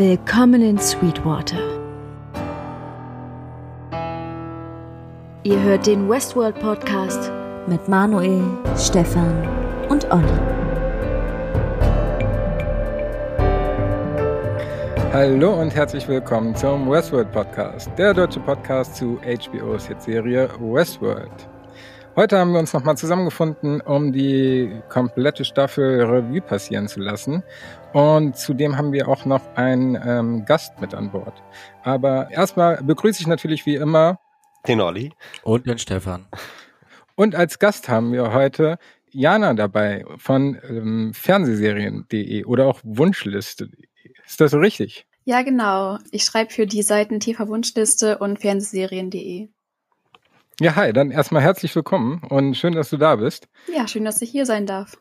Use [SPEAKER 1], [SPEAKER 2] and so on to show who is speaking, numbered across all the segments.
[SPEAKER 1] Willkommen in Sweetwater. Ihr hört den Westworld Podcast mit Manuel, Stefan und Olli.
[SPEAKER 2] Hallo und herzlich willkommen zum Westworld Podcast, der deutsche Podcast zu HBO's Hitserie Westworld. Heute haben wir uns nochmal zusammengefunden, um die komplette Staffel Revue passieren zu lassen. Und zudem haben wir auch noch einen ähm, Gast mit an Bord. Aber erstmal begrüße ich natürlich wie immer
[SPEAKER 3] den Olli
[SPEAKER 4] und den Stefan.
[SPEAKER 2] Und als Gast haben wir heute Jana dabei von ähm, Fernsehserien.de oder auch Wunschliste. Ist das so richtig?
[SPEAKER 5] Ja, genau. Ich schreibe für die Seiten TV Wunschliste und Fernsehserien.de.
[SPEAKER 2] Ja, hi, dann erstmal herzlich willkommen und schön, dass du da bist.
[SPEAKER 5] Ja, schön, dass ich hier sein darf.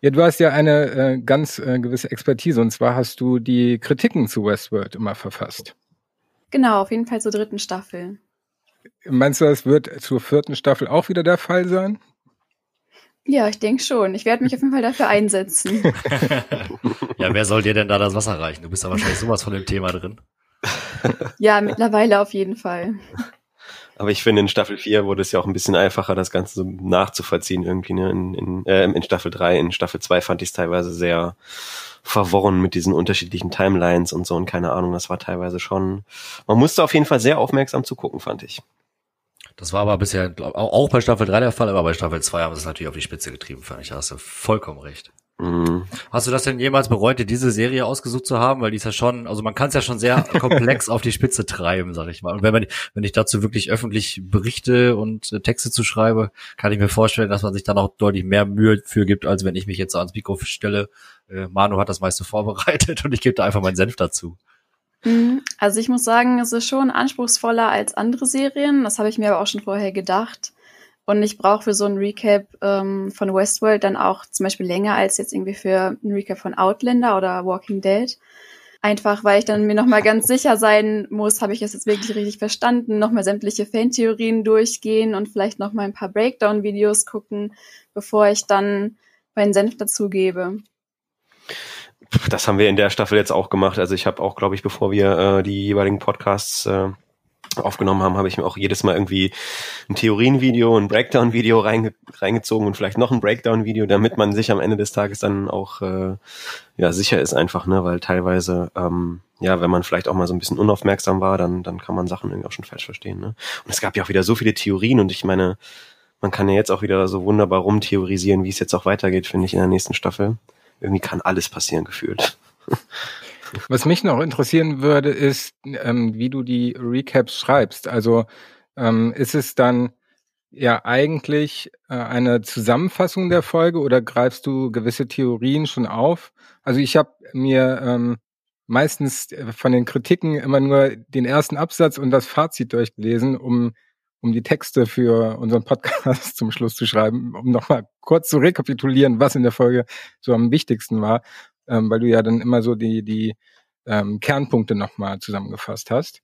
[SPEAKER 2] Ja, du hast ja eine äh, ganz äh, gewisse Expertise und zwar hast du die Kritiken zu Westworld immer verfasst.
[SPEAKER 5] Genau, auf jeden Fall zur dritten Staffel.
[SPEAKER 2] Meinst du, das wird zur vierten Staffel auch wieder der Fall sein?
[SPEAKER 5] Ja, ich denke schon. Ich werde mich auf jeden Fall dafür einsetzen.
[SPEAKER 4] ja, wer soll dir denn da das Wasser reichen? Du bist da wahrscheinlich sowas von dem Thema drin.
[SPEAKER 5] ja, mittlerweile auf jeden Fall.
[SPEAKER 3] Aber ich finde, in Staffel 4 wurde es ja auch ein bisschen einfacher, das Ganze so nachzuvollziehen irgendwie. Ne? In, in, äh, in Staffel 3, in Staffel 2 fand ich es teilweise sehr verworren mit diesen unterschiedlichen Timelines und so und keine Ahnung, das war teilweise schon, man musste auf jeden Fall sehr aufmerksam zugucken, fand ich.
[SPEAKER 4] Das war aber bisher auch bei Staffel 3 der Fall, aber bei Staffel 2 haben sie es natürlich auf die Spitze getrieben, fand ich. Da hast du vollkommen recht. Mhm. Hast du das denn jemals bereut, dir diese Serie ausgesucht zu haben? Weil die ist ja schon, also man kann es ja schon sehr komplex auf die Spitze treiben, sag ich mal. Und wenn man, wenn ich dazu wirklich öffentlich berichte und äh, Texte zu schreibe, kann ich mir vorstellen, dass man sich dann auch deutlich mehr Mühe für gibt, als wenn ich mich jetzt ans Mikro stelle. Äh, Manu hat das meiste vorbereitet und ich gebe da einfach meinen Senf dazu.
[SPEAKER 5] Mhm. Also ich muss sagen, es ist schon anspruchsvoller als andere Serien. Das habe ich mir aber auch schon vorher gedacht. Und ich brauche für so ein Recap ähm, von Westworld dann auch zum Beispiel länger als jetzt irgendwie für ein Recap von Outlander oder Walking Dead. Einfach, weil ich dann mir nochmal ganz sicher sein muss, habe ich es jetzt wirklich richtig verstanden, nochmal sämtliche Fantheorien durchgehen und vielleicht nochmal ein paar Breakdown-Videos gucken, bevor ich dann meinen Senf dazugebe.
[SPEAKER 3] Das haben wir in der Staffel jetzt auch gemacht. Also ich habe auch, glaube ich, bevor wir äh, die jeweiligen Podcasts äh, aufgenommen haben, habe ich mir auch jedes Mal irgendwie ein Theorienvideo, ein Breakdown-Video reinge reingezogen und vielleicht noch ein Breakdown-Video, damit man sich am Ende des Tages dann auch äh, ja sicher ist einfach, ne, weil teilweise ähm, ja, wenn man vielleicht auch mal so ein bisschen unaufmerksam war, dann dann kann man Sachen irgendwie auch schon falsch verstehen, ne? Und es gab ja auch wieder so viele Theorien und ich meine, man kann ja jetzt auch wieder so wunderbar rumtheorisieren, wie es jetzt auch weitergeht, finde ich in der nächsten Staffel. Irgendwie kann alles passieren gefühlt.
[SPEAKER 2] Was mich noch interessieren würde, ist, ähm, wie du die Recaps schreibst. Also ähm, ist es dann ja eigentlich äh, eine Zusammenfassung der Folge oder greifst du gewisse Theorien schon auf? Also ich habe mir ähm, meistens äh, von den Kritiken immer nur den ersten Absatz und das Fazit durchgelesen, um um die Texte für unseren Podcast zum Schluss zu schreiben, um nochmal kurz zu rekapitulieren, was in der Folge so am wichtigsten war ähm, weil du ja dann immer so die, die ähm, Kernpunkte nochmal zusammengefasst hast.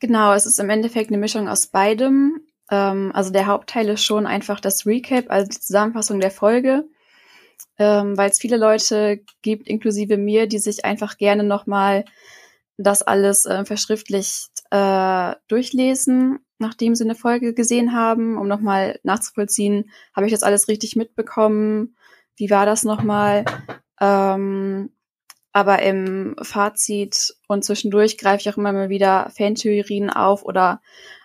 [SPEAKER 5] Genau, es ist im Endeffekt eine Mischung aus beidem. Ähm, also der Hauptteil ist schon einfach das Recap, also die Zusammenfassung der Folge, ähm, weil es viele Leute gibt, inklusive mir, die sich einfach gerne nochmal das alles äh, verschriftlicht äh, durchlesen, nachdem sie eine Folge gesehen haben, um nochmal nachzuvollziehen, habe ich das alles richtig mitbekommen? Wie war das nochmal? Ähm, aber im Fazit und zwischendurch greife ich auch immer mal wieder Fantheorien auf oder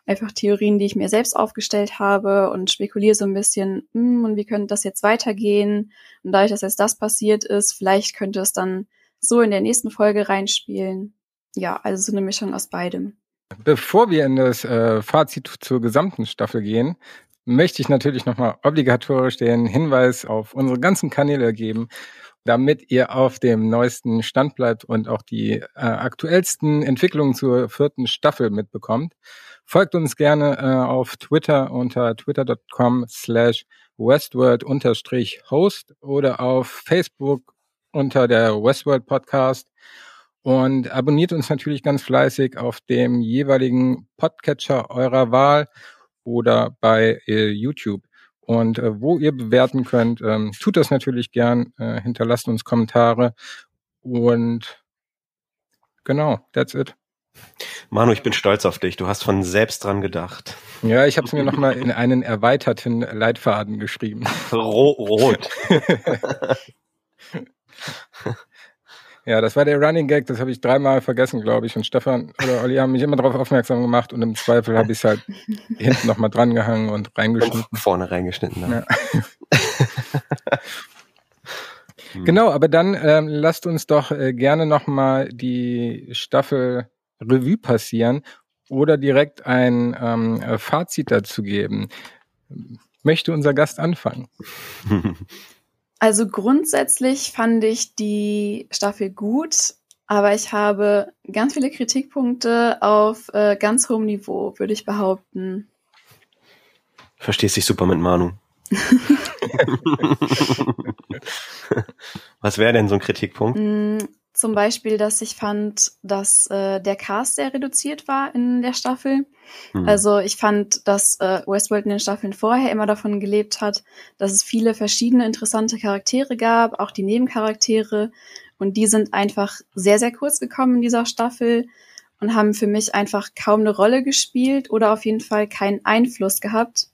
[SPEAKER 5] einfach Theorien, die ich mir selbst aufgestellt habe und spekuliere so ein bisschen, hm, und wie könnte das jetzt weitergehen? Und dadurch, dass jetzt das passiert ist, vielleicht könnte es dann so in der nächsten Folge reinspielen. Ja, also so eine Mischung aus beidem.
[SPEAKER 2] Bevor wir in das äh, Fazit zur gesamten Staffel gehen, möchte ich natürlich nochmal obligatorisch den Hinweis auf unsere ganzen Kanäle geben damit ihr auf dem neuesten Stand bleibt und auch die äh, aktuellsten Entwicklungen zur vierten Staffel mitbekommt. Folgt uns gerne äh, auf Twitter unter twitter.com slash westworld-host oder auf Facebook unter der Westworld Podcast und abonniert uns natürlich ganz fleißig auf dem jeweiligen Podcatcher eurer Wahl oder bei äh, YouTube. Und äh, wo ihr bewerten könnt, ähm, tut das natürlich gern, äh, hinterlasst uns Kommentare und genau, that's it.
[SPEAKER 3] Manu, ich bin stolz auf dich. Du hast von selbst dran gedacht.
[SPEAKER 2] Ja, ich habe es mir nochmal in einen erweiterten Leitfaden geschrieben.
[SPEAKER 3] Ro rot.
[SPEAKER 2] ja, das war der Running Gag, das habe ich dreimal vergessen, glaube ich. Und Stefan oder Olli haben mich immer darauf aufmerksam gemacht und im Zweifel habe ich es halt hinten nochmal drangehangen und reingeschnitten. Und
[SPEAKER 3] vorne reingeschnitten. Ja.
[SPEAKER 2] genau, aber dann ähm, lasst uns doch äh, gerne nochmal die Staffel Revue passieren oder direkt ein ähm, äh, Fazit dazu geben. Möchte unser Gast anfangen?
[SPEAKER 5] Also grundsätzlich fand ich die Staffel gut, aber ich habe ganz viele Kritikpunkte auf äh, ganz hohem Niveau, würde ich behaupten.
[SPEAKER 3] Verstehst dich super mit Manu. Was wäre denn so ein Kritikpunkt?
[SPEAKER 5] Zum Beispiel, dass ich fand, dass äh, der Cast sehr reduziert war in der Staffel. Mhm. Also ich fand, dass äh, Westworld in den Staffeln vorher immer davon gelebt hat, dass es viele verschiedene interessante Charaktere gab, auch die Nebencharaktere. Und die sind einfach sehr, sehr kurz gekommen in dieser Staffel und haben für mich einfach kaum eine Rolle gespielt oder auf jeden Fall keinen Einfluss gehabt.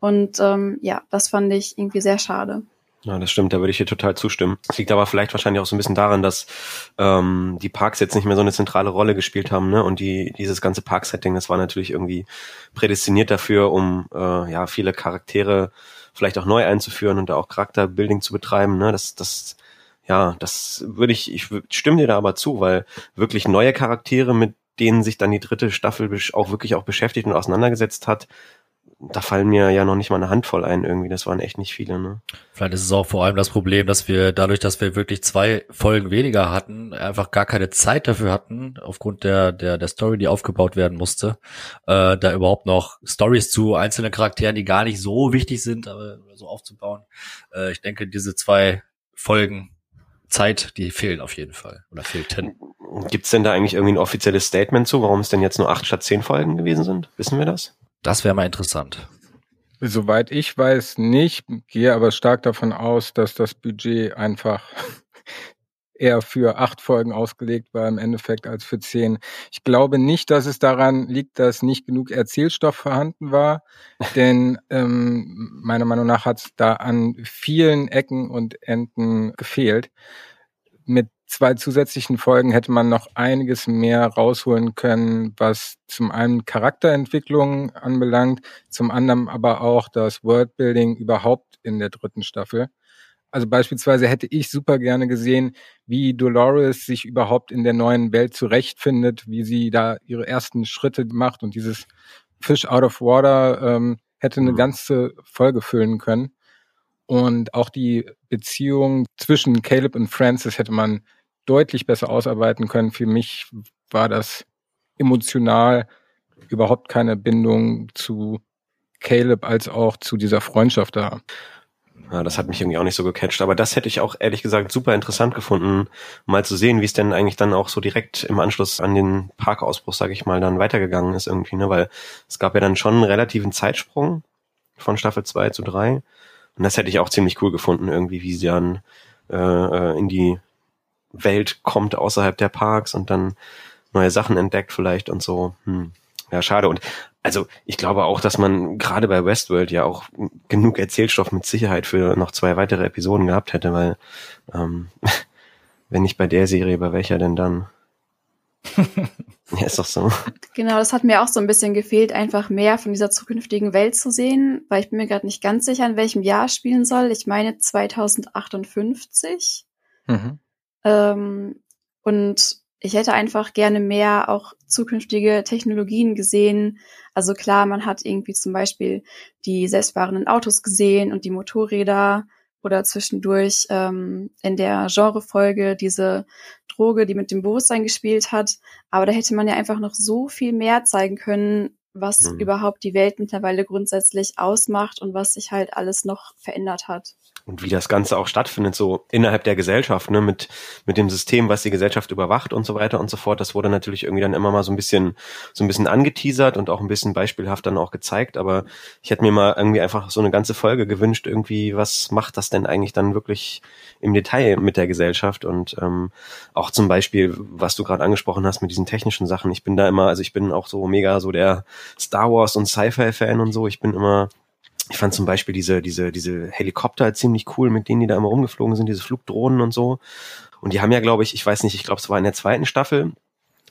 [SPEAKER 5] Und ähm, ja, das fand ich irgendwie sehr schade.
[SPEAKER 3] Ja, das stimmt, da würde ich dir total zustimmen. Das liegt aber vielleicht wahrscheinlich auch so ein bisschen daran, dass ähm, die Parks jetzt nicht mehr so eine zentrale Rolle gespielt haben, ne? Und die dieses ganze Parksetting, das war natürlich irgendwie prädestiniert dafür, um äh, ja viele Charaktere vielleicht auch neu einzuführen und da auch Charakterbuilding zu betreiben, ne? Das, das, ja, das würde ich, ich stimme dir da aber zu, weil wirklich neue Charaktere, mit denen sich dann die dritte Staffel auch wirklich auch beschäftigt und auseinandergesetzt hat, da fallen mir ja noch nicht mal eine Handvoll ein irgendwie. Das waren echt nicht viele, ne?
[SPEAKER 4] Vielleicht ist es auch vor allem das Problem, dass wir dadurch, dass wir wirklich zwei Folgen weniger hatten, einfach gar keine Zeit dafür hatten, aufgrund der, der, der Story, die aufgebaut werden musste, äh, da überhaupt noch Stories zu einzelnen Charakteren, die gar nicht so wichtig sind, aber so aufzubauen. Äh, ich denke, diese zwei Folgen Zeit, die fehlen auf jeden Fall oder fehlten.
[SPEAKER 3] Gibt's denn da eigentlich irgendwie ein offizielles Statement zu, warum es denn jetzt nur acht statt zehn Folgen gewesen sind? Wissen wir das?
[SPEAKER 4] Das wäre mal interessant.
[SPEAKER 2] Soweit ich weiß nicht, gehe aber stark davon aus, dass das Budget einfach eher für acht Folgen ausgelegt war im Endeffekt als für zehn. Ich glaube nicht, dass es daran liegt, dass nicht genug Erzählstoff vorhanden war, denn ähm, meiner Meinung nach hat es da an vielen Ecken und Enden gefehlt. Mit zwei zusätzlichen Folgen hätte man noch einiges mehr rausholen können, was zum einen Charakterentwicklung anbelangt, zum anderen aber auch das Worldbuilding überhaupt in der dritten Staffel. Also beispielsweise hätte ich super gerne gesehen, wie Dolores sich überhaupt in der neuen Welt zurechtfindet, wie sie da ihre ersten Schritte macht und dieses Fish out of water ähm, hätte eine mhm. ganze Folge füllen können. Und auch die Beziehung zwischen Caleb und Francis hätte man deutlich besser ausarbeiten können. Für mich war das emotional überhaupt keine Bindung zu Caleb als auch zu dieser Freundschaft da.
[SPEAKER 3] Ja, das hat mich irgendwie auch nicht so gecatcht. Aber das hätte ich auch ehrlich gesagt super interessant gefunden, mal zu sehen, wie es denn eigentlich dann auch so direkt im Anschluss an den Parkausbruch, sage ich mal, dann weitergegangen ist irgendwie, ne? Weil es gab ja dann schon einen relativen Zeitsprung von Staffel 2 zu 3. Und das hätte ich auch ziemlich cool gefunden, irgendwie, wie sie dann äh, äh in die Welt kommt außerhalb der Parks und dann neue Sachen entdeckt vielleicht und so. Hm. Ja, schade. Und also ich glaube auch, dass man gerade bei Westworld ja auch genug Erzählstoff mit Sicherheit für noch zwei weitere Episoden gehabt hätte, weil ähm, wenn nicht bei der Serie, bei welcher denn dann? ja, ist doch so.
[SPEAKER 5] Genau, das hat mir auch so ein bisschen gefehlt, einfach mehr von dieser zukünftigen Welt zu sehen, weil ich bin mir gerade nicht ganz sicher, in welchem Jahr spielen soll. Ich meine 2058. Mhm. Ähm, und ich hätte einfach gerne mehr auch zukünftige Technologien gesehen. Also klar, man hat irgendwie zum Beispiel die selbstfahrenden Autos gesehen und die Motorräder oder zwischendurch ähm, in der Genrefolge diese Droge, die mit dem Bewusstsein gespielt hat. Aber da hätte man ja einfach noch so viel mehr zeigen können, was mhm. überhaupt die Welt mittlerweile grundsätzlich ausmacht und was sich halt alles noch verändert hat.
[SPEAKER 3] Und wie das Ganze auch stattfindet, so innerhalb der Gesellschaft, ne, mit, mit dem System, was die Gesellschaft überwacht und so weiter und so fort. Das wurde natürlich irgendwie dann immer mal so ein bisschen, so ein bisschen angeteasert und auch ein bisschen beispielhaft dann auch gezeigt. Aber ich hätte mir mal irgendwie einfach so eine ganze Folge gewünscht, irgendwie, was macht das denn eigentlich dann wirklich im Detail mit der Gesellschaft und ähm, auch zum Beispiel, was du gerade angesprochen hast mit diesen technischen Sachen. Ich bin da immer, also ich bin auch so mega so der Star Wars und Sci-Fi-Fan und so. Ich bin immer ich fand zum Beispiel diese, diese, diese Helikopter ziemlich cool, mit denen die da immer rumgeflogen sind, diese Flugdrohnen und so. Und die haben ja, glaube ich, ich weiß nicht, ich glaube, es war in der zweiten Staffel,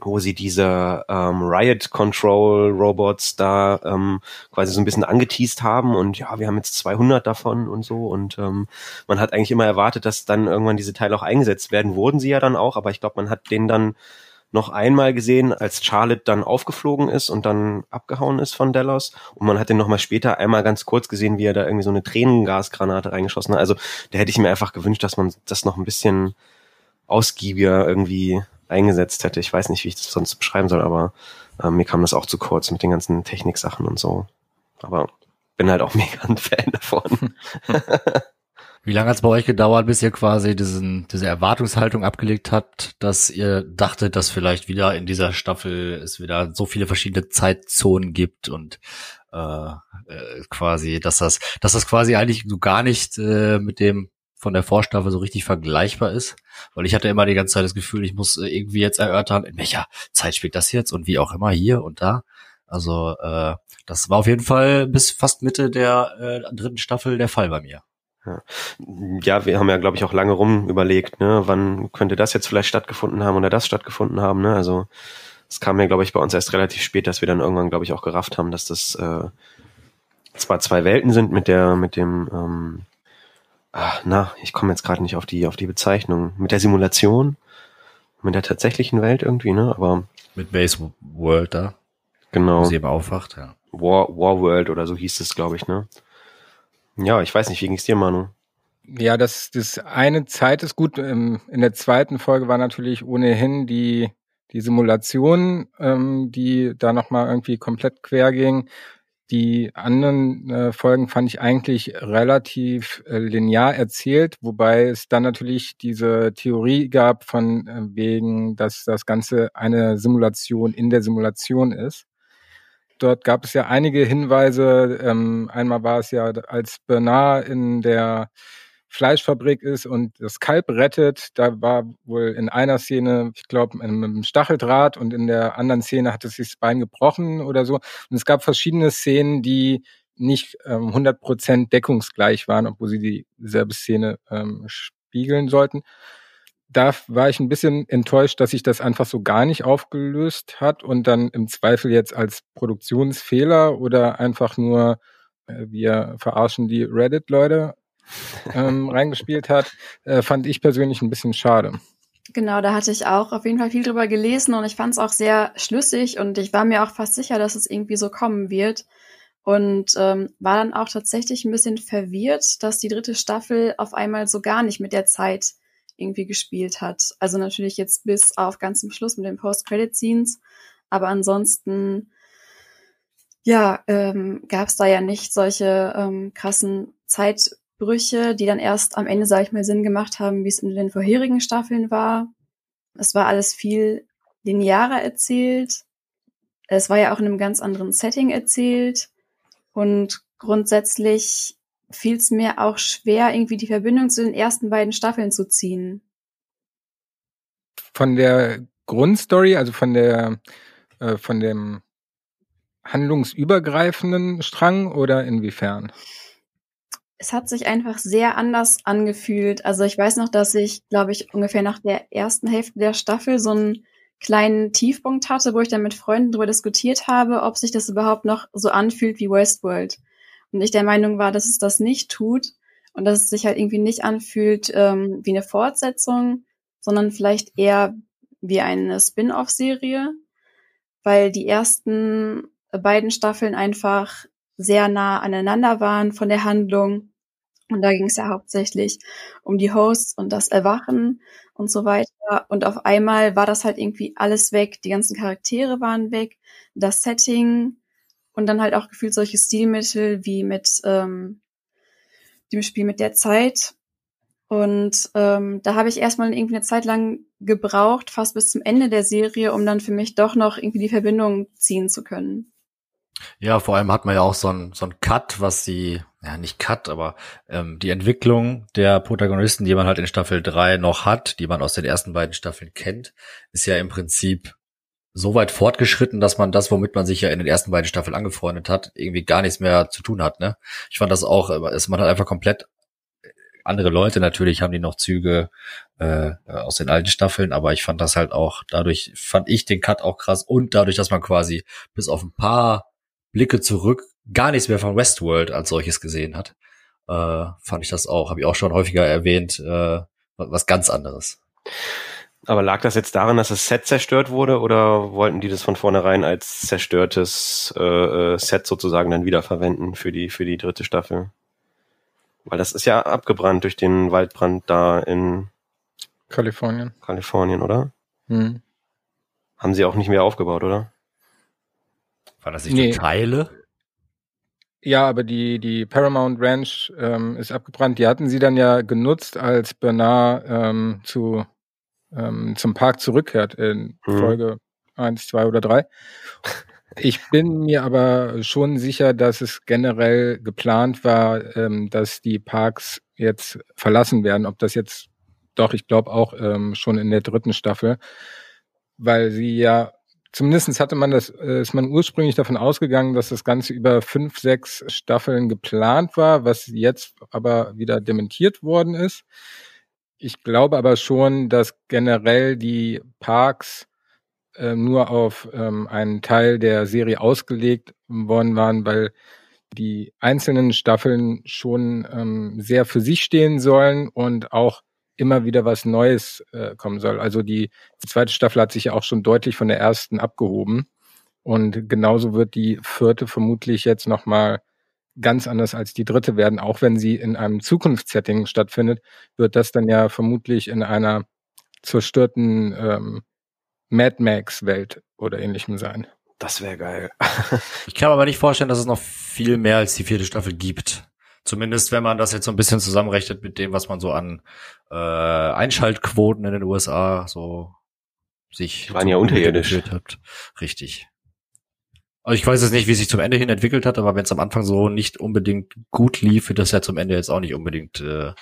[SPEAKER 3] wo sie diese ähm, Riot Control Robots da ähm, quasi so ein bisschen angeteased haben. Und ja, wir haben jetzt 200 davon und so. Und ähm, man hat eigentlich immer erwartet, dass dann irgendwann diese Teile auch eingesetzt werden, wurden sie ja dann auch, aber ich glaube, man hat denen dann noch einmal gesehen, als Charlotte dann aufgeflogen ist und dann abgehauen ist von Delos. Und man hat den noch mal später einmal ganz kurz gesehen, wie er da irgendwie so eine Tränengasgranate reingeschossen hat. Also da hätte ich mir einfach gewünscht, dass man das noch ein bisschen ausgiebiger irgendwie eingesetzt hätte. Ich weiß nicht, wie ich das sonst beschreiben soll, aber äh, mir kam das auch zu kurz mit den ganzen Techniksachen und so. Aber bin halt auch mega ein Fan davon.
[SPEAKER 4] Wie lange hat es bei euch gedauert, bis ihr quasi diesen, diese Erwartungshaltung abgelegt habt, dass ihr dachtet, dass vielleicht wieder in dieser Staffel es wieder so viele verschiedene Zeitzonen gibt und äh, äh, quasi, dass das, dass das quasi eigentlich so gar nicht äh, mit dem von der Vorstaffel so richtig vergleichbar ist, weil ich hatte immer die ganze Zeit das Gefühl, ich muss äh, irgendwie jetzt erörtern, in welcher Zeit spielt das jetzt und wie auch immer hier und da. Also äh, das war auf jeden Fall bis fast Mitte der äh, dritten Staffel der Fall bei mir.
[SPEAKER 3] Ja. ja, wir haben ja, glaube ich, auch lange rum überlegt, ne, wann könnte das jetzt vielleicht stattgefunden haben oder das stattgefunden haben, ne? Also es kam ja, glaube ich, bei uns erst relativ spät, dass wir dann irgendwann, glaube ich, auch gerafft haben, dass das äh, zwar zwei Welten sind mit der, mit dem, ähm, ach, na, ich komme jetzt gerade nicht auf die, auf die Bezeichnung, mit der Simulation, mit der tatsächlichen Welt irgendwie, ne? Aber
[SPEAKER 4] mit Base World da.
[SPEAKER 3] Genau. Wo
[SPEAKER 4] sie eben aufwacht, ja.
[SPEAKER 3] War, War World oder so hieß es, glaube ich, ne? Ja, ich weiß nicht, wie ging's dir, Manu?
[SPEAKER 2] Ja, das, das eine Zeit ist gut. Ähm, in der zweiten Folge war natürlich ohnehin die, die Simulation, ähm, die da nochmal irgendwie komplett quer ging. Die anderen äh, Folgen fand ich eigentlich relativ äh, linear erzählt, wobei es dann natürlich diese Theorie gab von äh, wegen, dass das Ganze eine Simulation in der Simulation ist. Dort gab es ja einige Hinweise. Ähm, einmal war es ja, als Bernard in der Fleischfabrik ist und das Kalb rettet, da war wohl in einer Szene, ich glaube, mit einem Stacheldraht und in der anderen Szene hat es sich das Bein gebrochen oder so. Und es gab verschiedene Szenen, die nicht ähm, 100% deckungsgleich waren, obwohl sie dieselbe Szene ähm, spiegeln sollten da war ich ein bisschen enttäuscht, dass sich das einfach so gar nicht aufgelöst hat und dann im Zweifel jetzt als Produktionsfehler oder einfach nur äh, wir verarschen die Reddit-Leute ähm, reingespielt hat, äh, fand ich persönlich ein bisschen schade.
[SPEAKER 5] Genau, da hatte ich auch auf jeden Fall viel drüber gelesen und ich fand es auch sehr schlüssig und ich war mir auch fast sicher, dass es irgendwie so kommen wird. Und ähm, war dann auch tatsächlich ein bisschen verwirrt, dass die dritte Staffel auf einmal so gar nicht mit der Zeit irgendwie gespielt hat. Also natürlich jetzt bis auf ganz zum Schluss mit den Post-Credit-Scenes, aber ansonsten ja, ähm, gab es da ja nicht solche ähm, krassen Zeitbrüche, die dann erst am Ende, sage ich mal, Sinn gemacht haben, wie es in den vorherigen Staffeln war. Es war alles viel linearer erzählt. Es war ja auch in einem ganz anderen Setting erzählt. Und grundsätzlich fiel es mir auch schwer, irgendwie die Verbindung zu den ersten beiden Staffeln zu ziehen.
[SPEAKER 2] Von der Grundstory, also von der äh, von dem handlungsübergreifenden Strang oder inwiefern?
[SPEAKER 5] Es hat sich einfach sehr anders angefühlt. Also ich weiß noch, dass ich, glaube ich, ungefähr nach der ersten Hälfte der Staffel so einen kleinen Tiefpunkt hatte, wo ich dann mit Freunden darüber diskutiert habe, ob sich das überhaupt noch so anfühlt wie Westworld. Und ich der Meinung war, dass es das nicht tut und dass es sich halt irgendwie nicht anfühlt ähm, wie eine Fortsetzung, sondern vielleicht eher wie eine Spin-off-Serie, weil die ersten beiden Staffeln einfach sehr nah aneinander waren von der Handlung. Und da ging es ja hauptsächlich um die Hosts und das Erwachen und so weiter. Und auf einmal war das halt irgendwie alles weg. Die ganzen Charaktere waren weg. Das Setting und dann halt auch gefühlt solche Stilmittel wie mit ähm, dem Spiel mit der Zeit. Und ähm, da habe ich erstmal irgendwie eine Zeit lang gebraucht, fast bis zum Ende der Serie, um dann für mich doch noch irgendwie die Verbindung ziehen zu können.
[SPEAKER 4] Ja, vor allem hat man ja auch so ein so ein Cut, was die, ja nicht Cut, aber ähm, die Entwicklung der Protagonisten, die man halt in Staffel 3 noch hat, die man aus den ersten beiden Staffeln kennt, ist ja im Prinzip so weit fortgeschritten, dass man das, womit man sich ja in den ersten beiden Staffeln angefreundet hat, irgendwie gar nichts mehr zu tun hat. Ne? Ich fand das auch, ist man hat einfach komplett andere Leute natürlich haben die noch Züge äh, aus den alten Staffeln, aber ich fand das halt auch, dadurch fand ich den Cut auch krass und dadurch, dass man quasi bis auf ein paar Blicke zurück gar nichts mehr von Westworld als solches gesehen hat, äh, fand ich das auch, habe ich auch schon häufiger erwähnt, äh, was ganz anderes.
[SPEAKER 3] Aber lag das jetzt daran, dass das Set zerstört wurde oder wollten die das von vornherein als zerstörtes äh, äh, Set sozusagen dann wiederverwenden für die für die dritte Staffel? Weil das ist ja abgebrannt durch den Waldbrand da in
[SPEAKER 2] Kalifornien.
[SPEAKER 3] Kalifornien, oder? Hm. Haben sie auch nicht mehr aufgebaut, oder?
[SPEAKER 4] War das nicht nee. Teile?
[SPEAKER 2] Ja, aber die, die Paramount Ranch ähm, ist abgebrannt. Die hatten sie dann ja genutzt, als Bernard ähm, zu ähm, zum Park zurückkehrt in mhm. Folge eins, zwei oder drei. Ich bin mir aber schon sicher, dass es generell geplant war, ähm, dass die Parks jetzt verlassen werden. Ob das jetzt, doch, ich glaube auch ähm, schon in der dritten Staffel, weil sie ja, zumindestens hatte man das, äh, ist man ursprünglich davon ausgegangen, dass das Ganze über fünf, sechs Staffeln geplant war, was jetzt aber wieder dementiert worden ist. Ich glaube aber schon, dass generell die Parks äh, nur auf ähm, einen Teil der Serie ausgelegt worden waren, weil die einzelnen Staffeln schon ähm, sehr für sich stehen sollen und auch immer wieder was Neues äh, kommen soll. Also die, die zweite Staffel hat sich ja auch schon deutlich von der ersten abgehoben. Und genauso wird die vierte vermutlich jetzt nochmal ganz anders als die dritte werden, auch wenn sie in einem Zukunftssetting stattfindet, wird das dann ja vermutlich in einer zerstörten ähm, Mad Max-Welt oder ähnlichem sein.
[SPEAKER 3] Das wäre geil.
[SPEAKER 4] ich kann mir aber nicht vorstellen, dass es noch viel mehr als die vierte Staffel gibt. Zumindest wenn man das jetzt so ein bisschen zusammenrechnet mit dem, was man so an äh, Einschaltquoten in den USA so sich
[SPEAKER 3] waren ja unterirdisch
[SPEAKER 4] hat. Richtig. Also ich weiß jetzt nicht, wie sich zum Ende hin entwickelt hat, aber wenn es am Anfang so nicht unbedingt gut lief, wird das ja zum Ende jetzt auch nicht unbedingt äh, ein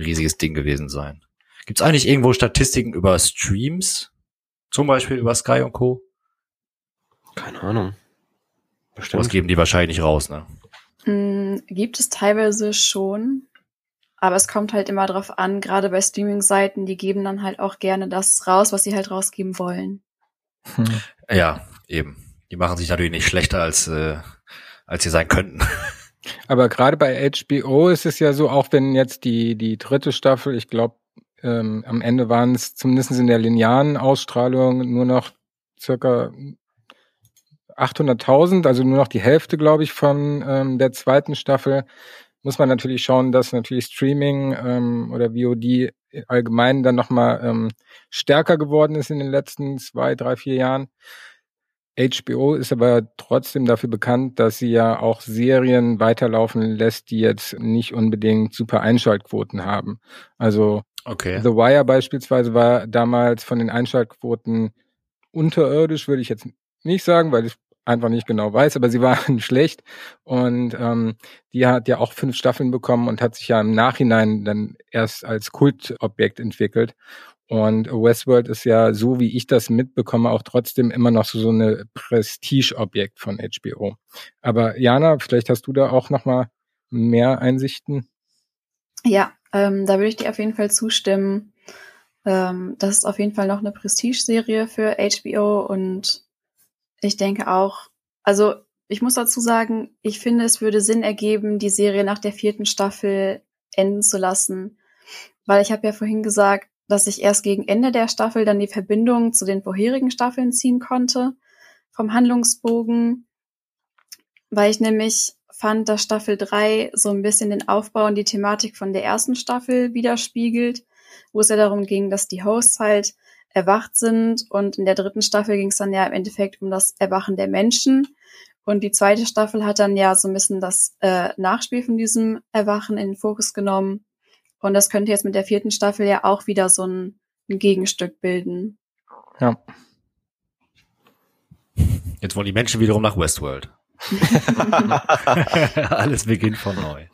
[SPEAKER 4] riesiges Ding gewesen sein. Gibt es eigentlich irgendwo Statistiken über Streams? Zum Beispiel über Sky und Co?
[SPEAKER 3] Keine Ahnung.
[SPEAKER 4] Bestimmt. Was geben die wahrscheinlich raus, ne?
[SPEAKER 5] Mm, gibt es teilweise schon. Aber es kommt halt immer drauf an, gerade bei Streaming-Seiten, die geben dann halt auch gerne das raus, was sie halt rausgeben wollen.
[SPEAKER 4] Hm. Ja, eben. Die machen sich natürlich nicht schlechter, als, äh, als sie sein könnten.
[SPEAKER 2] Aber gerade bei HBO ist es ja so, auch wenn jetzt die, die dritte Staffel, ich glaube, ähm, am Ende waren es zumindest in der linearen Ausstrahlung nur noch circa 800.000, also nur noch die Hälfte, glaube ich, von ähm, der zweiten Staffel. Muss man natürlich schauen, dass natürlich Streaming ähm, oder VOD allgemein dann nochmal ähm, stärker geworden ist in den letzten zwei, drei, vier Jahren. HBO ist aber trotzdem dafür bekannt, dass sie ja auch Serien weiterlaufen lässt, die jetzt nicht unbedingt super Einschaltquoten haben. Also okay. The Wire beispielsweise war damals von den Einschaltquoten unterirdisch, würde ich jetzt nicht sagen, weil ich einfach nicht genau weiß, aber sie waren schlecht und ähm, die hat ja auch fünf Staffeln bekommen und hat sich ja im Nachhinein dann erst als Kultobjekt entwickelt und Westworld ist ja, so wie ich das mitbekomme, auch trotzdem immer noch so, so eine Prestigeobjekt von HBO. Aber Jana, vielleicht hast du da auch noch mal mehr Einsichten?
[SPEAKER 5] Ja, ähm, da würde ich dir auf jeden Fall zustimmen. Ähm, das ist auf jeden Fall noch eine Prestige-Serie für HBO und ich denke auch, also ich muss dazu sagen, ich finde, es würde Sinn ergeben, die Serie nach der vierten Staffel enden zu lassen. Weil ich habe ja vorhin gesagt, dass ich erst gegen Ende der Staffel dann die Verbindung zu den vorherigen Staffeln ziehen konnte vom Handlungsbogen, weil ich nämlich fand, dass Staffel 3 so ein bisschen den Aufbau und die Thematik von der ersten Staffel widerspiegelt, wo es ja darum ging, dass die Hosts halt erwacht sind und in der dritten Staffel ging es dann ja im Endeffekt um das Erwachen der Menschen Und die zweite Staffel hat dann ja so ein bisschen das äh, Nachspiel von diesem Erwachen in den Fokus genommen. Und das könnte jetzt mit der vierten Staffel ja auch wieder so ein, ein Gegenstück bilden.
[SPEAKER 2] Ja.
[SPEAKER 4] Jetzt wollen die Menschen wiederum nach Westworld. Alles beginnt von neu.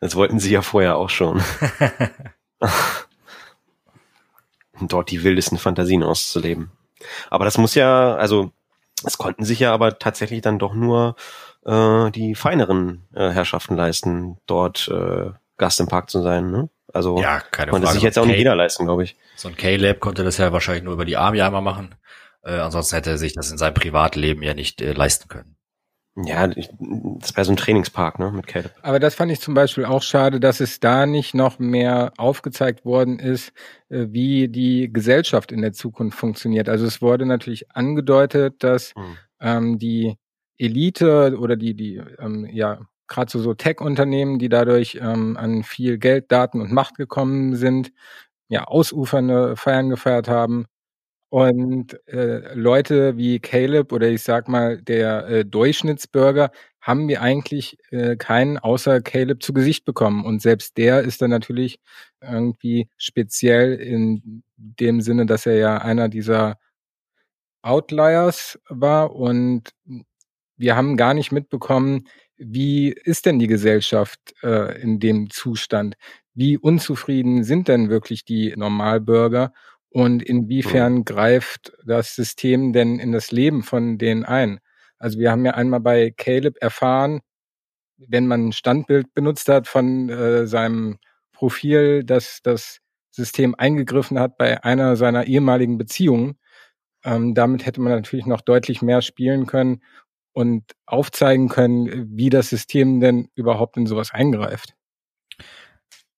[SPEAKER 3] Das wollten sie ja vorher auch schon. Dort die wildesten Fantasien auszuleben. Aber das muss ja, also es konnten sich ja aber tatsächlich dann doch nur äh, die feineren äh, Herrschaften leisten, dort äh, Gast im Park zu sein. Ne? Also
[SPEAKER 4] ja, keine
[SPEAKER 3] konnte
[SPEAKER 4] Frage.
[SPEAKER 3] sich jetzt auch nicht jeder leisten, glaube ich.
[SPEAKER 4] So ein K-Lab konnte das ja wahrscheinlich nur über die Army einmal machen. Äh, ansonsten hätte er sich das in seinem Privatleben ja nicht äh, leisten können.
[SPEAKER 3] Ja, ich- das wäre so ein Trainingspark, ne, mit Caleb.
[SPEAKER 2] Aber das fand ich zum Beispiel auch schade, dass es da nicht noch mehr aufgezeigt worden ist, äh, wie die Gesellschaft in der Zukunft funktioniert. Also es wurde natürlich angedeutet, dass
[SPEAKER 3] Hm.
[SPEAKER 2] ähm, die Elite oder die, die ähm, ja gerade so, so Tech-Unternehmen, die dadurch ähm, an viel Geld, Daten und Macht gekommen sind, ja ausufernde Feiern gefeiert haben. Und äh, Leute wie Caleb oder ich sag mal der äh, Durchschnittsbürger haben wir eigentlich äh, keinen außer Caleb zu Gesicht bekommen. Und selbst der ist dann natürlich irgendwie speziell in dem Sinne, dass er ja einer dieser Outliers war und wir haben gar nicht mitbekommen, wie ist denn die Gesellschaft äh, in dem Zustand? Wie unzufrieden sind denn wirklich die Normalbürger? Und inwiefern greift das System denn in das Leben von denen ein? Also wir haben ja einmal bei Caleb erfahren, wenn man ein Standbild benutzt hat von äh, seinem Profil, dass das System eingegriffen hat bei einer seiner ehemaligen Beziehungen. Ähm, damit hätte man natürlich noch deutlich mehr spielen können und aufzeigen können, wie das System denn überhaupt in sowas eingreift.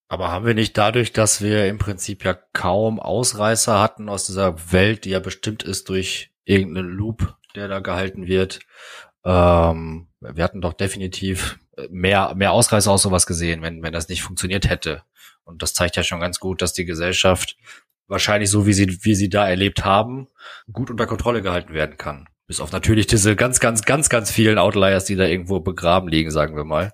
[SPEAKER 4] Aber haben wir nicht dadurch, dass wir im Prinzip ja kaum Ausreißer hatten aus dieser Welt, die ja bestimmt ist durch irgendeinen Loop, der da gehalten wird, ähm, wir hatten doch definitiv mehr, mehr Ausreißer aus sowas gesehen, wenn, wenn das nicht funktioniert hätte. Und das zeigt ja schon ganz gut, dass die Gesellschaft wahrscheinlich so, wie sie, wie sie da erlebt haben, gut unter Kontrolle gehalten werden kann. Bis auf natürlich diese ganz, ganz, ganz, ganz vielen Outliers, die da irgendwo begraben liegen, sagen wir mal.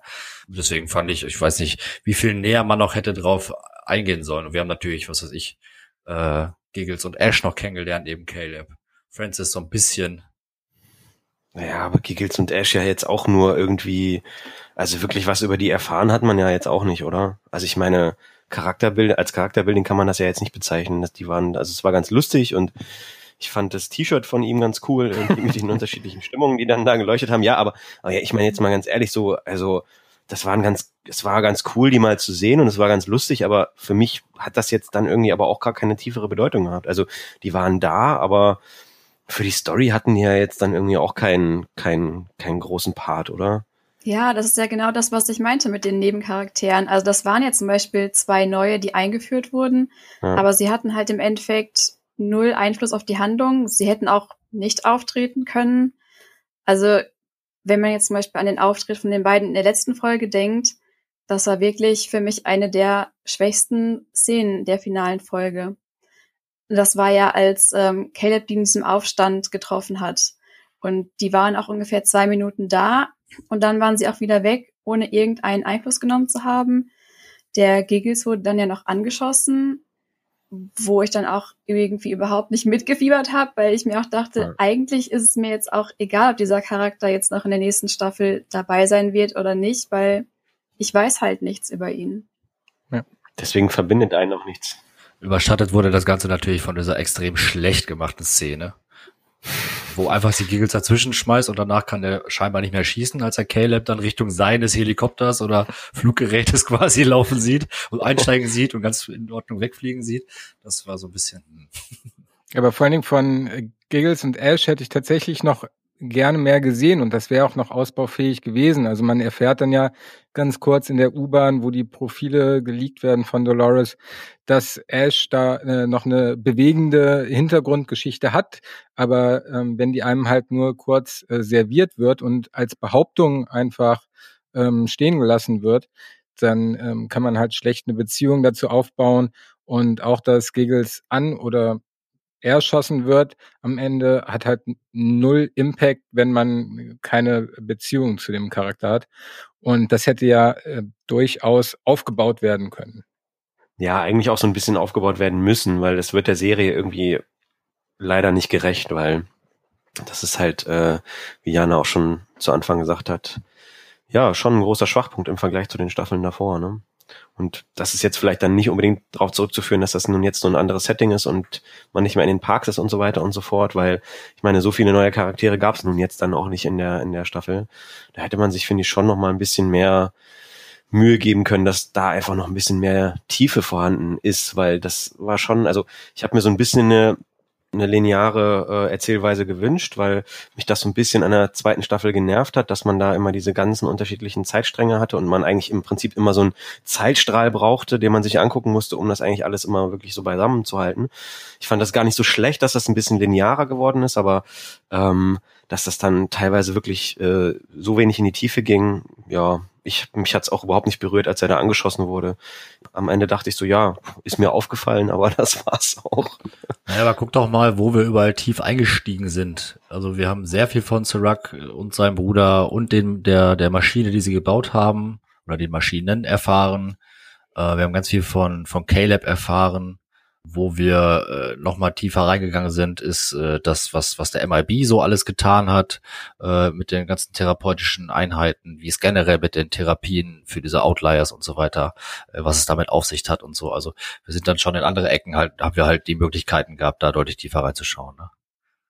[SPEAKER 4] Deswegen fand ich, ich weiß nicht, wie viel näher man noch hätte drauf eingehen sollen. Und wir haben natürlich, was weiß ich, äh, Giggles und Ash noch kennengelernt, neben Caleb. Francis so ein bisschen.
[SPEAKER 3] Naja, aber Giggles und Ash ja jetzt auch nur irgendwie, also wirklich was über die erfahren hat man ja jetzt auch nicht, oder? Also ich meine, Charakterbild, als Charakterbilding kann man das ja jetzt nicht bezeichnen. dass Die waren, also es war ganz lustig und ich fand das T-Shirt von ihm ganz cool, irgendwie mit den unterschiedlichen Stimmungen, die dann da geleuchtet haben. Ja, aber, aber ja, ich meine jetzt mal ganz ehrlich so, also das waren ganz, es war ganz cool, die mal zu sehen und es war ganz lustig, aber für mich hat das jetzt dann irgendwie aber auch gar keine tiefere Bedeutung gehabt. Also die waren da, aber für die Story hatten die ja jetzt dann irgendwie auch keinen, keinen, keinen großen Part, oder?
[SPEAKER 5] Ja, das ist ja genau das, was ich meinte mit den Nebencharakteren. Also das waren jetzt zum Beispiel zwei neue, die eingeführt wurden,
[SPEAKER 3] Ja.
[SPEAKER 5] aber sie hatten halt im Endeffekt null Einfluss auf die Handlung. Sie hätten auch nicht auftreten können. Also wenn man jetzt zum Beispiel an den Auftritt von den beiden in der letzten Folge denkt, das war wirklich für mich eine der schwächsten Szenen der finalen Folge. Das war ja, als ähm, Caleb die in diesem Aufstand getroffen hat. Und die waren auch ungefähr zwei Minuten da und dann waren sie auch wieder weg, ohne irgendeinen Einfluss genommen zu haben. Der Giggles wurde dann ja noch angeschossen, wo ich dann auch irgendwie überhaupt nicht mitgefiebert habe, weil ich mir auch dachte,
[SPEAKER 2] Ja.
[SPEAKER 5] eigentlich ist es mir jetzt auch egal, ob dieser Charakter jetzt noch in der nächsten Staffel dabei sein wird oder nicht, weil ich weiß halt nichts über ihn.
[SPEAKER 3] Deswegen verbindet einen auch nichts.
[SPEAKER 4] Überschattet wurde das Ganze natürlich von dieser extrem schlecht gemachten Szene, wo einfach die Giggles dazwischen schmeißt und danach kann er scheinbar nicht mehr schießen, als er Caleb dann Richtung seines Helikopters oder Fluggerätes quasi laufen sieht und einsteigen sieht und ganz in Ordnung wegfliegen sieht. Das war so ein bisschen. hm.
[SPEAKER 2] Aber vor allen Dingen von äh, Giggles und Ash hätte ich tatsächlich noch gerne mehr gesehen und das wäre auch noch ausbaufähig gewesen. Also man erfährt dann ja ganz kurz in der U-Bahn, wo die Profile geleakt werden von Dolores, dass Ash da äh, noch eine bewegende Hintergrundgeschichte hat, aber ähm, wenn die einem halt nur kurz äh, serviert wird und als Behauptung einfach ähm, stehen gelassen wird, dann ähm, kann man halt schlecht eine Beziehung dazu aufbauen und auch, dass Giggles an oder erschossen wird am Ende, hat halt null Impact, wenn man keine Beziehung zu dem Charakter hat. Und das hätte ja äh, durchaus aufgebaut werden können.
[SPEAKER 3] Ja, eigentlich auch so ein bisschen aufgebaut werden müssen, weil es wird der Serie irgendwie leider nicht gerecht, weil das ist halt, äh, wie Jana auch schon zu Anfang gesagt hat, ja, schon ein großer Schwachpunkt im Vergleich zu den Staffeln davor. Ne? Und das ist jetzt vielleicht dann nicht unbedingt darauf zurückzuführen, dass das nun jetzt so ein anderes Setting ist und man nicht mehr in den Parks ist und so weiter und so fort, weil ich meine, so viele neue Charaktere gab es nun jetzt dann auch nicht in der in der Staffel. Da hätte man sich finde ich schon noch mal ein bisschen mehr Mühe geben können, dass da einfach noch ein bisschen mehr Tiefe vorhanden ist, weil das war schon, also ich habe mir so ein bisschen eine eine lineare äh, Erzählweise gewünscht, weil mich das so ein bisschen an der zweiten Staffel genervt hat, dass man da immer diese ganzen unterschiedlichen Zeitstränge hatte und man eigentlich im Prinzip immer so einen Zeitstrahl brauchte, den man sich angucken musste, um das eigentlich alles immer wirklich so beisammen zu halten. Ich fand das gar nicht so schlecht, dass das ein bisschen linearer geworden ist, aber ähm, dass das dann teilweise wirklich äh, so wenig in die Tiefe ging, ja, ich, mich hat's auch überhaupt nicht berührt, als er da angeschossen wurde. Am Ende dachte ich so, ja, ist mir aufgefallen, aber das war's auch.
[SPEAKER 4] Naja, aber guck doch mal, wo wir überall tief eingestiegen sind. Also wir haben sehr viel von Serac und seinem Bruder und den, der, der Maschine, die sie gebaut haben, oder den Maschinen erfahren. Äh, wir haben ganz viel von, von Caleb erfahren wo wir äh, noch mal tiefer reingegangen sind, ist äh, das, was, was der MIB so alles getan hat äh, mit den ganzen therapeutischen Einheiten, wie es generell mit den Therapien für diese Outliers und so weiter, äh, was es damit auf sich hat und so. Also wir sind dann schon in andere Ecken halt, haben wir halt die Möglichkeiten gehabt, da deutlich tiefer reinzuschauen. Ne?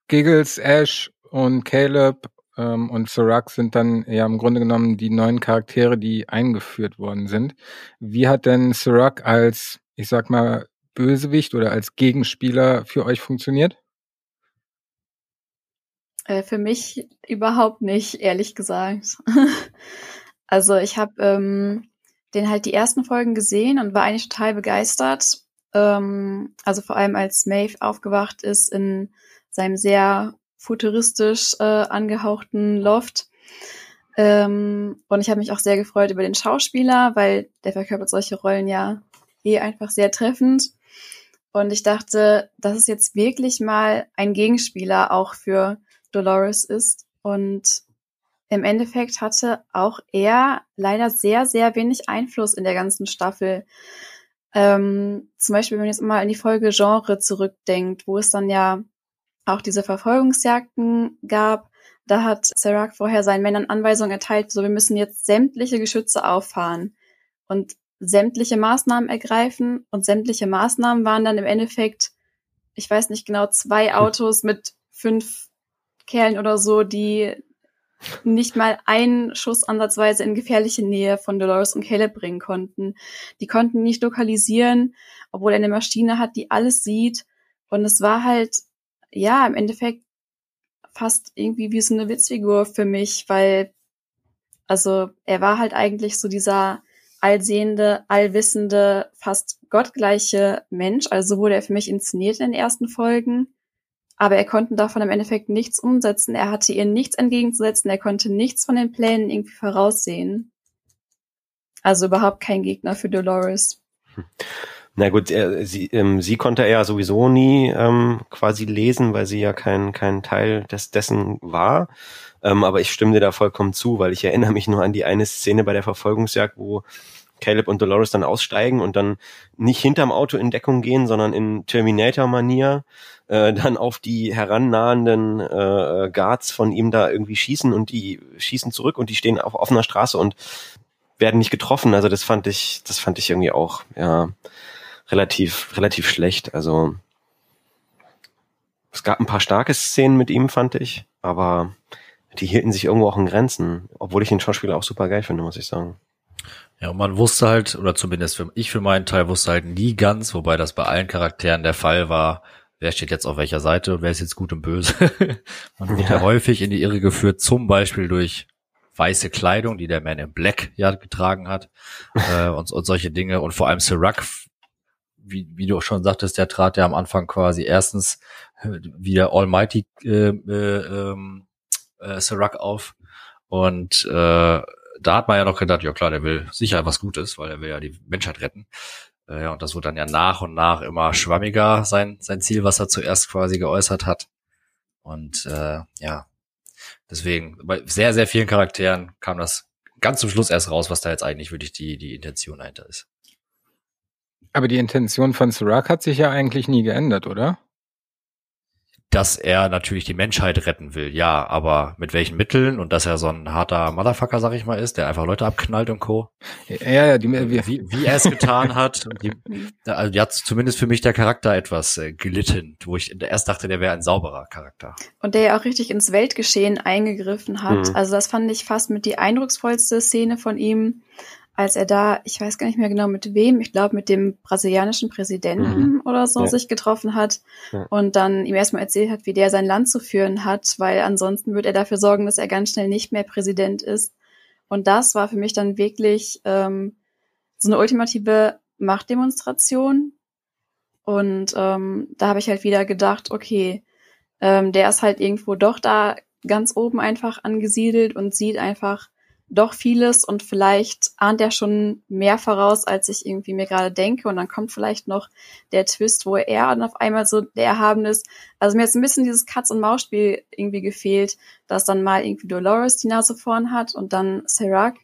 [SPEAKER 2] Giggles, Ash und Caleb ähm, und Serac sind dann ja im Grunde genommen die neuen Charaktere, die eingeführt worden sind. Wie hat denn Serac als, ich sag mal, Bösewicht oder als Gegenspieler für euch funktioniert?
[SPEAKER 5] Äh, für mich überhaupt nicht, ehrlich gesagt. also ich habe ähm, den halt die ersten Folgen gesehen und war eigentlich total begeistert. Ähm, also vor allem als Maeve aufgewacht ist in seinem sehr futuristisch äh, angehauchten Loft. Ähm, und ich habe mich auch sehr gefreut über den Schauspieler, weil der verkörpert solche Rollen ja eh einfach sehr treffend. Und ich dachte, dass es jetzt wirklich mal ein Gegenspieler auch für Dolores ist. Und im Endeffekt hatte auch er leider sehr, sehr wenig Einfluss in der ganzen Staffel. Ähm, zum Beispiel, wenn man jetzt mal an die Folge Genre zurückdenkt, wo es dann ja auch diese Verfolgungsjagden gab, da hat Serac vorher seinen Männern Anweisungen erteilt, so wir müssen jetzt sämtliche Geschütze auffahren. Und sämtliche Maßnahmen ergreifen und sämtliche Maßnahmen waren dann im Endeffekt, ich weiß nicht genau, zwei hm. Autos mit fünf Kerlen oder so, die nicht mal einen Schuss ansatzweise in gefährliche Nähe von Dolores und Caleb bringen konnten. Die konnten nicht lokalisieren, obwohl er eine Maschine hat, die alles sieht. Und es war halt, ja, im Endeffekt fast irgendwie wie so eine Witzfigur für mich, weil, also er war halt eigentlich so dieser allsehende, allwissende, fast gottgleiche Mensch. Also wurde er für mich inszeniert in den ersten Folgen. Aber er konnte davon im Endeffekt nichts umsetzen. Er hatte ihr nichts entgegenzusetzen. Er konnte nichts von den Plänen irgendwie voraussehen. Also überhaupt kein Gegner für Dolores.
[SPEAKER 3] Na gut, er, sie, ähm, sie konnte er ja sowieso nie ähm, quasi lesen, weil sie ja kein, kein Teil des, dessen war. Ähm, aber ich stimme dir da vollkommen zu, weil ich erinnere mich nur an die eine Szene bei der Verfolgungsjagd, wo Caleb und Dolores dann aussteigen und dann nicht hinterm Auto in Deckung gehen, sondern in Terminator-Manier äh, dann auf die herannahenden äh, Guards von ihm da irgendwie schießen und die schießen zurück und die stehen auf offener Straße und werden nicht getroffen. Also das fand ich, das fand ich irgendwie auch, ja, relativ, relativ schlecht. Also es gab ein paar starke Szenen mit ihm, fand ich, aber die hielten sich irgendwo auch in Grenzen, obwohl ich den Schauspieler auch super geil finde, muss ich sagen.
[SPEAKER 4] Ja, und man wusste halt, oder zumindest für, ich für meinen Teil wusste halt nie ganz, wobei das bei allen Charakteren der Fall war, wer steht jetzt auf welcher Seite und wer ist jetzt gut und böse. man wird ja. ja häufig in die Irre geführt, zum Beispiel durch weiße Kleidung, die der Man in Black ja getragen hat äh, und, und solche Dinge. Und vor allem Sirac, wie, wie du auch schon sagtest, der trat ja am Anfang quasi erstens äh, wie der Almighty äh, äh, ähm, äh, Sirac auf und äh, da hat man ja noch gedacht, ja klar, der will sicher was Gutes, weil er will ja die Menschheit retten. Äh, ja, und das wurde dann ja nach und nach immer schwammiger, sein, sein Ziel, was er zuerst quasi geäußert hat. Und äh, ja, deswegen, bei sehr, sehr vielen Charakteren kam das ganz zum Schluss erst raus, was da jetzt eigentlich wirklich die, die Intention dahinter ist.
[SPEAKER 2] Aber die Intention von Sirac hat sich ja eigentlich nie geändert, oder?
[SPEAKER 4] dass er natürlich die Menschheit retten will, ja, aber mit welchen Mitteln und dass er so ein harter Motherfucker, sag ich mal, ist, der einfach Leute abknallt und Co.
[SPEAKER 2] Ja, ja, die,
[SPEAKER 4] wie, wie er es getan hat. Die, also die hat zumindest für mich der Charakter etwas äh, gelitten, wo ich erst dachte, der wäre ein sauberer Charakter.
[SPEAKER 5] Und der ja auch richtig ins Weltgeschehen eingegriffen hat. Mhm. Also das fand ich fast mit die eindrucksvollste Szene von ihm, als er da, ich weiß gar nicht mehr genau mit wem, ich glaube mit dem brasilianischen Präsidenten mhm. oder so ja. sich getroffen hat ja. und dann ihm erstmal erzählt hat, wie der sein Land zu führen hat, weil ansonsten würde er dafür sorgen, dass er ganz schnell nicht mehr Präsident ist. Und das war für mich dann wirklich ähm, so eine ultimative Machtdemonstration. Und ähm, da habe ich halt wieder gedacht, okay, ähm, der ist halt irgendwo doch da ganz oben einfach angesiedelt und sieht einfach, doch vieles und vielleicht ahnt er schon mehr voraus, als ich irgendwie mir gerade denke. Und dann kommt vielleicht noch der Twist, wo er dann auf einmal so der Erhaben ist. Also mir hat ein bisschen dieses Katz-und-Maus-Spiel irgendwie gefehlt, dass dann mal irgendwie Dolores die Nase vorn hat und dann Serac.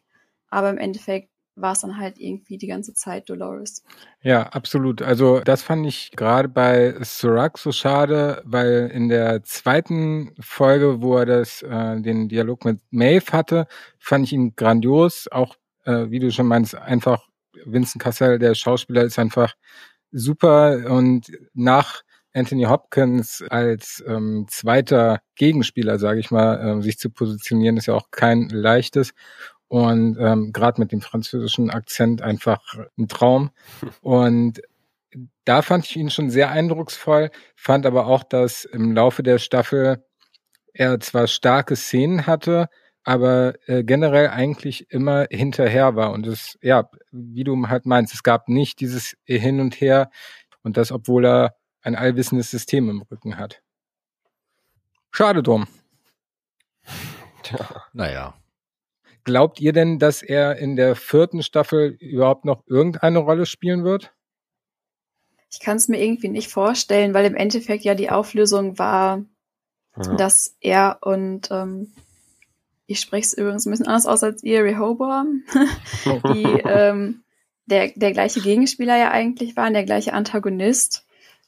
[SPEAKER 5] Aber im Endeffekt war es dann halt irgendwie die ganze Zeit Dolores.
[SPEAKER 2] Ja, absolut. Also das fand ich gerade bei Sirac so schade, weil in der zweiten Folge, wo er das, äh, den Dialog mit Maeve hatte, fand ich ihn grandios. Auch, äh, wie du schon meinst, einfach Vincent Cassell, der Schauspieler, ist einfach super und nach Anthony Hopkins als ähm, zweiter Gegenspieler, sage ich mal, äh, sich zu positionieren, ist ja auch kein leichtes und ähm, gerade mit dem französischen Akzent einfach ein Traum. Und da fand ich ihn schon sehr eindrucksvoll, fand aber auch, dass im Laufe der Staffel er zwar starke Szenen hatte, aber äh, generell eigentlich immer hinterher war. Und es, ja, wie du halt meinst, es gab nicht dieses Hin und Her und das, obwohl er ein allwissendes System im Rücken hat. Schade drum.
[SPEAKER 4] Tja. Naja.
[SPEAKER 2] Glaubt ihr denn, dass er in der vierten Staffel überhaupt noch irgendeine Rolle spielen wird?
[SPEAKER 5] Ich kann es mir irgendwie nicht vorstellen, weil im Endeffekt ja die Auflösung war, ja. dass er und ähm, ich spreche es übrigens ein bisschen anders aus als ihr, Rehoboam, die ähm, der, der gleiche Gegenspieler ja eigentlich waren, der gleiche Antagonist.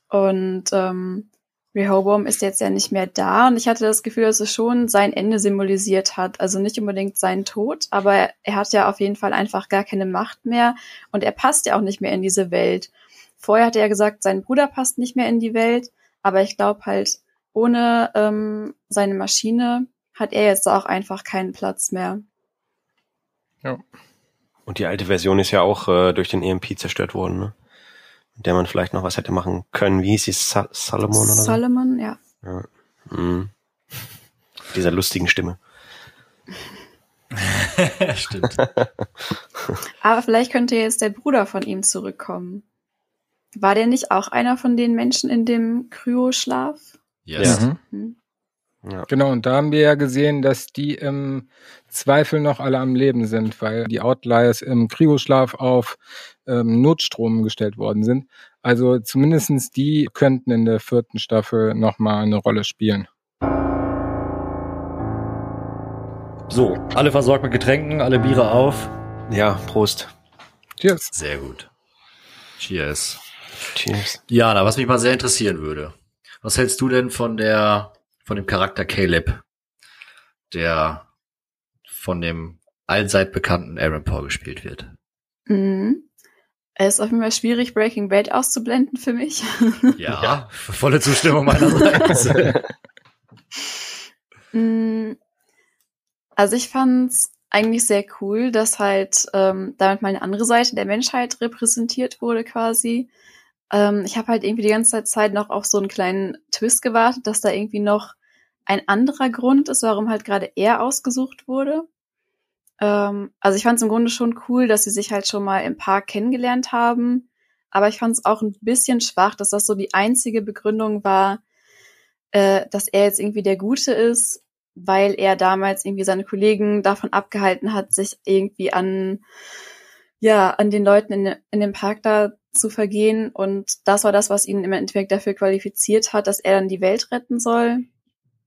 [SPEAKER 5] Und ähm, Rehoboam ist jetzt ja nicht mehr da und ich hatte das Gefühl, dass es schon sein Ende symbolisiert hat. Also nicht unbedingt seinen Tod, aber er hat ja auf jeden Fall einfach gar keine Macht mehr und er passt ja auch nicht mehr in diese Welt. Vorher hat er ja gesagt, sein Bruder passt nicht mehr in die Welt, aber ich glaube halt, ohne ähm, seine Maschine hat er jetzt auch einfach keinen Platz mehr.
[SPEAKER 3] Ja. Und die alte Version ist ja auch äh, durch den EMP zerstört worden, ne? Der man vielleicht noch was hätte machen können. Wie hieß sie? Sa Salomon oder
[SPEAKER 5] so? Solomon, ja.
[SPEAKER 3] ja. Mhm. Dieser lustigen Stimme.
[SPEAKER 4] Stimmt.
[SPEAKER 5] Aber vielleicht könnte jetzt der Bruder von ihm zurückkommen. War der nicht auch einer von den Menschen in dem Kryoschlaf?
[SPEAKER 2] Yes. Ja. Mhm. Ja. Genau, und da haben wir ja gesehen, dass die im Zweifel noch alle am Leben sind, weil die Outliers im Kryoschlaf auf ähm, Notstrom gestellt worden sind. Also zumindestens die könnten in der vierten Staffel nochmal eine Rolle spielen.
[SPEAKER 4] So, alle versorgt mit Getränken, alle Biere auf.
[SPEAKER 3] Ja, Prost.
[SPEAKER 4] Cheers. Sehr gut. Cheers. Cheers. Jana, was mich mal sehr interessieren würde. Was hältst du denn von der von dem Charakter Caleb, der von dem allseit bekannten Aaron Paul gespielt wird.
[SPEAKER 5] Mhm. Es ist auf jeden Fall schwierig, Breaking Bad auszublenden für mich.
[SPEAKER 4] Ja, ja. volle Zustimmung meinerseits.
[SPEAKER 5] Mhm. also ich fand's eigentlich sehr cool, dass halt ähm, damit mal eine andere Seite der Menschheit repräsentiert wurde quasi. Ähm, ich habe halt irgendwie die ganze Zeit noch auf so einen kleinen Twist gewartet, dass da irgendwie noch ein anderer Grund ist, warum halt gerade er ausgesucht wurde. Ähm, also ich fand es im Grunde schon cool, dass sie sich halt schon mal im Park kennengelernt haben. Aber ich fand es auch ein bisschen schwach, dass das so die einzige Begründung war, äh, dass er jetzt irgendwie der Gute ist, weil er damals irgendwie seine Kollegen davon abgehalten hat, sich irgendwie an ja, an den Leuten in, in dem Park da zu vergehen. Und das war das, was ihn im Endeffekt dafür qualifiziert hat, dass er dann die Welt retten soll.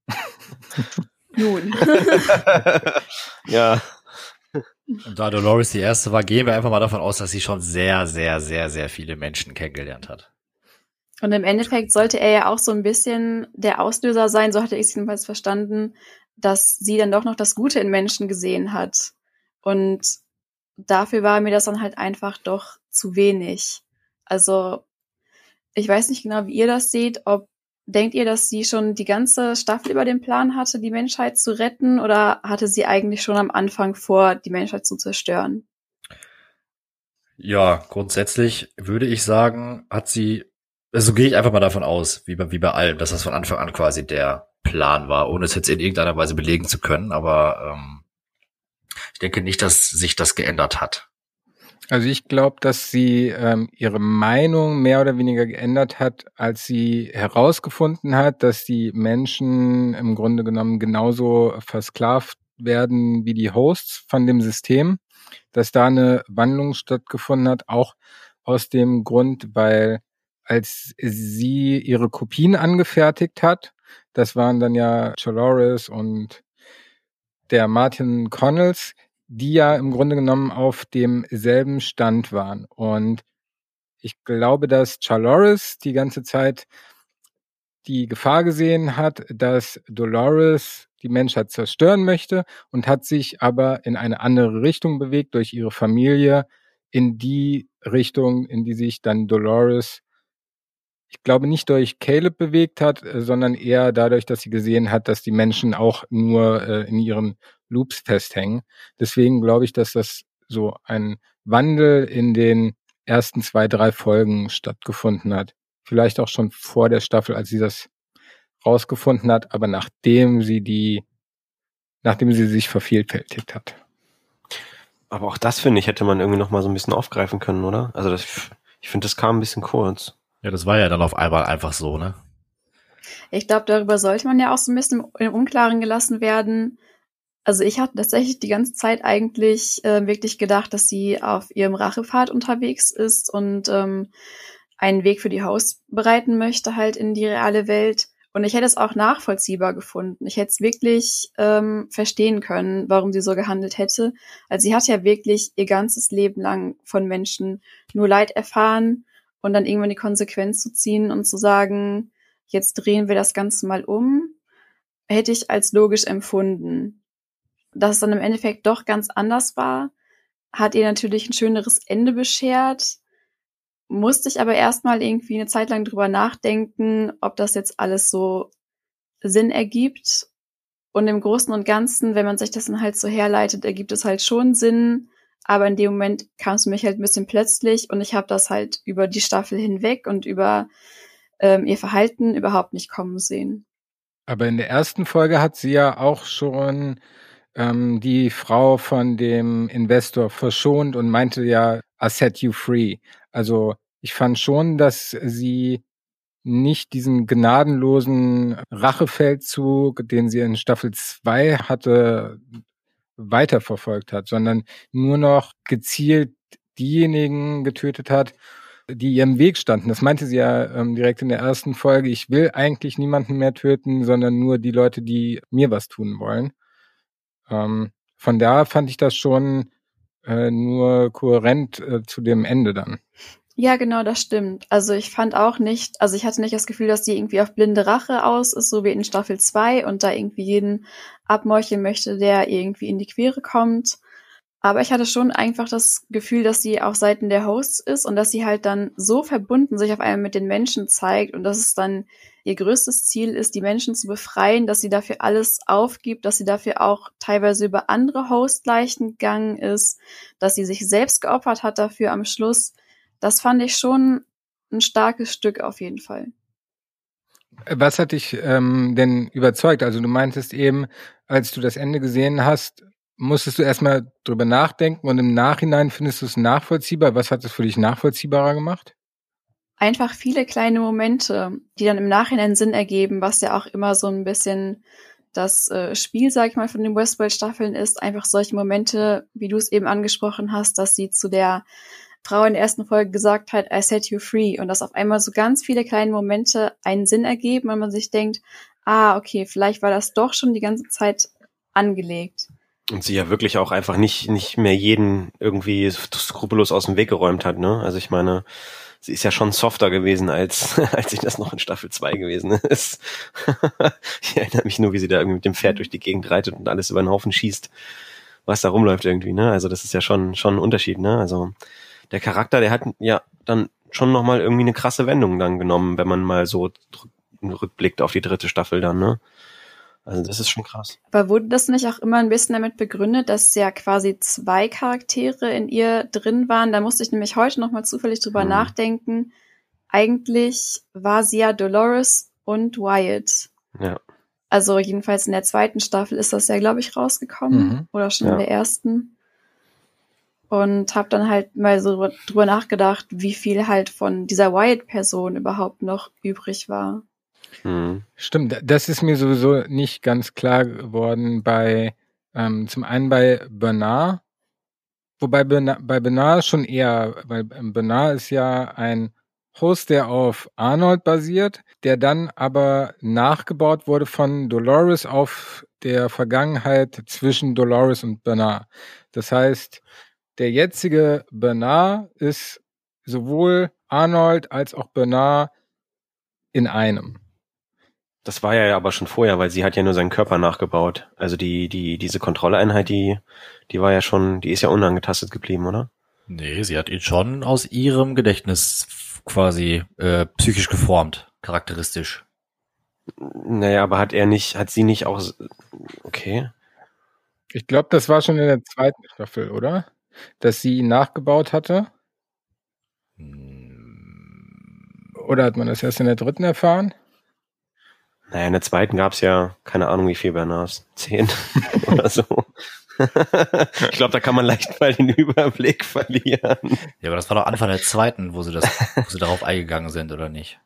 [SPEAKER 5] Nun.
[SPEAKER 3] ja.
[SPEAKER 4] Und da Dolores die erste war, gehen wir einfach mal davon aus, dass sie schon sehr, sehr, sehr, sehr viele Menschen kennengelernt hat.
[SPEAKER 5] Und im Endeffekt sollte er ja auch so ein bisschen der Auslöser sein, so hatte ich es jedenfalls verstanden, dass sie dann doch noch das Gute in Menschen gesehen hat. Und dafür war mir das dann halt einfach doch zu wenig. Also ich weiß nicht genau, wie ihr das seht, ob denkt ihr, dass sie schon die ganze Staffel über den Plan hatte, die Menschheit zu retten, oder hatte sie eigentlich schon am Anfang vor, die Menschheit zu zerstören?
[SPEAKER 4] Ja, grundsätzlich würde ich sagen, hat sie, also gehe ich einfach mal davon aus, wie bei, wie bei allem, dass das von Anfang an quasi der Plan war, ohne es jetzt in irgendeiner Weise belegen zu können, aber ähm, ich denke nicht, dass sich das geändert hat.
[SPEAKER 2] Also ich glaube, dass sie ähm, ihre Meinung mehr oder weniger geändert hat, als sie herausgefunden hat, dass die Menschen im Grunde genommen genauso versklavt werden wie die Hosts von dem System, dass da eine Wandlung stattgefunden hat, auch aus dem Grund, weil als sie ihre Kopien angefertigt hat, das waren dann ja Choloris und der Martin Connells, die ja im Grunde genommen auf demselben Stand waren. Und ich glaube, dass Chaloris die ganze Zeit die Gefahr gesehen hat, dass Dolores die Menschheit zerstören möchte und hat sich aber in eine andere Richtung bewegt durch ihre Familie, in die Richtung, in die sich dann Dolores ich glaube, nicht durch Caleb bewegt hat, äh, sondern eher dadurch, dass sie gesehen hat, dass die Menschen auch nur äh, in ihren Loops festhängen. Deswegen glaube ich, dass das so ein Wandel in den ersten zwei, drei Folgen stattgefunden hat. Vielleicht auch schon vor der Staffel, als sie das rausgefunden hat, aber nachdem sie die, nachdem sie sich vervielfältigt hat.
[SPEAKER 3] Aber auch das finde ich, hätte man irgendwie noch mal so ein bisschen aufgreifen können, oder? Also das, ich finde, das kam ein bisschen kurz.
[SPEAKER 4] Ja, das war ja dann auf einmal einfach so, ne?
[SPEAKER 5] Ich glaube, darüber sollte man ja auch so ein bisschen im Unklaren gelassen werden. Also ich hatte tatsächlich die ganze Zeit eigentlich äh, wirklich gedacht, dass sie auf ihrem Rachepfad unterwegs ist und ähm, einen Weg für die Haus bereiten möchte, halt in die reale Welt. Und ich hätte es auch nachvollziehbar gefunden. Ich hätte es wirklich ähm, verstehen können, warum sie so gehandelt hätte. Also sie hat ja wirklich ihr ganzes Leben lang von Menschen nur Leid erfahren und dann irgendwann die Konsequenz zu ziehen und zu sagen, jetzt drehen wir das Ganze mal um, hätte ich als logisch empfunden. Dass es dann im Endeffekt doch ganz anders war, hat ihr natürlich ein schöneres Ende beschert, musste ich aber erstmal irgendwie eine Zeit lang drüber nachdenken, ob das jetzt alles so Sinn ergibt. Und im Großen und Ganzen, wenn man sich das dann halt so herleitet, ergibt es halt schon Sinn, aber in dem Moment kam es mich halt ein bisschen plötzlich und ich habe das halt über die Staffel hinweg und über ähm, ihr Verhalten überhaupt nicht kommen sehen.
[SPEAKER 2] Aber in der ersten Folge hat sie ja auch schon ähm, die Frau von dem Investor verschont und meinte ja, I set you free. Also ich fand schon, dass sie nicht diesen gnadenlosen Rachefeldzug, den sie in Staffel 2 hatte, weiterverfolgt hat, sondern nur noch gezielt diejenigen getötet hat, die ihrem Weg standen. Das meinte sie ja ähm, direkt in der ersten Folge. Ich will eigentlich niemanden mehr töten, sondern nur die Leute, die mir was tun wollen. Ähm, von da fand ich das schon äh, nur kohärent äh, zu dem Ende dann.
[SPEAKER 5] Ja, genau, das stimmt. Also ich fand auch nicht, also ich hatte nicht das Gefühl, dass die irgendwie auf blinde Rache aus ist, so wie in Staffel 2 und da irgendwie jeden abmorcheln möchte, der irgendwie in die Quere kommt. Aber ich hatte schon einfach das Gefühl, dass sie auf Seiten der Hosts ist und dass sie halt dann so verbunden sich auf einmal mit den Menschen zeigt und dass es dann ihr größtes Ziel ist, die Menschen zu befreien, dass sie dafür alles aufgibt, dass sie dafür auch teilweise über andere Hostleichen gegangen ist, dass sie sich selbst geopfert hat dafür am Schluss das fand ich schon ein starkes Stück auf jeden Fall.
[SPEAKER 2] Was hat dich ähm, denn überzeugt? Also du meintest eben, als du das Ende gesehen hast, musstest du erstmal drüber nachdenken und im Nachhinein findest du es nachvollziehbar. Was hat es für dich nachvollziehbarer gemacht?
[SPEAKER 5] Einfach viele kleine Momente, die dann im Nachhinein Sinn ergeben, was ja auch immer so ein bisschen das äh, Spiel, sag ich mal, von den Westworld-Staffeln ist einfach solche Momente, wie du es eben angesprochen hast, dass sie zu der Frau in der ersten Folge gesagt hat, I set you free und dass auf einmal so ganz viele kleine Momente einen Sinn ergeben und man sich denkt, ah, okay, vielleicht war das doch schon die ganze Zeit angelegt.
[SPEAKER 3] Und sie ja wirklich auch einfach nicht, nicht mehr jeden irgendwie skrupellos aus dem Weg geräumt hat, ne? Also ich meine, sie ist ja schon softer gewesen, als, als ich das noch in Staffel 2 gewesen ist. ich erinnere mich nur, wie sie da irgendwie mit dem Pferd durch die Gegend reitet und alles über den Haufen schießt, was da rumläuft irgendwie, ne? Also das ist ja schon, schon ein Unterschied, ne? Also der Charakter, der hat ja dann schon nochmal irgendwie eine krasse Wendung dann genommen, wenn man mal so rückblickt auf die dritte Staffel dann, ne? Also das ist schon krass.
[SPEAKER 5] Aber wurde das nicht auch immer ein bisschen damit begründet, dass ja quasi zwei Charaktere in ihr drin waren? Da musste ich nämlich heute noch mal zufällig drüber hm. nachdenken. Eigentlich war sie ja Dolores und Wyatt.
[SPEAKER 3] Ja.
[SPEAKER 5] Also jedenfalls in der zweiten Staffel ist das ja, glaube ich, rausgekommen. Mhm. Oder schon ja. in der ersten. Und habe dann halt mal so drüber nachgedacht, wie viel halt von dieser Wyatt-Person überhaupt noch übrig war.
[SPEAKER 2] Mhm. Stimmt, das ist mir sowieso nicht ganz klar geworden bei, ähm, zum einen bei Bernard, wobei Bernard, bei Bernard schon eher, weil Bernard ist ja ein Host, der auf Arnold basiert, der dann aber nachgebaut wurde von Dolores auf der Vergangenheit zwischen Dolores und Bernard. Das heißt, der jetzige Bernard ist sowohl Arnold als auch Bernard in einem.
[SPEAKER 3] Das war ja aber schon vorher, weil sie hat ja nur seinen Körper nachgebaut. Also die, die, diese Kontrolleinheit, die, die war ja schon, die ist ja unangetastet geblieben, oder?
[SPEAKER 4] Nee, sie hat ihn schon aus ihrem Gedächtnis quasi äh, psychisch geformt, charakteristisch.
[SPEAKER 3] Naja, aber hat er nicht, hat sie nicht auch, okay.
[SPEAKER 2] Ich glaube, das war schon in der zweiten Staffel, oder? Dass sie ihn nachgebaut hatte. Oder hat man das erst in der dritten erfahren?
[SPEAKER 3] Naja, in der zweiten gab's ja, keine Ahnung wie viel Bernards, zehn oder so. ich glaube, da kann man leicht mal den Überblick verlieren.
[SPEAKER 4] Ja, aber das war doch Anfang der zweiten, wo sie das, wo sie darauf eingegangen sind, oder nicht?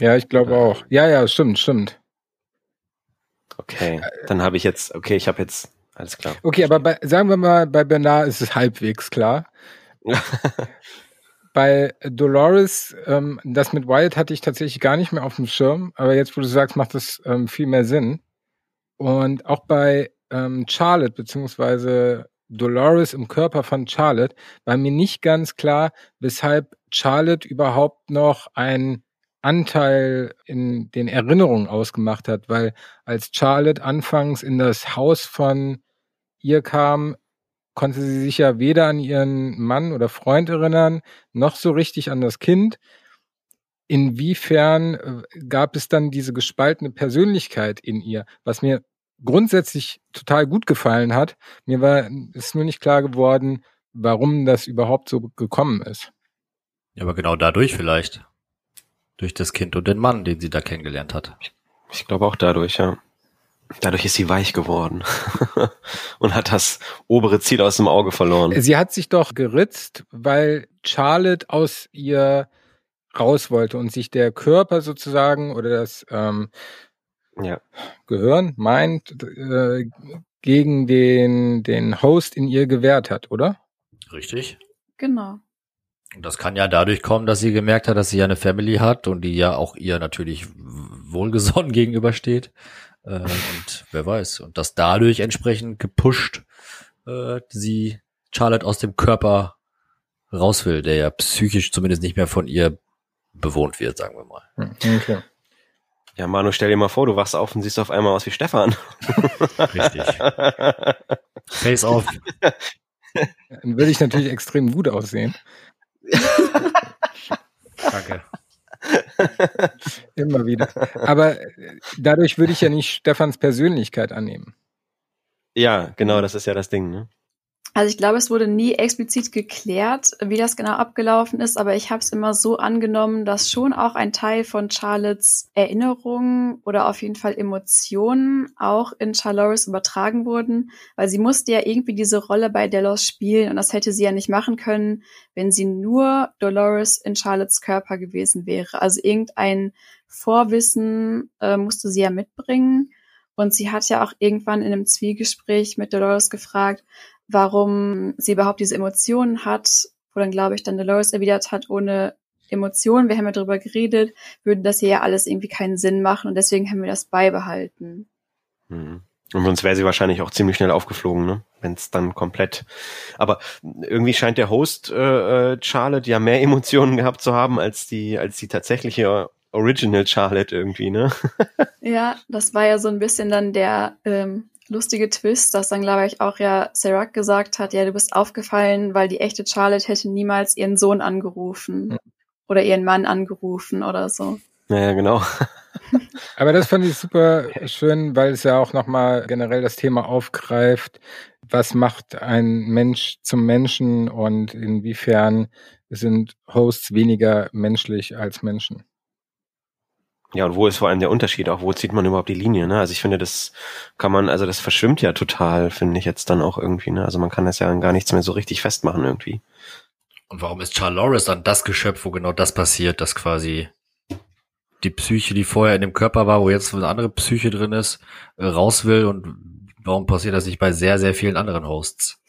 [SPEAKER 2] Ja, ich glaube auch. Ja, ja, stimmt, stimmt.
[SPEAKER 3] Okay, dann habe ich jetzt, okay, ich habe jetzt, alles klar.
[SPEAKER 2] Okay, aber bei, sagen wir mal, bei Bernard ist es halbwegs klar. bei Dolores, ähm, das mit Wyatt hatte ich tatsächlich gar nicht mehr auf dem Schirm, aber jetzt, wo du sagst, macht das ähm, viel mehr Sinn. Und auch bei ähm, Charlotte, beziehungsweise Dolores im Körper von Charlotte, war mir nicht ganz klar, weshalb Charlotte überhaupt noch einen Anteil in den Erinnerungen ausgemacht hat, weil als Charlotte anfangs in das Haus von ihr kam, konnte sie sich ja weder an ihren Mann oder Freund erinnern, noch so richtig an das Kind. Inwiefern äh, gab es dann diese gespaltene Persönlichkeit in ihr, was mir grundsätzlich total gut gefallen hat. Mir war ist nur nicht klar geworden, warum das überhaupt so gekommen ist.
[SPEAKER 4] Ja, aber genau dadurch vielleicht. Durch das Kind und den Mann, den sie da kennengelernt hat.
[SPEAKER 3] Ich glaube auch dadurch, ja. Dadurch ist sie weich geworden und hat das obere Ziel aus dem Auge verloren.
[SPEAKER 2] Sie hat sich doch geritzt, weil Charlotte aus ihr raus wollte und sich der Körper sozusagen oder das ähm, ja. Gehirn meint äh, gegen den den Host in ihr gewehrt hat, oder?
[SPEAKER 4] Richtig.
[SPEAKER 5] Genau.
[SPEAKER 4] Und das kann ja dadurch kommen, dass sie gemerkt hat, dass sie ja eine Family hat und die ja auch ihr natürlich wohlgesonnen gegenübersteht. Äh, und wer weiß. Und dass dadurch entsprechend gepusht äh, sie Charlotte aus dem Körper raus will, der ja psychisch zumindest nicht mehr von ihr bewohnt wird, sagen wir mal. Hm, okay.
[SPEAKER 3] Ja, Manu, stell dir mal vor, du wachst auf und siehst auf einmal aus wie Stefan. Richtig.
[SPEAKER 4] Face off.
[SPEAKER 2] Dann würde ich natürlich extrem gut aussehen. Danke. Immer wieder. Aber äh, dadurch würde ich ja nicht Stefans Persönlichkeit annehmen.
[SPEAKER 3] Ja, genau, das ist ja das Ding, ne?
[SPEAKER 5] Also ich glaube, es wurde nie explizit geklärt, wie das genau abgelaufen ist, aber ich habe es immer so angenommen, dass schon auch ein Teil von Charlottes Erinnerungen oder auf jeden Fall Emotionen auch in Charloris übertragen wurden, weil sie musste ja irgendwie diese Rolle bei Delos spielen und das hätte sie ja nicht machen können, wenn sie nur Dolores in Charlottes Körper gewesen wäre. Also irgendein Vorwissen äh, musste sie ja mitbringen. Und sie hat ja auch irgendwann in einem Zwiegespräch mit Dolores gefragt, warum sie überhaupt diese Emotionen hat, wo dann, glaube ich, dann Dolores erwidert hat, ohne Emotionen, wir haben ja darüber geredet, würde das hier ja alles irgendwie keinen Sinn machen und deswegen haben wir das beibehalten.
[SPEAKER 3] Mhm. Und sonst wäre sie wahrscheinlich auch ziemlich schnell aufgeflogen, ne? Wenn es dann komplett. Aber irgendwie scheint der Host äh, äh, Charlotte ja mehr Emotionen gehabt zu haben als die als die tatsächliche Original Charlotte irgendwie, ne?
[SPEAKER 5] ja, das war ja so ein bisschen dann der ähm, lustige Twist, dass dann, glaube ich, auch ja Sarah gesagt hat, ja, du bist aufgefallen, weil die echte Charlotte hätte niemals ihren Sohn angerufen ja. oder ihren Mann angerufen oder so.
[SPEAKER 3] Naja, genau.
[SPEAKER 2] Aber das fand ich super schön, weil es ja auch nochmal generell das Thema aufgreift, was macht ein Mensch zum Menschen und inwiefern sind Hosts weniger menschlich als Menschen.
[SPEAKER 3] Ja, und wo ist vor allem der Unterschied? Auch wo zieht man überhaupt die Linie? Ne? Also ich finde, das kann man, also das verschwimmt ja total, finde ich jetzt dann auch irgendwie. Ne? Also man kann das ja gar nichts mehr so richtig festmachen irgendwie.
[SPEAKER 4] Und warum ist Charles Loris dann das Geschöpf, wo genau das passiert, dass quasi die Psyche, die vorher in dem Körper war, wo jetzt eine andere Psyche drin ist, äh, raus will und warum passiert das nicht bei sehr, sehr vielen anderen Hosts?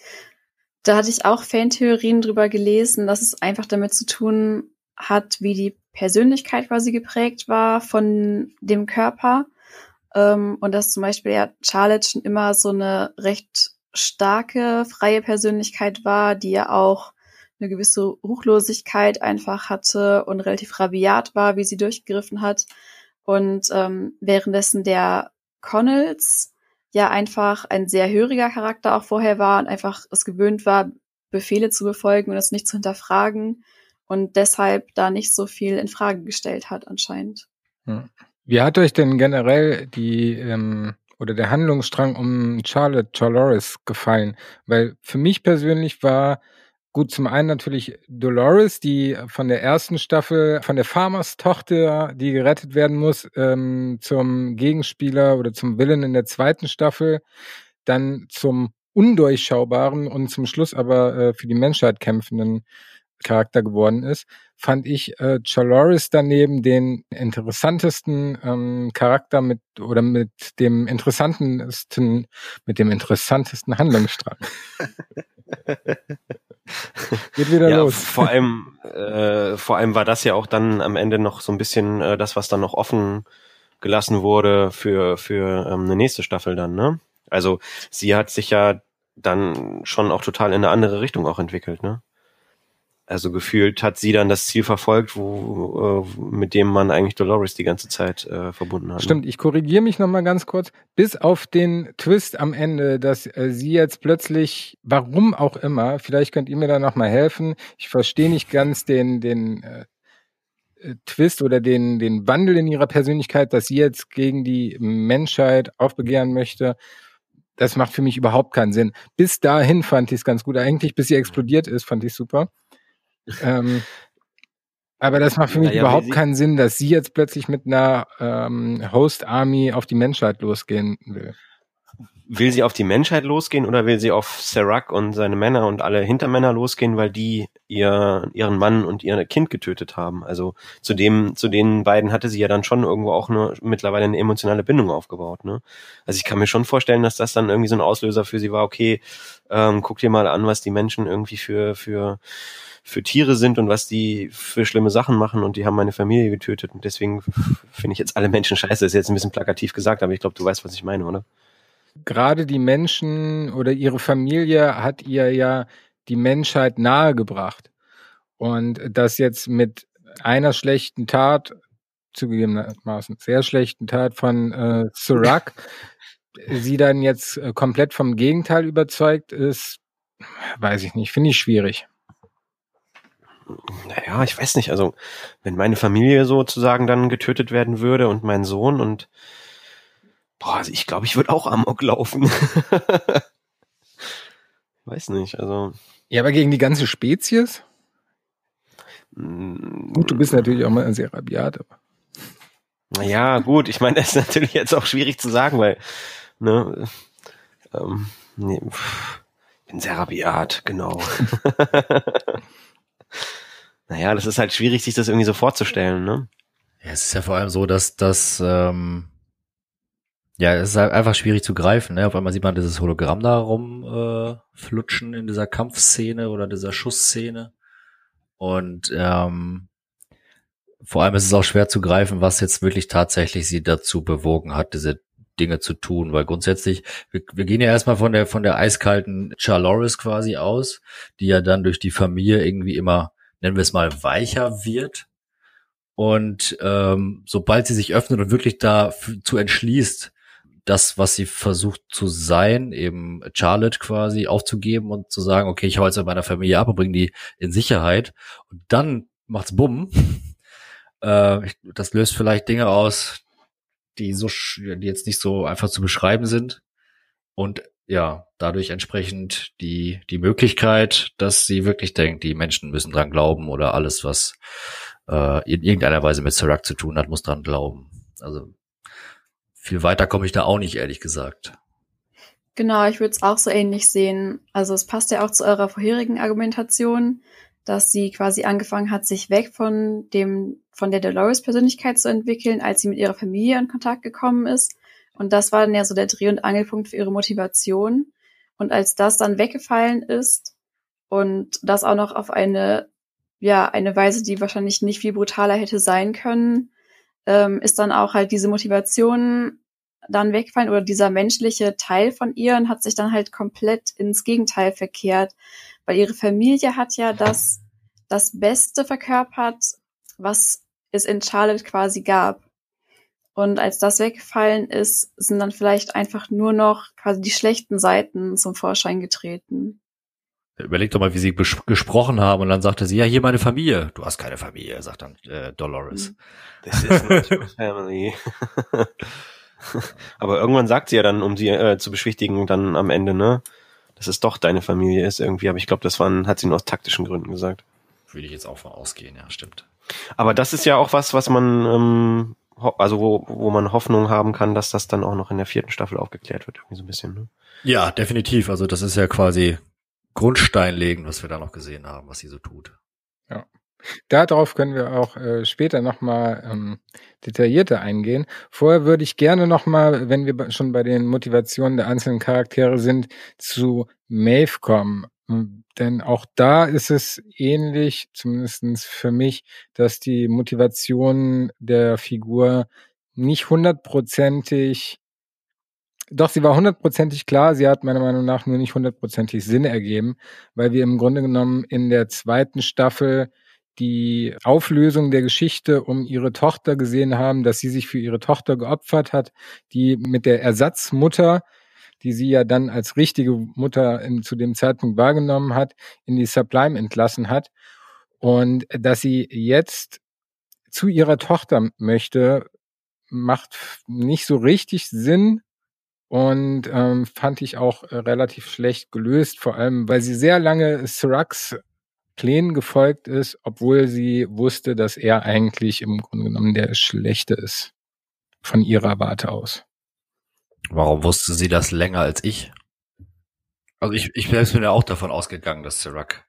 [SPEAKER 5] Da hatte ich auch Fantheorien drüber gelesen, dass es einfach damit zu tun hat, wie die Persönlichkeit quasi geprägt war von dem Körper. Ähm, und dass zum Beispiel ja Charlotte schon immer so eine recht starke, freie Persönlichkeit war, die ja auch eine gewisse Ruchlosigkeit einfach hatte und relativ rabiat war, wie sie durchgegriffen hat. Und ähm, währenddessen der Connells ja einfach ein sehr höriger Charakter auch vorher war und einfach es gewöhnt war, Befehle zu befolgen und es nicht zu hinterfragen und deshalb da nicht so viel in Frage gestellt hat anscheinend.
[SPEAKER 2] Wie hat euch denn generell die ähm, oder der Handlungsstrang um Charlotte Dolores gefallen? Weil für mich persönlich war gut zum einen natürlich Dolores, die von der ersten Staffel von der Farmers Tochter, die gerettet werden muss, ähm, zum Gegenspieler oder zum Villain in der zweiten Staffel, dann zum undurchschaubaren und zum Schluss aber äh, für die Menschheit kämpfenden Charakter geworden ist, fand ich äh, Chaloris daneben den interessantesten ähm, Charakter mit oder mit dem interessantesten, mit dem interessantesten Handlungsstrang.
[SPEAKER 3] Geht wieder ja, los. Vor allem, äh, vor allem war das ja auch dann am Ende noch so ein bisschen äh, das, was dann noch offen gelassen wurde für für ähm, eine nächste Staffel dann. Ne? Also sie hat sich ja dann schon auch total in eine andere Richtung auch entwickelt. Ne? Also gefühlt hat sie dann das Ziel verfolgt, wo, äh, mit dem man eigentlich Dolores die ganze Zeit äh, verbunden hat.
[SPEAKER 2] Ne? Stimmt, ich korrigiere mich nochmal ganz kurz. Bis auf den Twist am Ende, dass äh, sie jetzt plötzlich, warum auch immer, vielleicht könnt ihr mir da nochmal helfen. Ich verstehe nicht ganz den, den äh, äh, Twist oder den, den Wandel in ihrer Persönlichkeit, dass sie jetzt gegen die Menschheit aufbegehren möchte das macht für mich überhaupt keinen Sinn. Bis dahin fand ich es ganz gut. Eigentlich, bis sie explodiert ist, fand ich super ähm, aber das macht für mich ja, überhaupt keinen Sinn, dass sie jetzt plötzlich mit einer ähm, Host Army auf die Menschheit losgehen will.
[SPEAKER 3] Will sie auf die Menschheit losgehen oder will sie auf Serac und seine Männer und alle Hintermänner losgehen, weil die ihr, ihren Mann und ihr Kind getötet haben? Also zu dem, zu den beiden hatte sie ja dann schon irgendwo auch eine, mittlerweile eine emotionale Bindung aufgebaut, ne? Also ich kann mir schon vorstellen, dass das dann irgendwie so ein Auslöser für sie war, okay, ähm, guck dir mal an, was die Menschen irgendwie für, für, für Tiere sind und was die für schlimme Sachen machen und die haben meine Familie getötet und deswegen finde ich jetzt alle Menschen scheiße. Ist jetzt ein bisschen plakativ gesagt, aber ich glaube, du weißt, was ich meine, oder?
[SPEAKER 2] Gerade die Menschen oder ihre Familie hat ihr ja die Menschheit nahegebracht. Und das jetzt mit einer schlechten Tat, zugegebenermaßen sehr schlechten Tat von äh, Sirac, sie dann jetzt äh, komplett vom Gegenteil überzeugt ist, weiß ich nicht, finde ich schwierig
[SPEAKER 3] naja, ich weiß nicht, also wenn meine Familie sozusagen dann getötet werden würde und mein Sohn und boah, also ich glaube, ich würde auch Amok laufen. weiß nicht, also.
[SPEAKER 2] Ja, aber gegen die ganze Spezies? Mm. Gut, du bist natürlich auch mal sehr rabiat, aber.
[SPEAKER 3] Naja, gut, ich meine, das ist natürlich jetzt auch schwierig zu sagen, weil, ne, ähm, nee, bin sehr rabiat, genau. Naja, das ist halt schwierig, sich das irgendwie so vorzustellen, ne?
[SPEAKER 4] Ja, es ist ja vor allem so, dass das, ähm, Ja, es ist halt einfach schwierig zu greifen. Ne? Auf einmal sieht man dieses Hologramm da rumflutschen äh, in dieser Kampfszene oder dieser Schussszene. Und ähm, vor allem ist es auch schwer zu greifen, was jetzt wirklich tatsächlich sie dazu bewogen hat, diese Dinge zu tun, weil grundsätzlich, wir, wir gehen ja erstmal von der, von der eiskalten Charloris quasi aus, die ja dann durch die Familie irgendwie immer, nennen wir es mal, weicher wird. Und ähm, sobald sie sich öffnet und wirklich da zu entschließt, das, was sie versucht zu sein, eben Charlotte quasi aufzugeben und zu sagen, okay, ich hau jetzt mit meiner Familie ab und bringe die in Sicherheit. Und dann macht's bumm. äh, das löst vielleicht Dinge aus, die so, die jetzt nicht so einfach zu beschreiben sind. Und ja, dadurch entsprechend die, die Möglichkeit, dass sie wirklich denkt, die Menschen müssen dran glauben oder alles, was äh, in irgendeiner Weise mit Serac zu tun hat, muss dran glauben. Also viel weiter komme ich da auch nicht, ehrlich gesagt.
[SPEAKER 5] Genau, ich würde es auch so ähnlich sehen. Also es passt ja auch zu eurer vorherigen Argumentation, dass sie quasi angefangen hat, sich weg von dem, von der Dolores-Persönlichkeit zu entwickeln, als sie mit ihrer Familie in Kontakt gekommen ist. Und das war dann ja so der Dreh- und Angelpunkt für ihre Motivation. Und als das dann weggefallen ist und das auch noch auf eine, ja, eine Weise, die wahrscheinlich nicht viel brutaler hätte sein können, ähm, ist dann auch halt diese Motivation dann wegfallen oder dieser menschliche Teil von ihr und hat sich dann halt komplett ins Gegenteil verkehrt weil ihre Familie hat ja das, das Beste verkörpert, was es in Charlotte quasi gab. Und als das weggefallen ist, sind dann vielleicht einfach nur noch quasi die schlechten Seiten zum Vorschein getreten.
[SPEAKER 4] Überleg doch mal, wie sie gesprochen haben und dann sagte sie, ja, hier meine Familie. Du hast keine Familie, sagt dann äh, Dolores.
[SPEAKER 3] This is not your family. Aber irgendwann sagt sie ja dann, um sie äh, zu beschwichtigen, dann am Ende, ne? dass es doch deine Familie ist irgendwie, aber ich glaube, das waren, hat sie nur aus taktischen Gründen gesagt.
[SPEAKER 4] Würde ich jetzt auch von ausgehen, ja, stimmt.
[SPEAKER 3] Aber das ist ja auch was, was man, ähm, also wo, wo man Hoffnung haben kann, dass das dann auch noch in der vierten Staffel aufgeklärt wird, irgendwie so ein bisschen, ne?
[SPEAKER 4] Ja, definitiv. Also das ist ja quasi Grundstein legen, was wir da noch gesehen haben, was sie so tut.
[SPEAKER 2] Ja. Darauf können wir auch äh, später nochmal ähm, detaillierter eingehen. Vorher würde ich gerne nochmal, wenn wir schon bei den Motivationen der einzelnen Charaktere sind, zu Maeve kommen. Denn auch da ist es ähnlich, zumindestens für mich, dass die Motivation der Figur nicht hundertprozentig doch, sie war hundertprozentig klar. Sie hat meiner Meinung nach nur nicht hundertprozentig Sinn ergeben, weil wir im Grunde genommen in der zweiten Staffel die Auflösung der Geschichte um ihre Tochter gesehen haben, dass sie sich für ihre Tochter geopfert hat, die mit der Ersatzmutter, die sie ja dann als richtige Mutter in, zu dem Zeitpunkt wahrgenommen hat, in die Sublime entlassen hat. Und dass sie jetzt zu ihrer Tochter möchte, macht nicht so richtig Sinn und ähm, fand ich auch äh, relativ schlecht gelöst, vor allem weil sie sehr lange Sirax Plänen gefolgt ist, obwohl sie wusste, dass er eigentlich im Grunde genommen der Schlechte ist. Von ihrer Warte aus.
[SPEAKER 4] Warum wusste sie das länger als ich? Also ich, ich selbst bin ja auch davon ausgegangen, dass Serac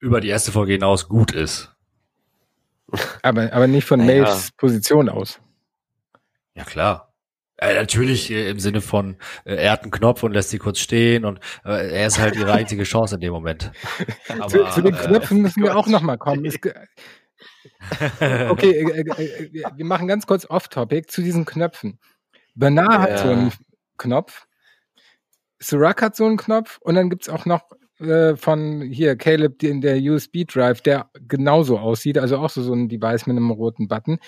[SPEAKER 4] über die erste Folge hinaus gut ist.
[SPEAKER 2] Aber, aber nicht von naja. Maves Position aus.
[SPEAKER 4] Ja klar. Äh, natürlich äh, im Sinne von, äh, er hat einen Knopf und lässt sie kurz stehen und äh, er ist halt ihre einzige Chance in dem Moment.
[SPEAKER 2] Aber, zu, zu, den Knöpfen äh, müssen wir auch nochmal kommen. Es, okay, äh, wir machen ganz kurz off-topic zu diesen Knöpfen. Bernard hat so einen Knopf, Sirac hat so einen Knopf und dann gibt's auch noch von hier Caleb den der USB Drive, der genauso aussieht, also auch so, so ein Device mit einem roten Button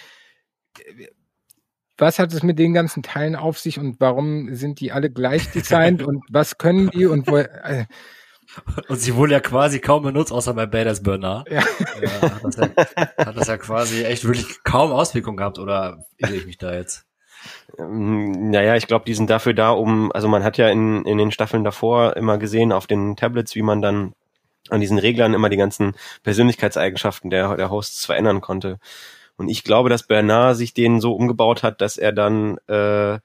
[SPEAKER 2] was hat es mit den ganzen Teilen auf sich und warum sind die alle gleich designt und was können die und wo, äh,
[SPEAKER 4] und sie wurde ja quasi kaum benutzt, außer bei Badass Burner. Ja. ja, hat, das ja hat das ja quasi echt wirklich kaum Auswirkungen gehabt, oder irre ich mich da jetzt?
[SPEAKER 3] Ähm, naja, ich glaube, die sind dafür da, um, also man hat ja in, in den Staffeln davor immer gesehen auf den Tablets, wie man dann an diesen Reglern immer die ganzen Persönlichkeitseigenschaften der, der Hosts verändern konnte. Und ich glaube, dass Bernard sich den so umgebaut hat, dass er dann äh,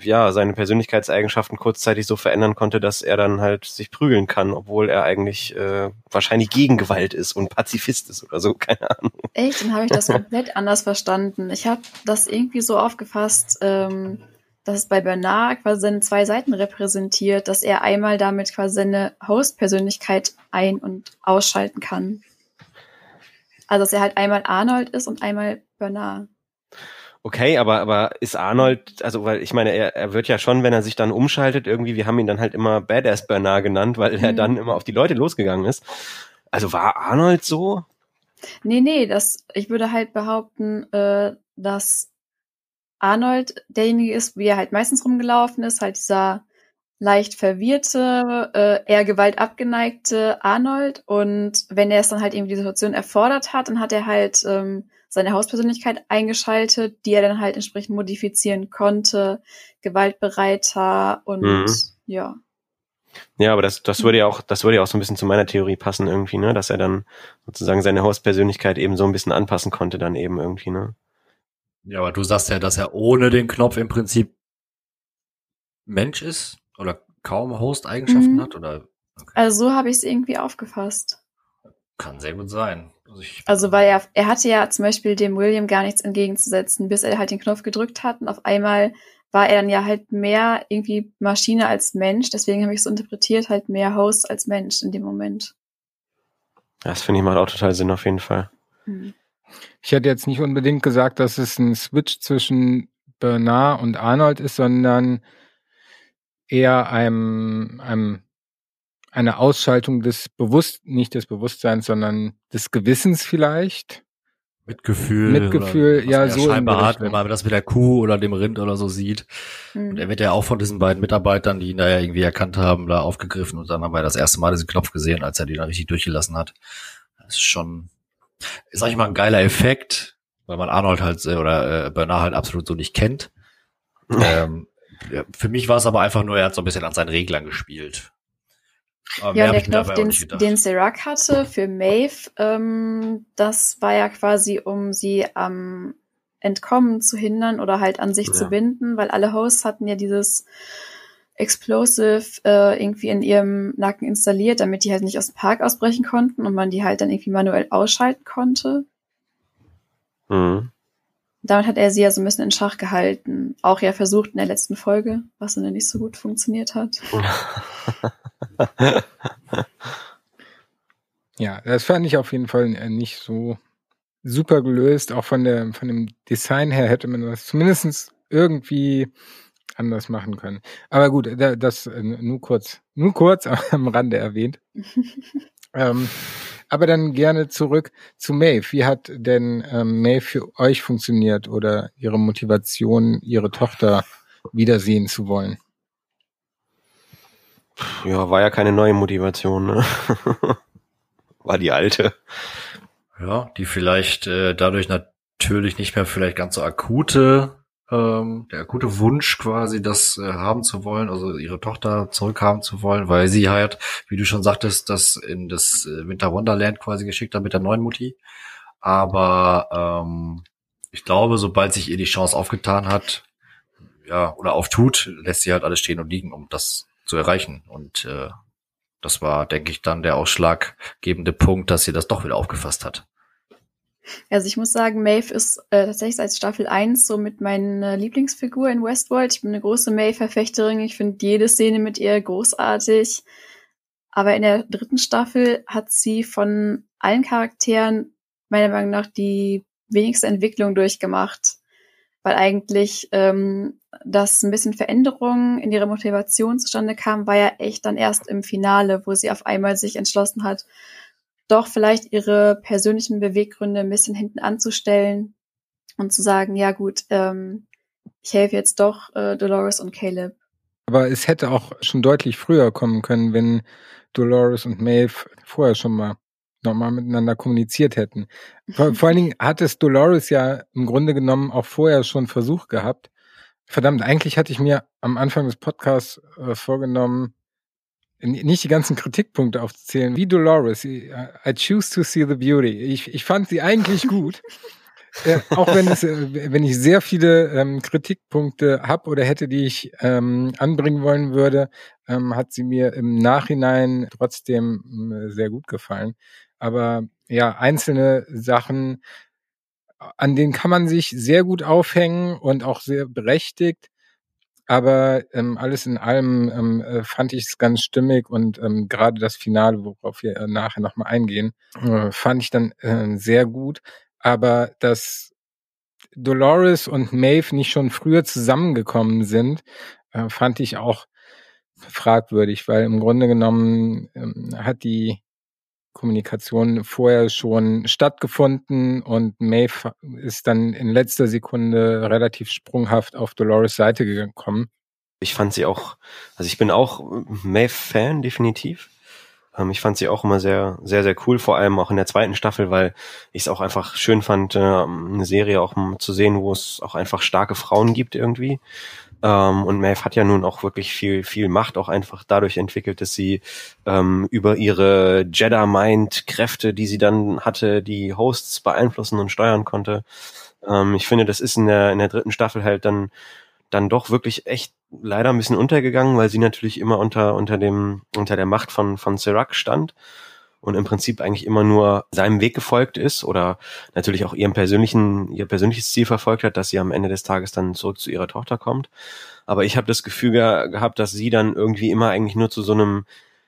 [SPEAKER 3] ja seine Persönlichkeitseigenschaften kurzzeitig so verändern konnte, dass er dann halt sich prügeln kann, obwohl er eigentlich äh, wahrscheinlich gegen Gewalt ist und Pazifist ist oder so, keine Ahnung.
[SPEAKER 5] Echt, dann habe ich das komplett anders verstanden. Ich habe das irgendwie so aufgefasst, ähm, dass es bei Bernard quasi seine zwei Seiten repräsentiert, dass er einmal damit quasi seine Host-Persönlichkeit ein- und ausschalten kann. Also dass er halt einmal Arnold ist und einmal Bernard.
[SPEAKER 3] Okay, aber, aber ist Arnold, also weil ich meine, er, er wird ja schon, wenn er sich dann umschaltet, irgendwie, wir haben ihn dann halt immer Badass Bernard genannt, weil mhm. er dann immer auf die Leute losgegangen ist. Also war Arnold so?
[SPEAKER 5] Nee, nee, das, ich würde halt behaupten, äh, dass Arnold derjenige ist, wie er halt meistens rumgelaufen ist, halt dieser leicht verwirrte, äh, eher Gewalt abgeneigte Arnold. Und wenn er es dann halt irgendwie die Situation erfordert hat, dann hat er halt ähm, seine Hauspersönlichkeit eingeschaltet, die er dann halt entsprechend modifizieren konnte, gewaltbereiter und mhm. ja.
[SPEAKER 3] Ja, aber das, das würde ja auch, das würde ja auch so ein bisschen zu meiner Theorie passen irgendwie, ne, dass er dann sozusagen seine Hauspersönlichkeit eben so ein bisschen anpassen konnte dann eben irgendwie, ne.
[SPEAKER 4] Ja, aber du sagst ja, dass er ohne den Knopf im Prinzip Mensch ist oder kaum Host-Eigenschaften mhm. hat oder?
[SPEAKER 5] Okay. Also so habe ich es irgendwie aufgefasst.
[SPEAKER 4] Kann sehr gut sein.
[SPEAKER 5] Also, also weil er, er hatte ja zum Beispiel dem William gar nichts entgegenzusetzen, bis er halt den Knopf gedrückt hat und auf einmal war er dann ja halt mehr irgendwie Maschine als Mensch. Deswegen habe ich es so interpretiert, halt mehr Host als Mensch in dem Moment.
[SPEAKER 3] Das finde ich macht auch total Sinn auf jeden Fall. Mhm.
[SPEAKER 2] Ich hätte jetzt nicht unbedingt gesagt, dass es ein Switch zwischen Bernard und Arnold ist, sondern eher einem, einem eine Ausschaltung des Bewusst, nicht des Bewusstseins, sondern des Gewissens vielleicht.
[SPEAKER 4] Mitgefühl.
[SPEAKER 2] Mitgefühl, ja, so.
[SPEAKER 4] Scheinbar hat, wenn man das mit der Kuh oder dem Rind oder so sieht. Mhm. Und er wird ja auch von diesen beiden Mitarbeitern, die ihn da ja irgendwie erkannt haben, da aufgegriffen und dann haben wir das erste Mal diesen Knopf gesehen, als er die dann richtig durchgelassen hat. Das ist schon, sag ich mal, ein geiler Effekt, weil man Arnold halt äh, oder äh, Bernard halt absolut so nicht kennt. ähm, ja, für mich war es aber einfach nur, er hat so ein bisschen an seinen Reglern gespielt.
[SPEAKER 5] Aber ja, der Knopf, den, den Serac hatte für Maeve, ähm, das war ja quasi, um sie am Entkommen zu hindern oder halt an sich ja. zu binden, weil alle Hosts hatten ja dieses Explosive äh, irgendwie in ihrem Nacken installiert, damit die halt nicht aus dem Park ausbrechen konnten und man die halt dann irgendwie manuell ausschalten konnte. Mhm. Damit hat er sie ja so ein bisschen in Schach gehalten. Auch ja versucht in der letzten Folge, was dann nicht so gut funktioniert hat.
[SPEAKER 2] ja, das fand ich auf jeden Fall nicht so super gelöst. Auch von der, von dem Design her hätte man das zumindest irgendwie anders machen können. Aber gut, das äh, nur kurz, nur kurz am Rande erwähnt. ähm, aber dann gerne zurück zu Maeve. Wie hat denn ähm, Maeve für euch funktioniert oder ihre Motivation, ihre Tochter wiedersehen zu wollen?
[SPEAKER 3] Ja, war ja keine neue Motivation, ne? war die alte.
[SPEAKER 4] Ja, die vielleicht äh, dadurch natürlich nicht mehr vielleicht ganz so akute, ähm, der akute Wunsch quasi, das äh, haben zu wollen, also ihre Tochter zurückhaben zu wollen, weil sie halt, wie du schon sagtest, das in das äh, Winter Wonderland quasi geschickt hat mit der neuen Mutti. Aber ähm, ich glaube, sobald sich ihr die Chance aufgetan hat, ja, oder auftut, lässt sie halt alles stehen und liegen, um das zu erreichen. Und äh, das war, denke ich, dann der ausschlaggebende Punkt, dass sie das doch wieder aufgefasst hat.
[SPEAKER 5] Also ich muss sagen, Maeve ist äh, tatsächlich seit Staffel 1 so mit meiner Lieblingsfigur in Westworld. Ich bin eine große Maeve-Verfechterin. Ich finde jede Szene mit ihr großartig. Aber in der dritten Staffel hat sie von allen Charakteren meiner Meinung nach die wenigste Entwicklung durchgemacht weil eigentlich ähm, dass ein bisschen Veränderung in ihrer Motivation zustande kam, war ja echt dann erst im Finale, wo sie auf einmal sich entschlossen hat, doch vielleicht ihre persönlichen Beweggründe ein bisschen hinten anzustellen und zu sagen, ja gut, ähm, ich helfe jetzt doch äh, Dolores und Caleb.
[SPEAKER 2] Aber es hätte auch schon deutlich früher kommen können, wenn Dolores und Maeve vorher schon mal nochmal miteinander kommuniziert hätten. Vor, vor allen Dingen hat es Dolores ja im Grunde genommen auch vorher schon Versuch gehabt. Verdammt, eigentlich hatte ich mir am Anfang des Podcasts äh, vorgenommen, nicht die ganzen Kritikpunkte aufzuzählen, wie Dolores. I choose to see the beauty. Ich, ich fand sie eigentlich gut. äh, auch wenn es, äh, wenn ich sehr viele ähm, Kritikpunkte habe oder hätte, die ich ähm, anbringen wollen würde, ähm, hat sie mir im Nachhinein trotzdem äh, sehr gut gefallen. Aber ja, einzelne Sachen, an denen kann man sich sehr gut aufhängen und auch sehr berechtigt. Aber ähm, alles in allem ähm, äh, fand ich es ganz stimmig und ähm, gerade das Finale, worauf wir äh, nachher nochmal eingehen, äh, fand ich dann äh, sehr gut. Aber dass Dolores und Maeve nicht schon früher zusammengekommen sind, äh, fand ich auch fragwürdig, weil im Grunde genommen ähm, hat die Kommunikation vorher schon stattgefunden und Maeve ist dann in letzter Sekunde relativ sprunghaft auf Dolores Seite gekommen.
[SPEAKER 3] Ich fand sie auch, also ich bin auch Maeve-Fan, definitiv. Ähm, ich fand sie auch immer sehr, sehr, sehr cool, vor allem auch in der zweiten Staffel, weil ich es auch einfach schön fand, äh, eine Serie auch zu sehen, wo es auch einfach starke Frauen gibt irgendwie. Ähm, und Maeve hat ja nun auch wirklich viel, viel Macht auch einfach dadurch entwickelt, dass sie ähm, über ihre Jedi-Mind-Kräfte, die sie dann hatte, die Hosts beeinflussen und steuern konnte. Ähm, ich finde, das ist in der, in der dritten Staffel halt dann, dann doch wirklich echt leider ein bisschen untergegangen, weil sie natürlich immer unter, unter dem, unter der Macht von, von Serac stand und im Prinzip eigentlich immer nur seinem Weg gefolgt ist oder natürlich auch ihrem persönlichen, ihr persönliches Ziel verfolgt hat, dass sie am Ende des Tages dann zurück zu ihrer Tochter kommt. Aber ich habe das Gefühl ge gehabt, dass sie dann irgendwie immer eigentlich nur zu so einem,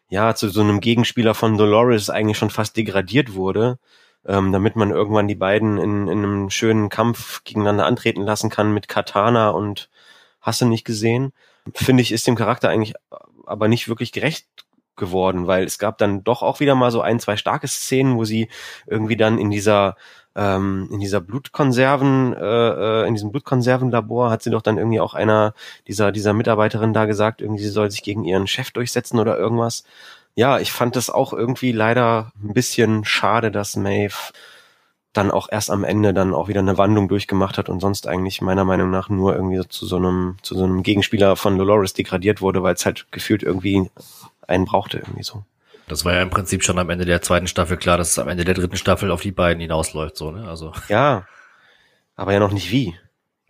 [SPEAKER 3] ja, zu so einem Gegenspieler von Dolores eigentlich schon fast degradiert wurde, ähm, damit man irgendwann die beiden in, in einem schönen Kampf gegeneinander antreten lassen kann mit Katana und hast du nicht gesehen. Finde ich, ist dem Charakter eigentlich aber nicht wirklich gerecht geworden, weil es gab dann doch auch wieder mal so ein, zwei starke Szenen, wo sie irgendwie dann in dieser ähm, in dieser Blutkonserven, äh, äh, in diesem Blutkonservenlabor hat sie doch dann irgendwie auch einer dieser dieser Mitarbeiterin da gesagt, irgendwie sie soll sich gegen ihren Chef durchsetzen oder irgendwas. Ja, ich fand das auch irgendwie leider ein bisschen schade, dass Maeve dann auch erst am Ende dann auch wieder eine Wandlung durchgemacht hat und sonst eigentlich meiner Meinung nach nur irgendwie so zu so einem zu so einem Gegenspieler von Dolores degradiert wurde, weil es halt gefühlt irgendwie einen brauchte irgendwie so.
[SPEAKER 4] Das war ja im Prinzip schon am Ende der zweiten Staffel klar, dass es am Ende der dritten Staffel auf die beiden hinausläuft, so, ne? Also.
[SPEAKER 3] Ja. Aber ja noch nicht wie.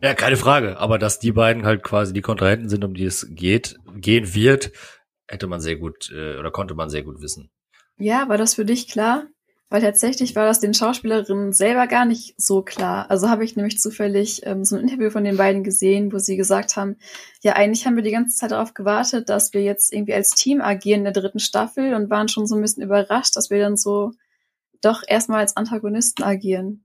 [SPEAKER 4] Ja, keine Frage. Aber dass die beiden halt quasi die Kontrahenten sind, um die es geht, gehen wird, hätte man sehr gut, äh, oder konnte man sehr gut wissen.
[SPEAKER 5] Ja, war das für dich klar? Weil tatsächlich war das den Schauspielerinnen selber gar nicht so klar. Also habe ich nämlich zufällig ähm, so ein Interview von den beiden gesehen, wo sie gesagt haben, ja, eigentlich haben wir die ganze Zeit darauf gewartet, dass wir jetzt irgendwie als Team agieren in der dritten Staffel und waren schon so ein bisschen überrascht, dass wir dann so doch erstmal als Antagonisten agieren.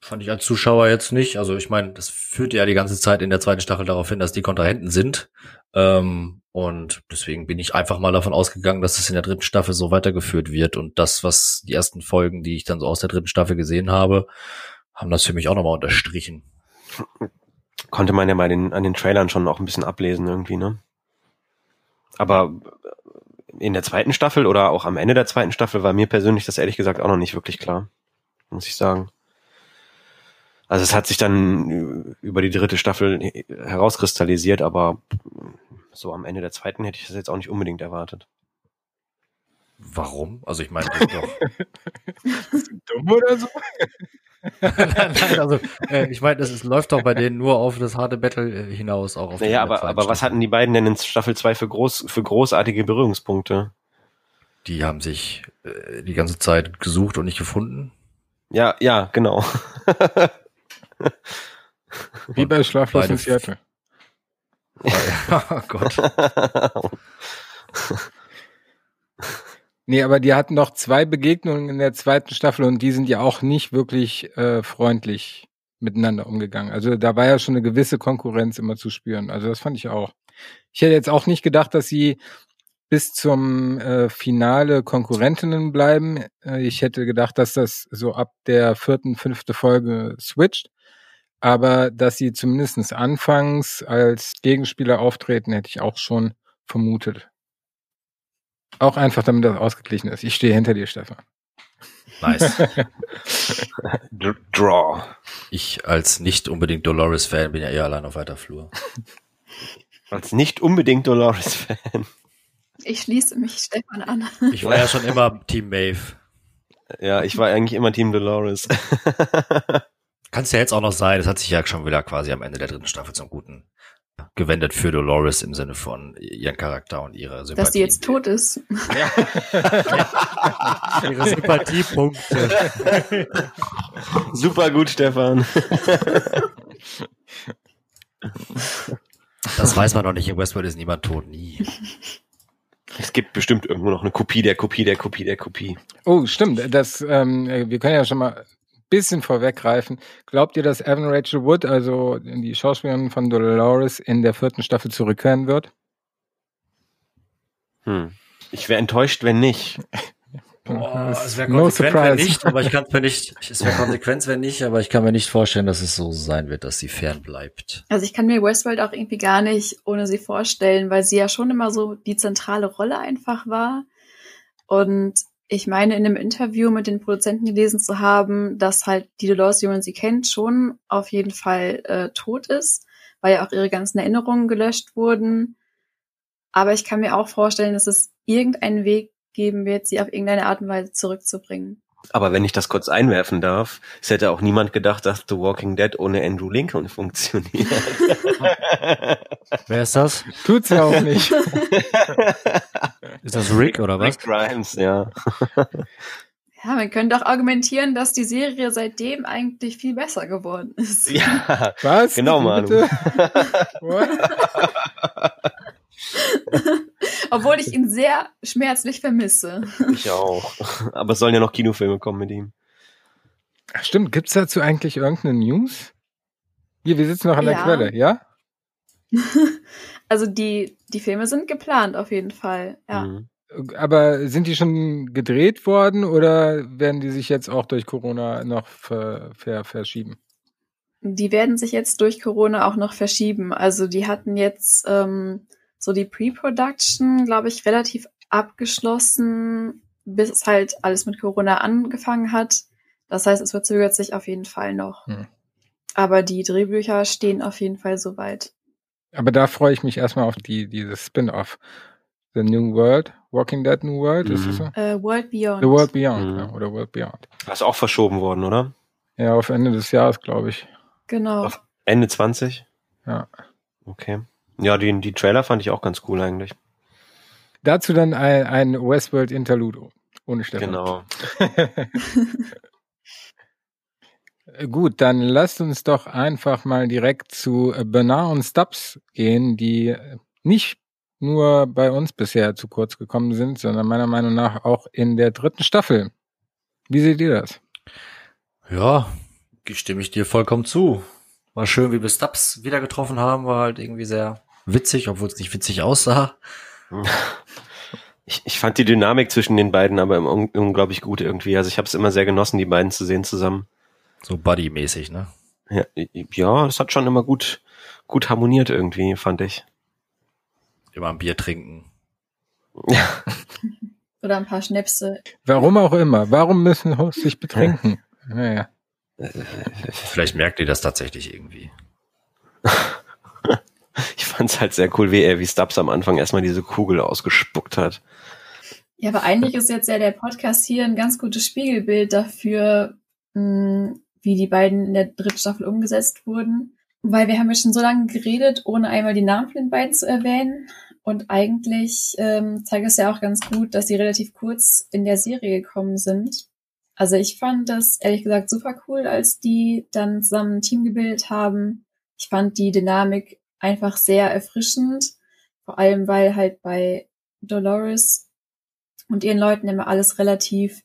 [SPEAKER 4] Fand ich als Zuschauer jetzt nicht. Also ich meine, das führt ja die ganze Zeit in der zweiten Staffel darauf hin, dass die Kontrahenten sind. Ähm, und deswegen bin ich einfach mal davon ausgegangen, dass es in der dritten Staffel so weitergeführt wird. Und das, was die ersten Folgen, die ich dann so aus der dritten Staffel gesehen habe, haben das für mich auch nochmal unterstrichen.
[SPEAKER 3] Konnte man ja mal den, an den Trailern schon auch ein bisschen ablesen irgendwie, ne? Aber in der zweiten Staffel oder auch am Ende der zweiten Staffel war mir persönlich das ehrlich gesagt auch noch nicht wirklich klar. Muss ich sagen. Also es hat sich dann über die dritte Staffel herauskristallisiert, aber so am Ende der zweiten hätte ich das jetzt auch nicht unbedingt erwartet.
[SPEAKER 4] Warum? Also ich meine, doch.
[SPEAKER 2] dumm oder so?
[SPEAKER 4] nein, nein, also äh, ich meine, es läuft doch bei denen nur auf das harte Battle äh, hinaus, auch auf
[SPEAKER 3] Naja, aber, aber was hatten die beiden denn in Staffel 2 für, groß, für großartige Berührungspunkte?
[SPEAKER 4] Die haben sich äh, die ganze Zeit gesucht und nicht gefunden.
[SPEAKER 3] Ja, ja, genau.
[SPEAKER 2] Wie bei Schlaflos in Seattle.
[SPEAKER 4] Oh Gott.
[SPEAKER 2] nee, aber die hatten noch zwei Begegnungen in der zweiten Staffel und die sind ja auch nicht wirklich äh, freundlich miteinander umgegangen. Also da war ja schon eine gewisse Konkurrenz immer zu spüren. Also das fand ich auch. Ich hätte jetzt auch nicht gedacht, dass sie bis zum äh, Finale Konkurrentinnen bleiben. Äh, ich hätte gedacht, dass das so ab der vierten, fünfte Folge switcht. Aber dass sie zumindest anfangs als Gegenspieler auftreten, hätte ich auch schon vermutet. Auch einfach, damit das ausgeglichen ist. Ich stehe hinter dir, Stefan.
[SPEAKER 4] Nice.
[SPEAKER 3] Draw.
[SPEAKER 4] Ich als nicht unbedingt Dolores-Fan bin ja eher allein auf weiter Flur.
[SPEAKER 3] Als nicht unbedingt Dolores-Fan.
[SPEAKER 5] Ich schließe mich Stefan an.
[SPEAKER 4] Ich war ja schon immer Team Maeve.
[SPEAKER 3] Ja, ich war eigentlich immer Team Dolores.
[SPEAKER 4] Kann es ja jetzt auch noch sein, das hat sich ja schon wieder quasi am Ende der dritten Staffel zum Guten gewendet für Dolores im Sinne von ihren Charakter und ihre Sympathie.
[SPEAKER 5] Dass sie jetzt tot ist. Ja.
[SPEAKER 4] ihre Sympathiepunkte.
[SPEAKER 3] Super gut, Stefan.
[SPEAKER 4] Das weiß man doch nicht. In Westworld ist niemand tot, nie.
[SPEAKER 3] Es gibt bestimmt irgendwo noch eine Kopie der Kopie der Kopie der Kopie.
[SPEAKER 2] Oh, stimmt. Das, ähm, wir können ja schon mal bisschen vorweggreifen. Glaubt ihr, dass Evan Rachel Wood, also die Schauspielerin von Dolores, in der vierten Staffel zurückkehren wird?
[SPEAKER 3] Hm. Ich wäre enttäuscht, wenn nicht.
[SPEAKER 4] Boah, es wäre konsequent, no wenn nicht, aber ich kann mir nicht, es wäre konsequent, wenn nicht, aber ich kann mir nicht vorstellen, dass es so sein wird, dass sie fern bleibt.
[SPEAKER 5] Also ich kann mir Westworld auch irgendwie gar nicht ohne sie vorstellen, weil sie ja schon immer so die zentrale Rolle einfach war. Und ich meine, in einem Interview mit den Produzenten gelesen zu haben, dass halt die Dolores, wie man sie kennt, schon auf jeden Fall äh, tot ist, weil ja auch ihre ganzen Erinnerungen gelöscht wurden. Aber ich kann mir auch vorstellen, dass es irgendeinen Weg geben wird, sie auf irgendeine Art und Weise zurückzubringen.
[SPEAKER 3] Aber wenn ich das kurz einwerfen darf, es hätte auch niemand gedacht, dass The Walking Dead ohne Andrew Lincoln funktioniert.
[SPEAKER 4] Wer ist das?
[SPEAKER 2] Tut's ja auch nicht.
[SPEAKER 4] ist das Rick oder was?
[SPEAKER 3] Rick Grimes, ja.
[SPEAKER 5] Ja, man könnte auch argumentieren, dass die Serie seitdem eigentlich viel besser geworden ist.
[SPEAKER 3] Ja,
[SPEAKER 2] Was?
[SPEAKER 3] genau, Manu.
[SPEAKER 5] Obwohl ich ihn sehr schmerzlich vermisse.
[SPEAKER 3] Ich auch. Aber es sollen ja noch Kinofilme kommen mit ihm.
[SPEAKER 2] Ach, stimmt, gibt's dazu eigentlich irgendeine News? Hier, wir sitzen noch an der
[SPEAKER 5] Ja.
[SPEAKER 2] Quelle, ja?
[SPEAKER 5] Also die, die Filme sind geplant auf jeden Fall. Ja.
[SPEAKER 3] Mhm.
[SPEAKER 2] Aber sind die schon gedreht worden oder werden die sich jetzt auch durch Corona noch ver, ver, verschieben?
[SPEAKER 5] Die werden sich jetzt durch Corona auch noch verschieben. Also die hatten jetzt ähm, so die Pre-Production, glaube ich, relativ abgeschlossen, bis es halt alles mit Corona angefangen hat. Das heißt, es verzögert sich auf jeden Fall noch.
[SPEAKER 2] Hm.
[SPEAKER 5] Aber die Drehbücher stehen auf jeden Fall soweit.
[SPEAKER 2] Aber da freue ich mich erstmal auf die, dieses Spin-off. The New World, Walking Dead New World, ist
[SPEAKER 3] Mhm.
[SPEAKER 2] das so?
[SPEAKER 5] Äh, World Beyond.
[SPEAKER 2] The World Beyond,
[SPEAKER 3] Mhm.
[SPEAKER 2] ja, oder World Beyond.
[SPEAKER 3] Das ist auch verschoben worden, oder?
[SPEAKER 2] Ja, auf Ende des Jahres, glaube ich.
[SPEAKER 5] Genau.
[SPEAKER 3] Auf Ende 20?
[SPEAKER 2] Ja.
[SPEAKER 3] Okay. Ja, die, die Trailer fand ich auch ganz cool eigentlich.
[SPEAKER 2] Dazu dann ein, ein Westworld Interlude ohne Stefan.
[SPEAKER 3] Genau.
[SPEAKER 2] Gut, dann lasst uns doch einfach mal direkt zu Bernard und Stubbs gehen, die nicht nur bei uns bisher zu kurz gekommen sind, sondern meiner Meinung nach auch in der dritten Staffel. Wie seht ihr das?
[SPEAKER 4] Ja, stimme ich dir vollkommen zu. War schön, wie wir Stubbs wieder getroffen haben, war halt irgendwie sehr witzig, obwohl es nicht witzig aussah.
[SPEAKER 3] Ich, ich fand die Dynamik zwischen den beiden aber unglaublich gut irgendwie. Also ich habe es immer sehr genossen, die beiden zu sehen zusammen.
[SPEAKER 4] So Buddy-mäßig, ne?
[SPEAKER 3] Ja, ja, das hat schon immer gut, gut harmoniert irgendwie, fand ich.
[SPEAKER 4] Immer ein Bier trinken.
[SPEAKER 5] Oder ein paar Schnäpse.
[SPEAKER 2] Warum auch immer. Warum müssen Hosts sich betrinken? Naja.
[SPEAKER 4] Vielleicht merkt ihr das tatsächlich irgendwie.
[SPEAKER 3] Ich fand's halt sehr cool, wie er, wie Stubbs am Anfang erstmal diese Kugel ausgespuckt hat.
[SPEAKER 5] Ja, aber eigentlich ist jetzt ja der Podcast hier ein ganz gutes Spiegelbild dafür, mh, wie die beiden in der dritten Staffel umgesetzt wurden. Weil wir haben ja schon so lange geredet, ohne einmal die Namen von den beiden zu erwähnen. Und eigentlich ähm, zeigt es ja auch ganz gut, dass sie relativ kurz in der Serie gekommen sind. Also ich fand das ehrlich gesagt super cool, als die dann zusammen ein Team gebildet haben. Ich fand die Dynamik einfach sehr erfrischend. Vor allem, weil halt bei Dolores und ihren Leuten immer alles relativ,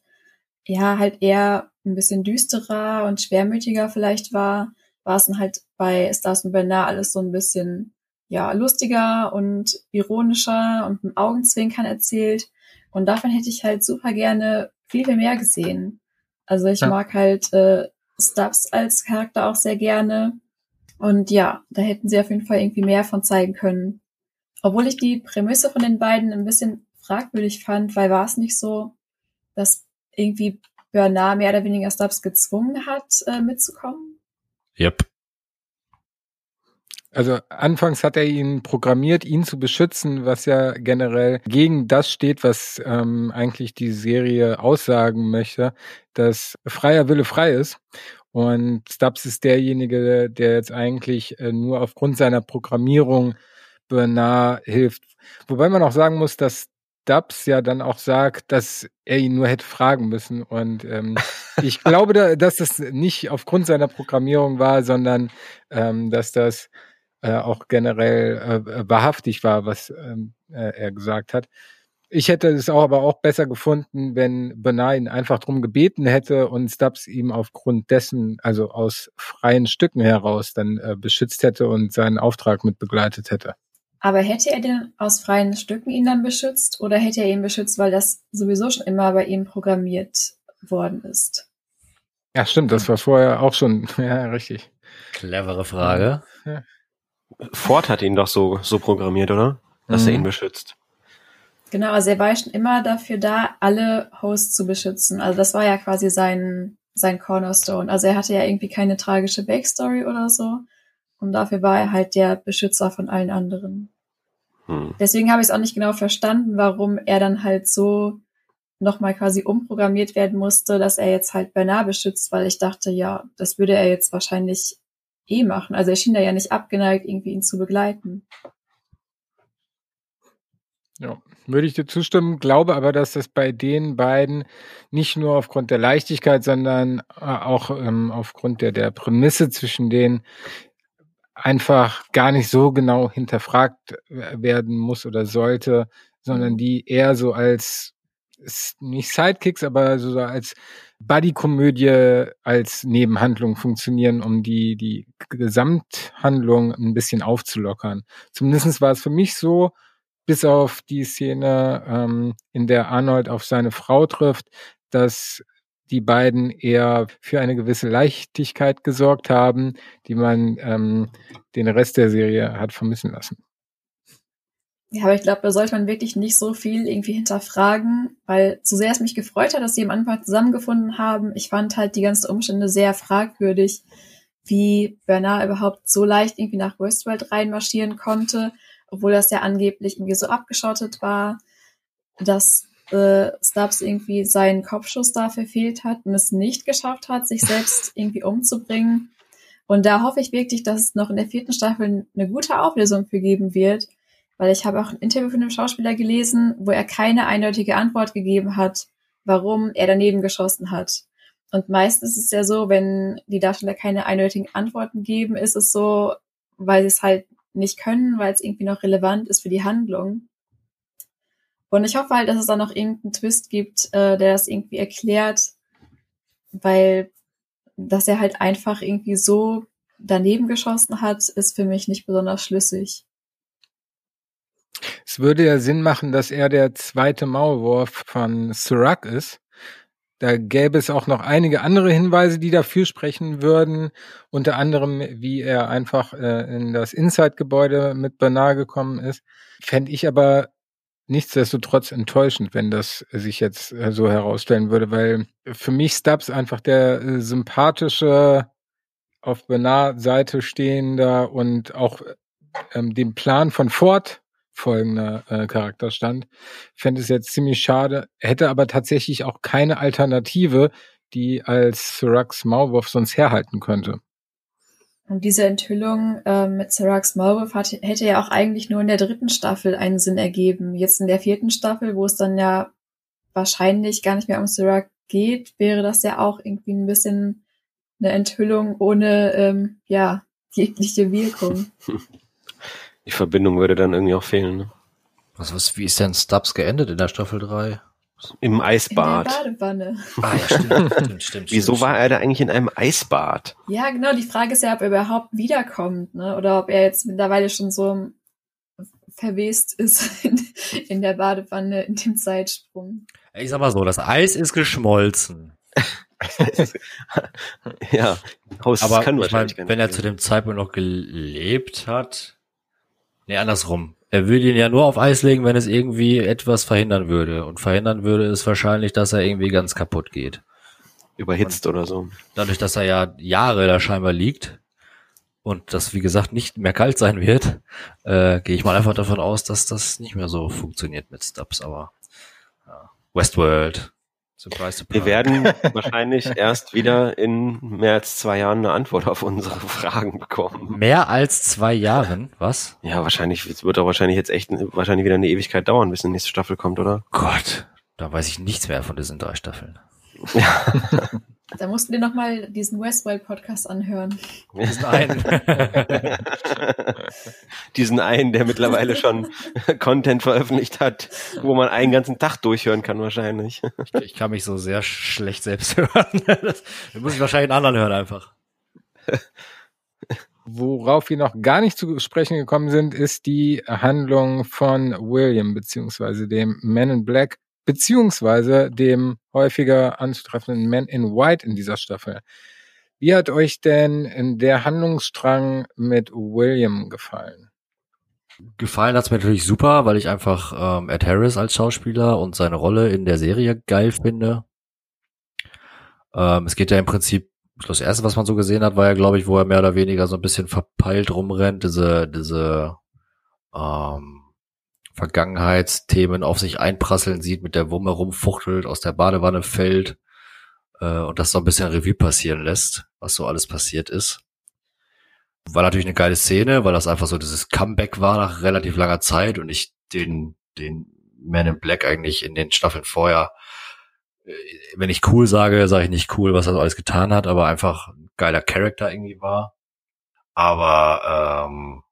[SPEAKER 5] ja, halt eher ein bisschen düsterer und schwermütiger vielleicht war, war es dann halt bei Stars und Bernard alles so ein bisschen, ja, lustiger und ironischer und mit Augenzwinkern erzählt. Und davon hätte ich halt super gerne viel, viel mehr gesehen. Also ich
[SPEAKER 2] Ja.
[SPEAKER 5] mag halt äh, Stubbs als Charakter auch sehr gerne. Und ja, da hätten sie auf jeden Fall irgendwie mehr von zeigen können. Obwohl ich die Prämisse von den beiden ein bisschen fragwürdig fand, weil war es nicht so, dass irgendwie Bernard mehr oder weniger Stubbs gezwungen hat, äh, mitzukommen?
[SPEAKER 4] Yep.
[SPEAKER 2] Also anfangs hat er ihn programmiert, ihn zu beschützen, was ja generell gegen das steht, was ähm, eigentlich die Serie aussagen möchte, dass freier Wille frei ist. Und Stubbs ist derjenige, der jetzt eigentlich äh, nur aufgrund seiner Programmierung Bernard hilft. Wobei man auch sagen muss, dass Stubbs ja dann auch sagt, dass er ihn nur hätte fragen müssen. Und ähm, ich glaube, da, dass das nicht aufgrund seiner Programmierung war, sondern ähm, dass das äh, auch generell äh, wahrhaftig war, was ähm, äh, er gesagt hat. Ich hätte es auch aber auch besser gefunden, wenn Bernard ihn einfach drum gebeten hätte und Stubbs ihm aufgrund dessen, also aus freien Stücken heraus, dann äh, beschützt hätte und seinen Auftrag mit begleitet hätte.
[SPEAKER 5] Aber hätte er denn aus freien Stücken ihn dann beschützt oder hätte er ihn beschützt, weil das sowieso schon immer bei ihm programmiert worden ist?
[SPEAKER 2] Ja, stimmt, das war vorher auch schon, ja, richtig.
[SPEAKER 4] Clevere Frage. Ja.
[SPEAKER 3] Ford hat ihn doch so, so programmiert, oder? Dass mhm. er ihn beschützt.
[SPEAKER 5] Genau, also er war schon immer dafür da, alle Hosts zu beschützen. Also das war ja quasi sein, sein Cornerstone. Also er hatte ja irgendwie keine tragische Backstory oder so. Und dafür war er halt der Beschützer von allen anderen. Hm. Deswegen habe ich es auch nicht genau verstanden, warum er dann halt so nochmal quasi umprogrammiert werden musste, dass er jetzt halt Bernard beschützt, weil ich dachte, ja, das würde er jetzt wahrscheinlich eh machen. Also er schien da ja nicht abgeneigt, irgendwie ihn zu begleiten.
[SPEAKER 2] Ja, würde ich dir zustimmen, glaube aber, dass das bei den beiden nicht nur aufgrund der Leichtigkeit, sondern äh, auch ähm, aufgrund der, der Prämisse zwischen denen einfach gar nicht so genau hinterfragt werden muss oder sollte, sondern mhm. die eher so als nicht Sidekicks, aber so als Buddy-Komödie als Nebenhandlung funktionieren, um die, die Gesamthandlung ein bisschen aufzulockern. Zumindest war es für mich so, bis auf die Szene, ähm, in der Arnold auf seine Frau trifft, dass die beiden eher für eine gewisse Leichtigkeit gesorgt haben, die man ähm, den Rest der Serie hat vermissen lassen.
[SPEAKER 5] Ja, aber ich glaube, da sollte man wirklich nicht so viel irgendwie hinterfragen, weil so sehr es mich gefreut hat, dass sie am Anfang zusammengefunden haben, ich fand halt die ganzen Umstände sehr fragwürdig, wie Bernard überhaupt so leicht irgendwie nach Westworld reinmarschieren konnte, obwohl das ja angeblich irgendwie so abgeschottet war, dass äh, Stubbs irgendwie seinen Kopfschuss da verfehlt hat und es nicht geschafft hat, sich selbst irgendwie umzubringen. Und da hoffe ich wirklich, dass es noch in der vierten Staffel eine gute Auflösung für geben wird, weil ich habe auch ein Interview von einem Schauspieler gelesen, wo er keine eindeutige Antwort gegeben hat, warum er daneben geschossen hat. Und meistens ist es ja so, wenn die Darsteller keine eindeutigen Antworten geben, ist es so, weil sie es halt nicht können, weil es irgendwie noch relevant ist für die Handlung. Und ich hoffe halt, dass es da noch irgendeinen Twist gibt, äh, der das irgendwie erklärt, weil dass er halt einfach irgendwie so daneben geschossen hat, ist für mich nicht besonders schlüssig.
[SPEAKER 2] Es würde ja Sinn machen, dass er der zweite Maulwurf von Sirac ist. Da gäbe es auch noch einige andere Hinweise, die dafür sprechen würden. Unter anderem, wie er einfach äh, in das Inside-Gebäude mit Bernard gekommen ist. Fände ich aber nichtsdestotrotz enttäuschend, wenn das sich jetzt äh, so herausstellen würde, weil für mich Stubbs einfach der äh, sympathische, auf Bernard Seite stehender und auch ähm, dem Plan von Ford folgender äh, Charakter stand. Fände es jetzt ziemlich schade, hätte aber tatsächlich auch keine Alternative, die als Sirax Maulwurf sonst herhalten könnte.
[SPEAKER 5] Und diese Enthüllung äh, mit Sirax Maulwurf hat, hätte ja auch eigentlich nur in der dritten Staffel einen Sinn ergeben. Jetzt in der vierten Staffel, wo es dann ja wahrscheinlich gar nicht mehr um Sirac geht, wäre das ja auch irgendwie ein bisschen eine Enthüllung ohne ähm, ja jegliche Wirkung.
[SPEAKER 3] Die Verbindung würde dann irgendwie auch fehlen. Ne?
[SPEAKER 4] Was, was, wie ist denn Stubbs geendet in der Staffel 3?
[SPEAKER 3] Im Eisbad.
[SPEAKER 5] In der Badewanne.
[SPEAKER 3] Ah, ja, stimmt, stimmt, stimmt. Wieso war er da eigentlich in einem Eisbad?
[SPEAKER 5] Ja, genau. Die Frage ist ja, ob er überhaupt wiederkommt, ne? Oder ob er jetzt mittlerweile schon so verwest ist in, in der Badewanne in dem Zeitsprung.
[SPEAKER 4] Ich sag mal so, das Eis ist geschmolzen.
[SPEAKER 3] ja, Haus
[SPEAKER 4] aber kann wahrscheinlich mein, wenn er zu dem Zeitpunkt noch gelebt hat, Nee, andersrum. Er würde ihn ja nur auf Eis legen, wenn es irgendwie etwas verhindern würde. Und verhindern würde es wahrscheinlich, dass er irgendwie ganz kaputt geht.
[SPEAKER 3] Überhitzt und oder so.
[SPEAKER 4] Dadurch, dass er ja Jahre da scheinbar liegt und das, wie gesagt, nicht mehr kalt sein wird, äh, gehe ich mal einfach davon aus, dass das nicht mehr so funktioniert mit Stubbs. Aber ja. Westworld,
[SPEAKER 3] Surprise, surprise. Wir werden wahrscheinlich erst wieder in mehr als zwei Jahren eine Antwort auf unsere Fragen bekommen.
[SPEAKER 4] Mehr als zwei Jahren? Was?
[SPEAKER 3] Ja, wahrscheinlich, es wird auch wahrscheinlich jetzt echt wahrscheinlich wieder eine Ewigkeit dauern, bis die nächste Staffel kommt, oder?
[SPEAKER 4] Gott, da weiß ich nichts mehr von diesen drei Staffeln. Ja.
[SPEAKER 5] Da mussten wir nochmal diesen Westworld-Podcast anhören.
[SPEAKER 3] Diesen einen. diesen einen, der mittlerweile schon Content veröffentlicht hat, wo man einen ganzen Tag durchhören kann wahrscheinlich.
[SPEAKER 4] Ich, ich kann mich so sehr schlecht selbst hören. Das, das muss ich wahrscheinlich einen anderen hören einfach.
[SPEAKER 2] Worauf wir noch gar nicht zu sprechen gekommen sind, ist die Handlung von William beziehungsweise dem Man in Black beziehungsweise dem häufiger anzutreffenden Man in White in dieser Staffel. Wie hat euch denn in der Handlungsstrang mit William gefallen?
[SPEAKER 4] Gefallen hat's mir natürlich super, weil ich einfach ähm, Ed Harris als Schauspieler und seine Rolle in der Serie geil finde. Ähm, es geht ja im Prinzip, das erste, was man so gesehen hat, war ja, glaube ich, wo er mehr oder weniger so ein bisschen verpeilt rumrennt, diese, diese ähm, Vergangenheitsthemen auf sich einprasseln sieht, mit der Wumme rumfuchtelt, aus der Badewanne fällt äh, und das so ein bisschen Revue passieren lässt, was so alles passiert ist. War natürlich eine geile Szene, weil das einfach so dieses Comeback war nach relativ langer Zeit und ich den, den Man in Black eigentlich in den Staffeln vorher, äh, wenn ich cool sage, sage ich nicht cool, was er so alles getan hat, aber einfach ein geiler Charakter irgendwie war. Aber ähm,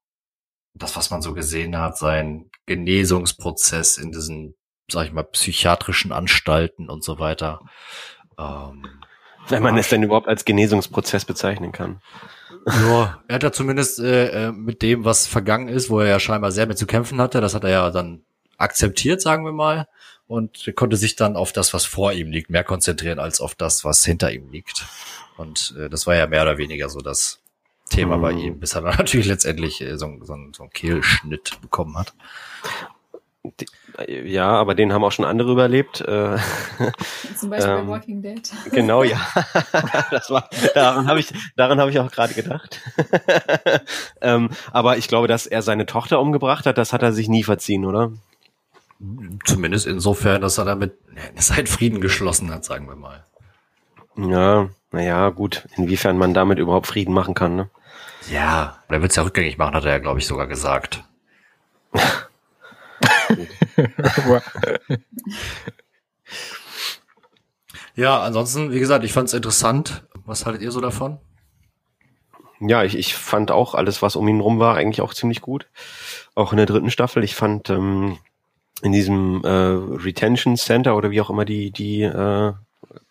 [SPEAKER 4] das, was man so gesehen hat, sein Genesungsprozess in diesen, sag ich mal, psychiatrischen Anstalten und so weiter.
[SPEAKER 3] Ähm, Wenn man es denn überhaupt als Genesungsprozess bezeichnen kann.
[SPEAKER 4] Ja, er hat ja zumindest äh, äh, mit dem, was vergangen ist, wo er ja scheinbar sehr mit zu kämpfen hatte, das hat er ja dann akzeptiert, sagen wir mal, und konnte sich dann auf das, was vor ihm liegt, mehr konzentrieren als auf das, was hinter ihm liegt. Und äh, das war ja mehr oder weniger so das Thema mhm. bei ihm, bis er dann natürlich letztendlich äh, so, so, so einen Kehlschnitt bekommen hat.
[SPEAKER 3] Ja, aber den haben auch schon andere überlebt. Äh,
[SPEAKER 5] Zum Beispiel ähm, bei Walking Dead.
[SPEAKER 3] Genau, ja. das war, daran habe ich, daran habe ich auch gerade gedacht. ähm, aber ich glaube, dass er seine Tochter umgebracht hat, das hat er sich nie verziehen, oder?
[SPEAKER 4] Zumindest insofern, dass er damit seinen Frieden geschlossen hat, sagen wir mal.
[SPEAKER 3] Ja, naja, gut. Inwiefern man damit überhaupt Frieden machen kann, ne?
[SPEAKER 4] Ja, der wird es ja rückgängig machen, hat er ja, glaube ich, sogar gesagt. ja, ansonsten, wie gesagt, ich fand es interessant. Was haltet ihr so davon?
[SPEAKER 3] Ja, ich, ich fand auch alles, was um ihn rum war, eigentlich auch ziemlich gut. Auch in der dritten Staffel. Ich fand ähm, in diesem äh, Retention Center oder wie auch immer die, die äh,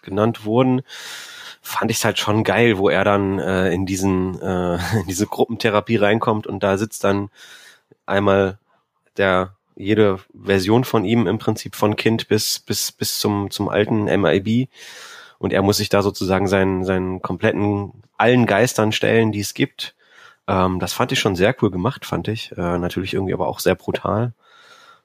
[SPEAKER 3] genannt wurden, fand ich es halt schon geil, wo er dann äh, in diesen äh, in diese Gruppentherapie reinkommt und da sitzt dann einmal der jede Version von ihm im Prinzip von Kind bis bis bis zum zum alten MIB und er muss sich da sozusagen seinen seinen kompletten allen Geistern stellen, die es gibt. Ähm, das fand ich schon sehr cool gemacht, fand ich. Äh, natürlich irgendwie aber auch sehr brutal,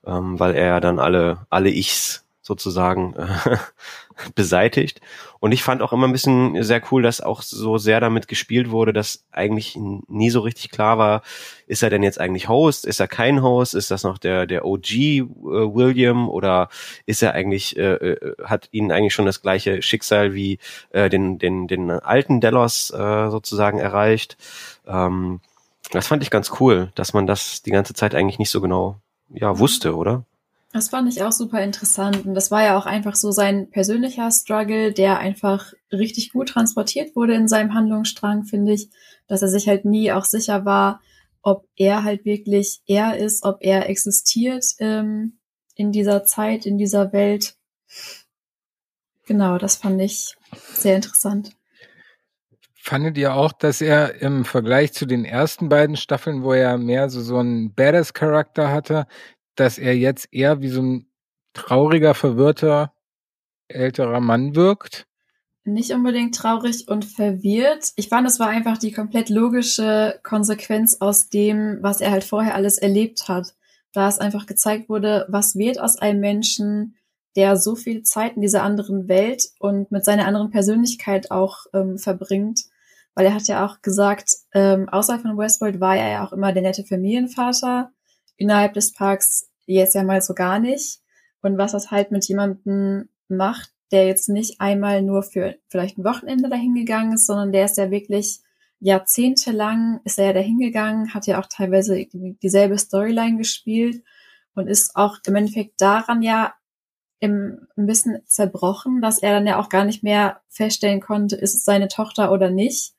[SPEAKER 3] ähm, weil er dann alle alle Ichs sozusagen äh, beseitigt. Und ich fand auch immer ein bisschen sehr cool, dass auch so sehr damit gespielt wurde, dass eigentlich nie so richtig klar war, ist er denn jetzt eigentlich Host, ist er kein Host, ist das noch der der OG äh, William oder ist er eigentlich äh, äh, hat ihn eigentlich schon das gleiche Schicksal wie äh, den den den alten Delos äh, sozusagen erreicht. Ähm, das fand ich ganz cool, dass man das die ganze Zeit eigentlich nicht so genau ja wusste, oder?
[SPEAKER 5] Das fand ich auch super interessant. Und das war ja auch einfach so sein persönlicher Struggle, der einfach richtig gut transportiert wurde in seinem Handlungsstrang, finde ich, dass er sich halt nie auch sicher war, ob er halt wirklich er ist, ob er existiert ähm, in dieser Zeit, in dieser Welt. Genau, das fand ich sehr interessant.
[SPEAKER 2] Fandet ihr auch, dass er im Vergleich zu den ersten beiden Staffeln, wo er mehr so, so einen Badass-Charakter hatte, dass er jetzt eher wie so ein trauriger, verwirrter älterer Mann wirkt.
[SPEAKER 5] Nicht unbedingt traurig und verwirrt. Ich fand, es war einfach die komplett logische Konsequenz aus dem, was er halt vorher alles erlebt hat. Da es einfach gezeigt wurde, was wird aus einem Menschen, der so viel Zeit in dieser anderen Welt und mit seiner anderen Persönlichkeit auch ähm, verbringt. Weil er hat ja auch gesagt, ähm, außerhalb von Westworld war er ja auch immer der nette Familienvater. Innerhalb des Parks jetzt ja mal so gar nicht. Und was das halt mit jemandem macht, der jetzt nicht einmal nur für vielleicht ein Wochenende dahingegangen ist, sondern der ist ja wirklich jahrzehntelang ist er ja dahingegangen, hat ja auch teilweise dieselbe Storyline gespielt und ist auch im Endeffekt daran ja im, ein bisschen zerbrochen, dass er dann ja auch gar nicht mehr feststellen konnte, ist es seine Tochter oder nicht.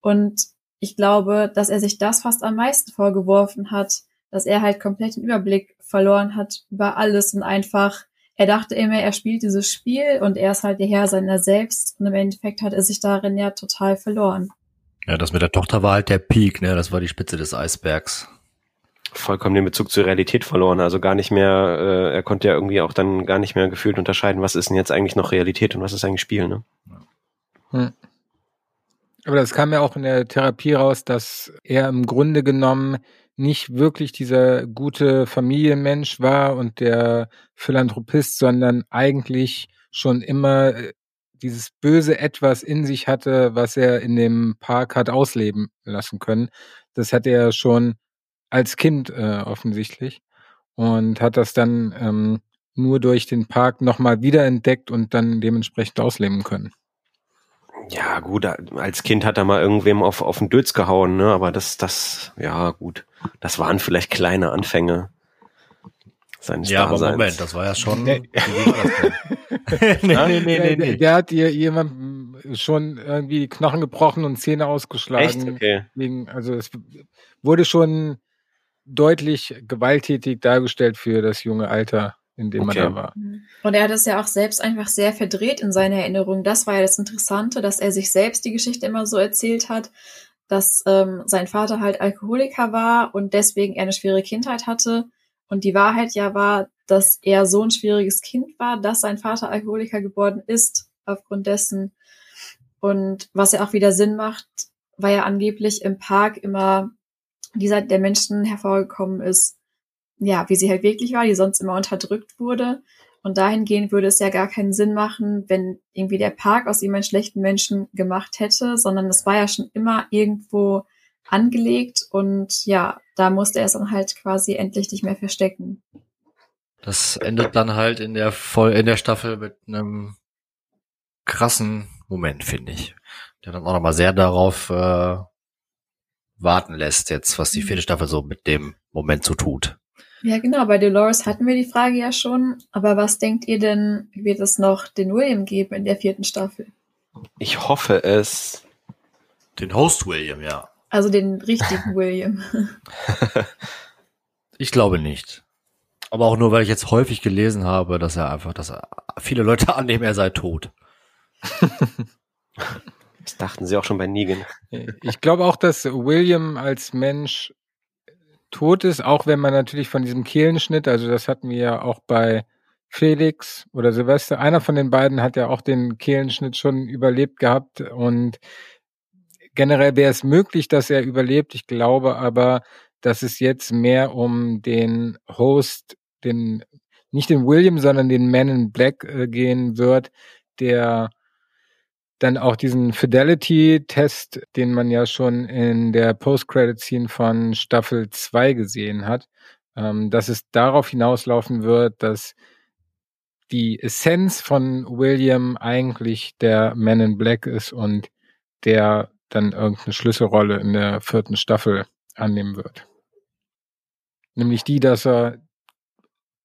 [SPEAKER 5] Und ich glaube, dass er sich das fast am meisten vorgeworfen hat, dass er halt komplett den Überblick verloren hat über alles und einfach, er dachte immer, er spielt dieses Spiel und er ist halt der Herr seiner selbst und im Endeffekt hat er sich darin ja total verloren.
[SPEAKER 4] Ja, das mit der Tochter war halt der Peak, ne? Das war die Spitze des Eisbergs
[SPEAKER 3] vollkommen den Bezug zur Realität verloren. Also gar nicht mehr, äh, er konnte ja irgendwie auch dann gar nicht mehr gefühlt unterscheiden, was ist denn jetzt eigentlich noch Realität und was ist eigentlich Spiel, ne? Hm.
[SPEAKER 2] Aber das kam ja auch in der Therapie raus, dass er im Grunde genommen nicht wirklich dieser gute Familienmensch war und der Philanthropist, sondern eigentlich schon immer äh, dieses böse Etwas in sich hatte, was er in dem Park hat ausleben lassen können. Das hat er schon als Kind äh, offensichtlich und hat das dann ähm, nur durch den Park nochmal wiederentdeckt und dann dementsprechend ausleben können.
[SPEAKER 3] Ja, gut, als Kind hat er mal irgendwem auf, auf den Dötz gehauen, ne? Aber das, das, ja, gut. Das waren vielleicht kleine Anfänge
[SPEAKER 4] seines Ja, Daseins. aber Moment, das war ja schon. nee,
[SPEAKER 2] nee, nee, nee, nee, Der hat ihr jemand schon irgendwie die Knochen gebrochen und Zähne ausgeschlagen. Echt? Okay. Wegen, also es wurde schon deutlich gewalttätig dargestellt für das junge Alter, in dem okay. man da war. Mhm.
[SPEAKER 5] Und er hat es ja auch selbst einfach sehr verdreht in seiner Erinnerung. Das war ja das Interessante, dass er sich selbst die Geschichte immer so erzählt hat, dass ähm, sein Vater halt Alkoholiker war und deswegen er eine schwere Kindheit hatte. Und die Wahrheit ja war, dass er so ein schwieriges Kind war, dass sein Vater Alkoholiker geworden ist aufgrund dessen. Und was ja auch wieder Sinn macht, war ja angeblich im Park immer die Seite der Menschen hervorgekommen ist, ja, wie sie halt wirklich war, die sonst immer unterdrückt wurde. Und dahingehend würde es ja gar keinen Sinn machen, wenn irgendwie der Park aus ihm einen schlechten Menschen gemacht hätte, sondern es war ja schon immer irgendwo angelegt und ja, da musste er es dann halt quasi endlich nicht mehr verstecken.
[SPEAKER 4] Das endet dann halt in der voll in der Staffel mit einem krassen Moment, finde ich. Der dann auch nochmal sehr darauf äh, warten lässt jetzt, was die mhm. vierte Staffel so mit dem Moment so tut.
[SPEAKER 5] Ja, genau. Bei Dolores hatten wir die Frage ja schon. Aber was denkt ihr denn, wird es noch den William geben in der vierten Staffel?
[SPEAKER 3] Ich hoffe es.
[SPEAKER 4] Den Host William, ja.
[SPEAKER 5] Also den richtigen William.
[SPEAKER 4] ich glaube nicht. Aber auch nur, weil ich jetzt häufig gelesen habe, dass er einfach, dass er, viele Leute annehmen, er sei tot.
[SPEAKER 3] Das dachten sie auch schon bei Negan.
[SPEAKER 2] Ich glaube auch, dass William als Mensch tot ist, auch wenn man natürlich von diesem Kehlenschnitt, also das hatten wir ja auch bei Felix oder Silvester, einer von den beiden hat ja auch den Kehlenschnitt schon überlebt gehabt und generell wäre es möglich, dass er überlebt. Ich glaube aber, dass es jetzt mehr um den Host, den nicht den William, sondern den Man in Black äh, gehen wird, der dann auch diesen Fidelity-Test, den man ja schon in der Post-Credit-Scene von Staffel 2 gesehen hat, ähm, dass es darauf hinauslaufen wird, dass die Essenz von William eigentlich der Man in Black ist und der dann irgendeine Schlüsselrolle in der vierten Staffel annehmen wird. Nämlich die, dass er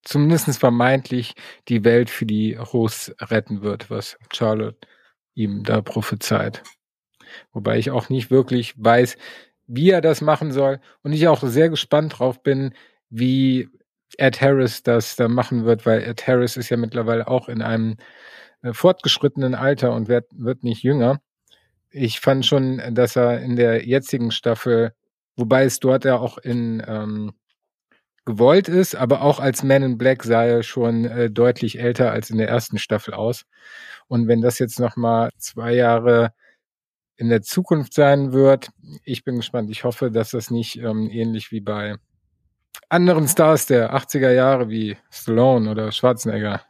[SPEAKER 2] zumindest vermeintlich die Welt für die Rose retten wird, was Charlotte ihm da prophezeit. Wobei ich auch nicht wirklich weiß, wie er das machen soll. Und ich auch sehr gespannt drauf bin, wie Ed Harris das da machen wird, weil Ed Harris ist ja mittlerweile auch in einem äh, fortgeschrittenen Alter und wird, wird nicht jünger. Ich fand schon, dass er in der jetzigen Staffel, wobei es dort ja auch in ähm, gewollt ist, aber auch als Man in Black sah er schon äh, deutlich älter als in der ersten Staffel aus. Und wenn das jetzt nochmal zwei Jahre in der Zukunft sein wird, ich bin gespannt. Ich hoffe, dass das nicht ähm, ähnlich wie bei anderen Stars der 80er Jahre wie Stallone oder Schwarzenegger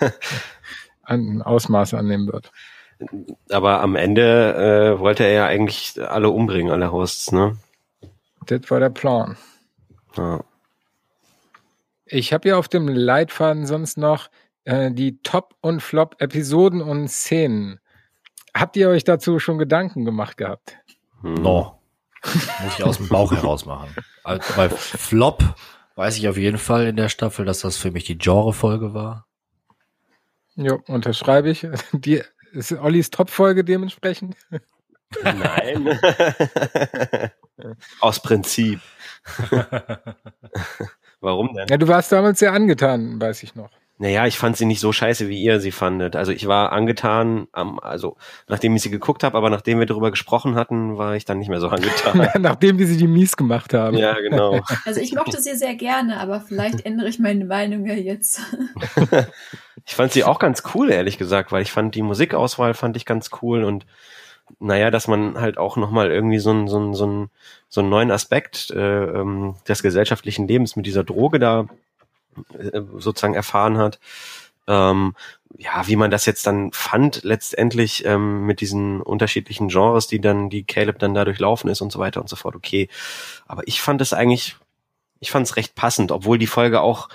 [SPEAKER 2] ein Ausmaß annehmen wird.
[SPEAKER 3] Aber am Ende äh, wollte er ja eigentlich alle umbringen, alle Hosts, ne?
[SPEAKER 2] Das war der Plan. Ja. Ich habe ja auf dem Leitfaden sonst noch äh, die Top- und Flop-Episoden und Szenen. Habt ihr euch dazu schon Gedanken gemacht gehabt?
[SPEAKER 4] Hm. No. Muss ich aus dem Bauch heraus machen. Also bei Flop weiß ich auf jeden Fall in der Staffel, dass das für mich die Genre-Folge war.
[SPEAKER 2] Jo, unterschreibe ich. Die ist Ollis Top-Folge dementsprechend.
[SPEAKER 3] Nein. Aus Prinzip. Warum denn?
[SPEAKER 2] Ja, du warst damals sehr angetan, weiß ich noch.
[SPEAKER 3] Naja, ich fand sie nicht so scheiße, wie ihr sie fandet. Also ich war angetan, also nachdem ich sie geguckt habe, aber nachdem wir darüber gesprochen hatten, war ich dann nicht mehr so angetan.
[SPEAKER 2] nachdem wir sie die mies gemacht haben.
[SPEAKER 3] Ja, genau.
[SPEAKER 5] Also ich mochte sie sehr gerne, aber vielleicht ändere ich meine Meinung ja jetzt.
[SPEAKER 3] ich fand sie auch ganz cool, ehrlich gesagt, weil ich fand die Musikauswahl fand ich ganz cool und naja, dass man halt auch nochmal irgendwie so einen, so einen, so einen, so einen neuen Aspekt äh, ähm, des gesellschaftlichen Lebens mit dieser Droge da äh, sozusagen erfahren hat. Ähm, ja, wie man das jetzt dann fand, letztendlich ähm, mit diesen unterschiedlichen Genres, die dann, die Caleb dann da durchlaufen ist und so weiter und so fort, okay. Aber ich fand es eigentlich, ich fand es recht passend, obwohl die Folge auch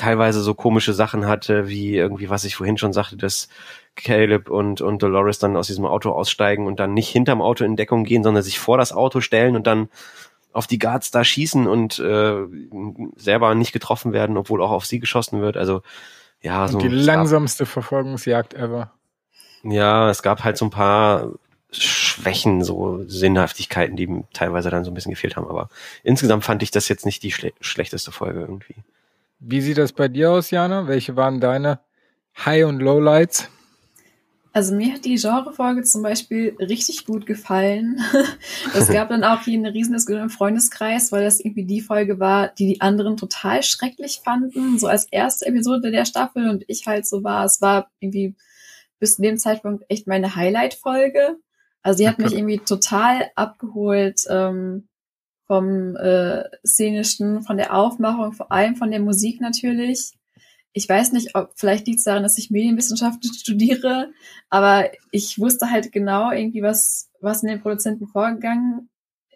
[SPEAKER 3] teilweise so komische Sachen hatte, wie irgendwie, was ich vorhin schon sagte, dass Caleb und, und Dolores dann aus diesem Auto aussteigen und dann nicht hinterm Auto in Deckung gehen, sondern sich vor das Auto stellen und dann auf die Guards da schießen und äh, selber nicht getroffen werden, obwohl auch auf sie geschossen wird. Also ja,
[SPEAKER 2] so. Und die langsamste Verfolgungsjagd ever.
[SPEAKER 3] Ja, es gab halt so ein paar Schwächen, so Sinnhaftigkeiten, die teilweise dann so ein bisschen gefehlt haben. Aber insgesamt fand ich das jetzt nicht die schle schlechteste Folge irgendwie.
[SPEAKER 2] Wie sieht das bei dir aus, Jana? Welche waren deine High- und Lowlights?
[SPEAKER 5] Also mir hat die Genrefolge zum Beispiel richtig gut gefallen. Es gab dann auch hier eine Riesendiskussion im Freundeskreis, weil das irgendwie die Folge war, die die anderen total schrecklich fanden, so als erste Episode der Staffel und ich halt so war. Es war irgendwie bis zu dem Zeitpunkt echt meine Highlight-Folge. Also die hat mich irgendwie total abgeholt ähm, vom äh, szenischen, von der Aufmachung, vor allem von der Musik natürlich ich weiß nicht, ob vielleicht liegt es daran, dass ich Medienwissenschaften studiere, aber ich wusste halt genau irgendwie, was, was in den Produzenten vorgegangen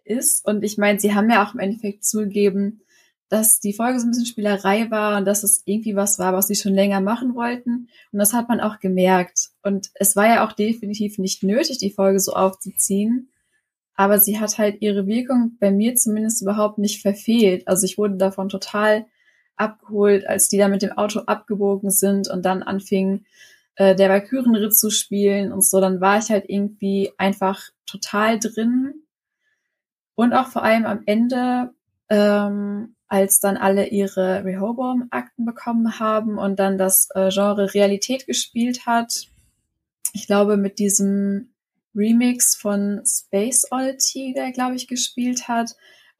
[SPEAKER 5] ist. Und ich meine, sie haben ja auch im Endeffekt zugegeben, dass die Folge so ein bisschen Spielerei war und dass es irgendwie was war, was sie schon länger machen wollten. Und das hat man auch gemerkt. Und es war ja auch definitiv nicht nötig, die Folge so aufzuziehen. Aber sie hat halt ihre Wirkung bei mir zumindest überhaupt nicht verfehlt. Also ich wurde davon total abgeholt, als die da mit dem Auto abgebogen sind und dann anfingen, äh, der Valkyrenritt zu spielen und so, dann war ich halt irgendwie einfach total drin. Und auch vor allem am Ende, ähm, als dann alle ihre Rehoboam-Akten bekommen haben und dann das äh, Genre Realität gespielt hat. Ich glaube, mit diesem Remix von Space Oddity, der, glaube ich, gespielt hat,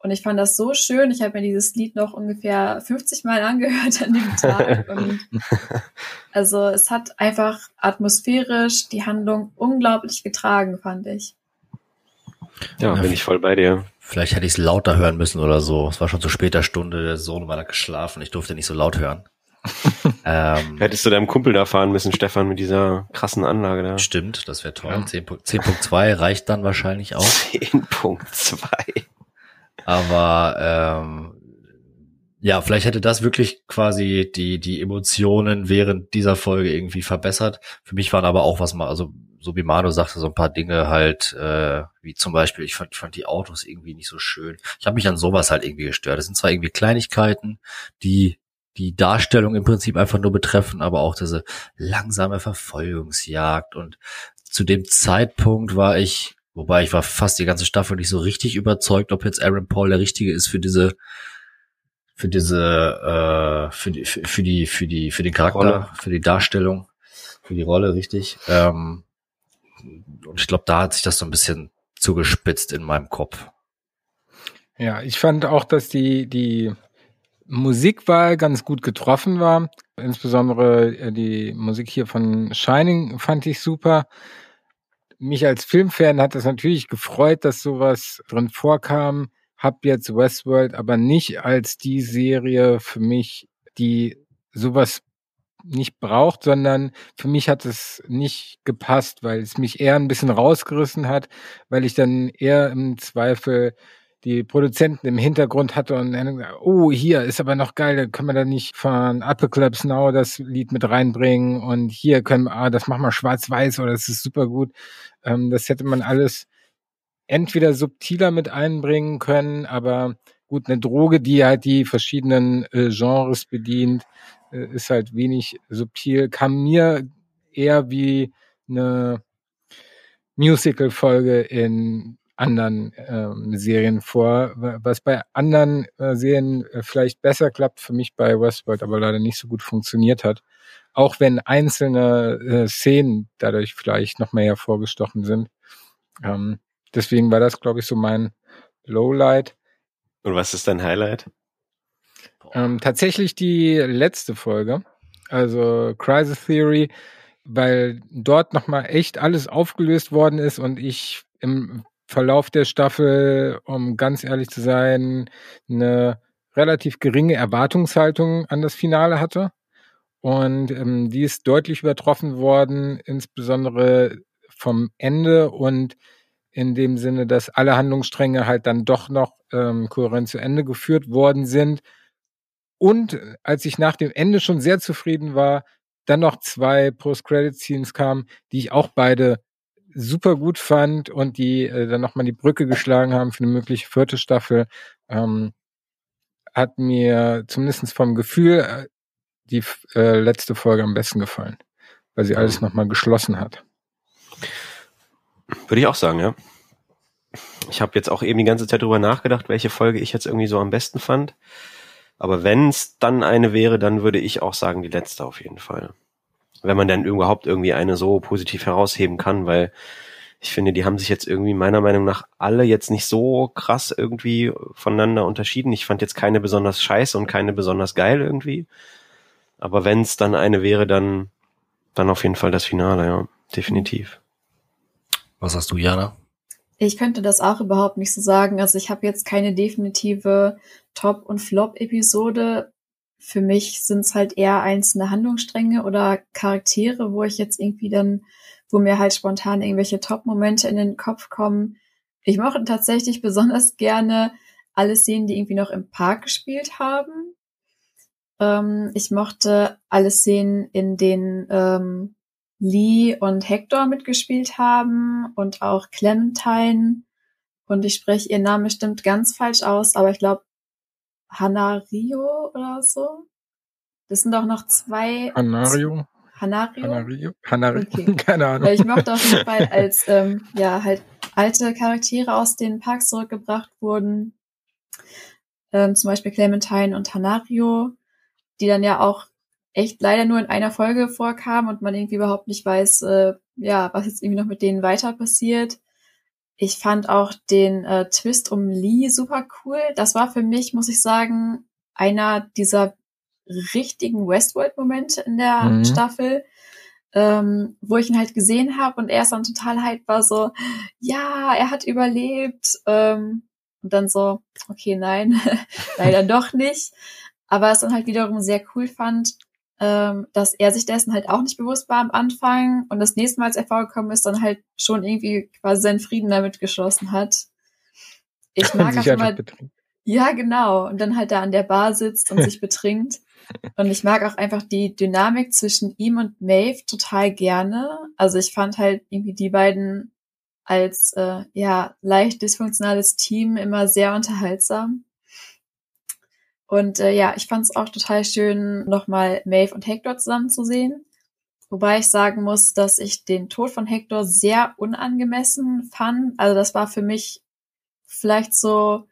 [SPEAKER 5] und ich fand das so schön. Ich habe mir dieses Lied noch ungefähr 50 Mal angehört an dem Tag. Und also es hat einfach atmosphärisch die Handlung unglaublich getragen, fand ich.
[SPEAKER 3] Ja, bin ich voll bei dir.
[SPEAKER 4] Vielleicht hätte ich es lauter hören müssen oder so. Es war schon zu später Stunde, der Sohn war da geschlafen. Ich durfte nicht so laut hören.
[SPEAKER 3] ähm, Hättest du deinem Kumpel da fahren müssen, Stefan, mit dieser krassen Anlage da.
[SPEAKER 4] Stimmt, das wäre toll. Ja. 10.2 reicht dann wahrscheinlich auch.
[SPEAKER 3] 10.2.
[SPEAKER 4] Aber ähm, ja, vielleicht hätte das wirklich quasi die die Emotionen während dieser Folge irgendwie verbessert. Für mich waren aber auch was mal, also so wie Manu sagte, so ein paar Dinge halt, äh, wie zum Beispiel, ich fand, ich fand die Autos irgendwie nicht so schön. Ich habe mich an sowas halt irgendwie gestört. Das sind zwar irgendwie Kleinigkeiten, die die Darstellung im Prinzip einfach nur betreffen, aber auch diese langsame Verfolgungsjagd. Und zu dem Zeitpunkt war ich Wobei ich war fast die ganze Staffel nicht so richtig überzeugt, ob jetzt Aaron Paul der richtige ist für diese für diese äh, für die für, die für die für den Charakter, Rolle. für die Darstellung, für die Rolle richtig. Ähm, und ich glaube, da hat sich das so ein bisschen zugespitzt in meinem Kopf.
[SPEAKER 2] Ja, ich fand auch, dass die die Musikwahl ganz gut getroffen war. Insbesondere äh, die Musik hier von Shining fand ich super mich als Filmfan hat es natürlich gefreut, dass sowas drin vorkam. Hab jetzt Westworld aber nicht als die Serie für mich, die sowas nicht braucht, sondern für mich hat es nicht gepasst, weil es mich eher ein bisschen rausgerissen hat, weil ich dann eher im Zweifel die Produzenten im Hintergrund hatte und oh, hier ist aber noch geil, können wir da nicht von Apocalypse Now das Lied mit reinbringen und hier können ah, das machen wir schwarz-weiß oder das ist super gut. Ähm, das hätte man alles entweder subtiler mit einbringen können, aber gut, eine Droge, die halt die verschiedenen äh, Genres bedient, äh, ist halt wenig subtil, kam mir eher wie eine Musical-Folge in anderen ähm, Serien vor, was bei anderen äh, Serien äh, vielleicht besser klappt, für mich bei Westworld aber leider nicht so gut funktioniert hat. Auch wenn einzelne äh, Szenen dadurch vielleicht noch mehr hervorgestochen sind. Ähm, deswegen war das, glaube ich, so mein Lowlight.
[SPEAKER 3] Und was ist dein Highlight?
[SPEAKER 2] Ähm, tatsächlich die letzte Folge, also Crisis Theory, weil dort nochmal echt alles aufgelöst worden ist und ich im Verlauf der Staffel, um ganz ehrlich zu sein, eine relativ geringe Erwartungshaltung an das Finale hatte. Und ähm, die ist deutlich übertroffen worden, insbesondere vom Ende und in dem Sinne, dass alle Handlungsstränge halt dann doch noch ähm, kohärent zu Ende geführt worden sind. Und als ich nach dem Ende schon sehr zufrieden war, dann noch zwei Post-Credit-Scenes kamen, die ich auch beide super gut fand und die äh, dann nochmal die Brücke geschlagen haben für eine mögliche vierte Staffel, ähm, hat mir zumindest vom Gefühl äh, die äh, letzte Folge am besten gefallen, weil sie alles nochmal geschlossen hat.
[SPEAKER 3] Würde ich auch sagen, ja. Ich habe jetzt auch eben die ganze Zeit drüber nachgedacht, welche Folge ich jetzt irgendwie so am besten fand. Aber wenn es dann eine wäre, dann würde ich auch sagen, die letzte auf jeden Fall wenn man dann überhaupt irgendwie eine so positiv herausheben kann, weil ich finde, die haben sich jetzt irgendwie meiner Meinung nach alle jetzt nicht so krass irgendwie voneinander unterschieden. Ich fand jetzt keine besonders scheiße und keine besonders geil irgendwie. Aber wenn es dann eine wäre, dann, dann auf jeden Fall das Finale, ja. Definitiv.
[SPEAKER 4] Was hast du, Jana?
[SPEAKER 5] Ich könnte das auch überhaupt nicht so sagen. Also ich habe jetzt keine definitive Top- und Flop-Episode für mich sind es halt eher einzelne Handlungsstränge oder Charaktere, wo ich jetzt irgendwie dann, wo mir halt spontan irgendwelche Top-Momente in den Kopf kommen. Ich mochte tatsächlich besonders gerne alle Szenen, die irgendwie noch im Park gespielt haben. Ähm, ich mochte alle Szenen, in denen ähm, Lee und Hector mitgespielt haben und auch Clementine. Und ich spreche ihren Namen bestimmt ganz falsch aus, aber ich glaube, Hanario oder so. Das sind doch noch zwei.
[SPEAKER 2] Hanario?
[SPEAKER 5] Hanario?
[SPEAKER 2] Hanario? Hanario? Okay. Keine Ahnung.
[SPEAKER 5] Ich mochte auf jeden Fall, als ähm, ja halt alte Charaktere aus den Parks zurückgebracht wurden. Ähm, zum Beispiel Clementine und Hanario, die dann ja auch echt leider nur in einer Folge vorkamen und man irgendwie überhaupt nicht weiß, äh, ja, was jetzt irgendwie noch mit denen weiter passiert. Ich fand auch den äh, Twist um Lee super cool. Das war für mich, muss ich sagen, einer dieser richtigen Westworld-Momente in der mhm. Staffel, ähm, wo ich ihn halt gesehen habe und er ist dann total hype war, so, ja, er hat überlebt. Ähm, und dann so, okay, nein, leider doch nicht. Aber es dann halt wiederum sehr cool fand, ähm, dass er sich dessen halt auch nicht bewusst war am Anfang und das nächste Mal, als er vorgekommen ist, dann halt schon irgendwie quasi seinen Frieden damit geschlossen hat. Ich mag auch immer, ja genau, und dann halt da an der Bar sitzt und sich betrinkt. Und ich mag auch einfach die Dynamik zwischen ihm und Maeve total gerne. Also ich fand halt irgendwie die beiden als äh, ja leicht dysfunktionales Team immer sehr unterhaltsam. Und äh, ja, ich fand es auch total schön, nochmal Maeve und Hector zusammen zu sehen. Wobei ich sagen muss, dass ich den Tod von Hector sehr unangemessen fand. Also das war für mich vielleicht so,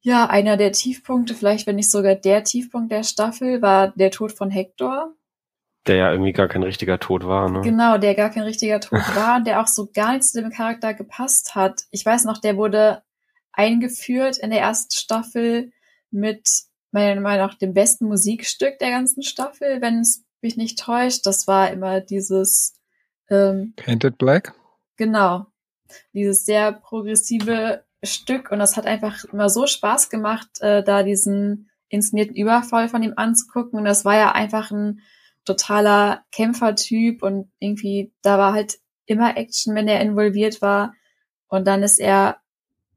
[SPEAKER 5] ja, einer der Tiefpunkte, vielleicht wenn nicht sogar der Tiefpunkt der Staffel, war der Tod von Hector.
[SPEAKER 3] Der ja irgendwie gar kein richtiger Tod war, ne?
[SPEAKER 5] Genau, der gar kein richtiger Tod war und der auch so gar nicht zu dem Charakter gepasst hat. Ich weiß noch, der wurde eingeführt in der ersten Staffel mit meiner Meinung nach dem besten Musikstück der ganzen Staffel, wenn es mich nicht täuscht. Das war immer dieses
[SPEAKER 2] ähm, Painted Black.
[SPEAKER 5] Genau. Dieses sehr progressive Stück und das hat einfach immer so Spaß gemacht, äh, da diesen inszenierten Überfall von ihm anzugucken. Und das war ja einfach ein totaler Kämpfertyp und irgendwie, da war halt immer Action, wenn er involviert war. Und dann ist er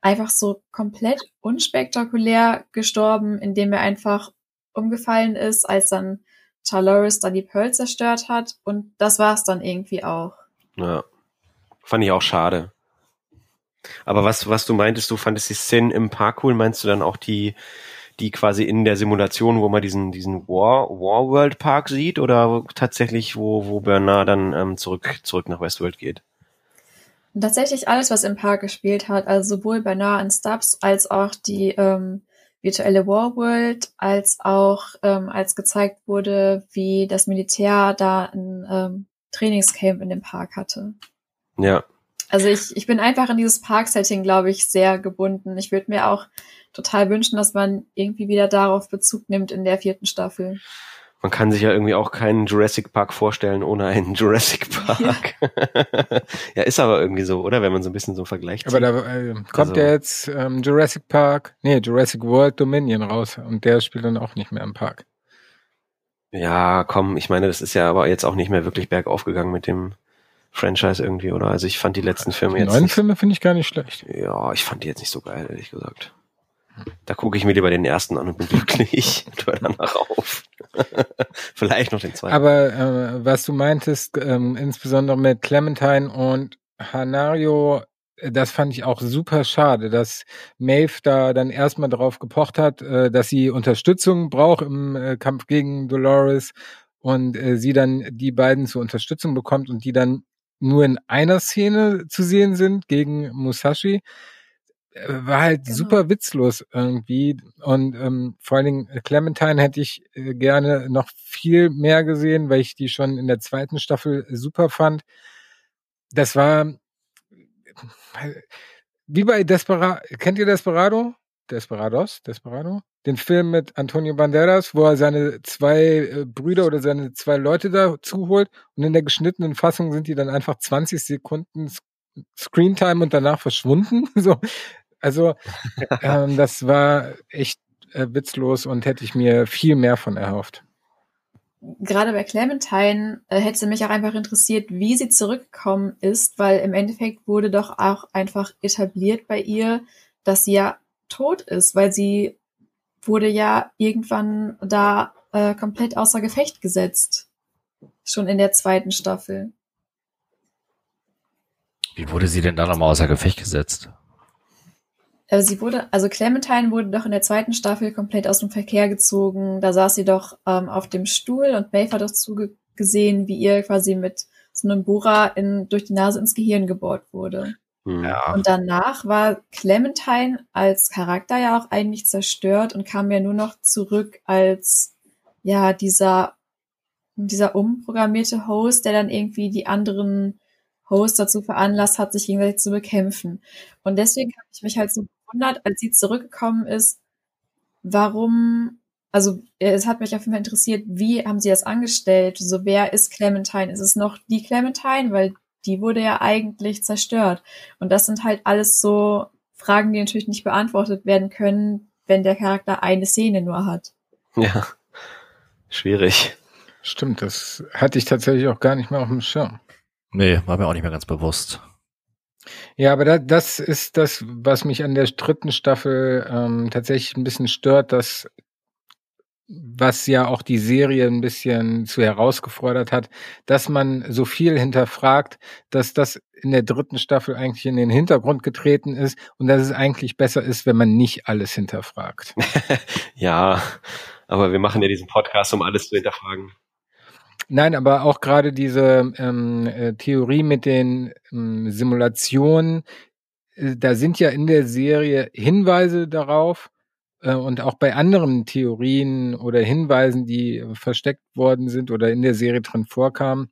[SPEAKER 5] einfach so komplett unspektakulär gestorben, indem er einfach umgefallen ist, als dann Charloris da die Pearl zerstört hat. Und das war's dann irgendwie auch.
[SPEAKER 3] Ja. Fand ich auch schade. Aber was, was du meintest, du fandest die Szenen im Park cool, meinst du dann auch die, die quasi in der Simulation, wo man diesen, diesen War, War World Park sieht oder tatsächlich, wo, wo Bernard dann ähm, zurück, zurück nach Westworld geht?
[SPEAKER 5] Tatsächlich alles, was im Park gespielt hat, also sowohl Bernard und Stubbs als auch die ähm, virtuelle Warworld, als auch als als gezeigt wurde, wie das Militär da ein ähm, Trainingscamp in dem Park hatte.
[SPEAKER 3] Ja.
[SPEAKER 5] Also ich, ich bin einfach in dieses Park-Setting, glaube ich, sehr gebunden. Ich würde mir auch total wünschen, dass man irgendwie wieder darauf Bezug nimmt in der vierten Staffel.
[SPEAKER 3] Man kann sich ja irgendwie auch keinen Jurassic Park vorstellen ohne einen Jurassic Park. Ja, ja ist aber irgendwie so, oder? Wenn man so ein bisschen so vergleicht.
[SPEAKER 2] Aber da äh, kommt also, ja jetzt ähm, Jurassic Park, nee, Jurassic World Dominion raus und der spielt dann auch nicht mehr im Park.
[SPEAKER 3] Ja, komm, ich meine, das ist ja aber jetzt auch nicht mehr wirklich bergauf gegangen mit dem Franchise irgendwie, oder? Also ich fand die letzten Filme die jetzt.
[SPEAKER 2] Die neuen Filme finde ich gar nicht schlecht.
[SPEAKER 3] Ja, ich fand die jetzt nicht so geil, ehrlich gesagt. Da gucke ich mir lieber den ersten an und bin glücklich und höre danach auf. Vielleicht noch den zweiten.
[SPEAKER 2] Aber äh, was du meintest, ähm, insbesondere mit Clementine und Hanario, äh, das fand ich auch super schade, dass Maeve da dann erstmal drauf gepocht hat, äh, dass sie Unterstützung braucht im äh, Kampf gegen Dolores und äh, sie dann die beiden zur Unterstützung bekommt und die dann nur in einer Szene zu sehen sind gegen Musashi. Äh, war halt genau. super witzlos irgendwie. Und ähm, vor allen Dingen äh, Clementine hätte ich äh, gerne noch viel mehr gesehen, weil ich die schon in der zweiten Staffel super fand. Das war äh, wie bei Desperado. Kennt ihr Desperado? Desperados? Desperado? Den Film mit Antonio Banderas, wo er seine zwei äh, Brüder oder seine zwei Leute dazu holt und in der geschnittenen Fassung sind die dann einfach 20 Sekunden Screentime und danach verschwunden. So, also ähm, das war echt äh, witzlos und hätte ich mir viel mehr von erhofft.
[SPEAKER 5] Gerade bei Clementine äh, hätte mich auch einfach interessiert, wie sie zurückgekommen ist, weil im Endeffekt wurde doch auch einfach etabliert bei ihr, dass sie ja tot ist, weil sie wurde ja irgendwann da äh, komplett außer Gefecht gesetzt. Schon in der zweiten Staffel.
[SPEAKER 4] Wie wurde sie denn da nochmal außer Gefecht gesetzt?
[SPEAKER 5] Also sie wurde, also Clementine wurde doch in der zweiten Staffel komplett aus dem Verkehr gezogen. Da saß sie doch ähm, auf dem Stuhl und Maeve hat doch zugesehen, wie ihr quasi mit so einem Bohrer in, durch die Nase ins Gehirn gebohrt wurde. Hm. Ja. Und danach war Clementine als Charakter ja auch eigentlich zerstört und kam ja nur noch zurück als ja dieser dieser umprogrammierte Host, der dann irgendwie die anderen Hosts dazu veranlasst hat, sich gegenseitig zu bekämpfen. Und deswegen habe ich mich halt so gewundert, als sie zurückgekommen ist, warum, also es hat mich auf jeden Fall interessiert, wie haben sie das angestellt? So, wer ist Clementine? Ist es noch die Clementine? Weil die wurde ja eigentlich zerstört. Und das sind halt alles so Fragen, die natürlich nicht beantwortet werden können, wenn der Charakter eine Szene nur hat.
[SPEAKER 3] Ja, schwierig.
[SPEAKER 2] Stimmt, das hatte ich tatsächlich auch gar nicht mehr auf dem Schirm.
[SPEAKER 4] Nee, war mir auch nicht mehr ganz bewusst.
[SPEAKER 2] Ja, aber da, das ist das, was mich an der dritten Staffel ähm, tatsächlich ein bisschen stört, dass was ja auch die Serie ein bisschen zu herausgefordert hat, dass man so viel hinterfragt, dass das in der dritten Staffel eigentlich in den Hintergrund getreten ist und dass es eigentlich besser ist, wenn man nicht alles hinterfragt.
[SPEAKER 3] ja, aber wir machen ja diesen Podcast, um alles zu hinterfragen.
[SPEAKER 2] Nein, aber auch gerade diese ähm, äh, Theorie mit den ähm, Simulationen, äh, da sind ja in der Serie Hinweise darauf äh, und auch bei anderen Theorien oder Hinweisen, die versteckt worden sind oder in der Serie drin vorkamen,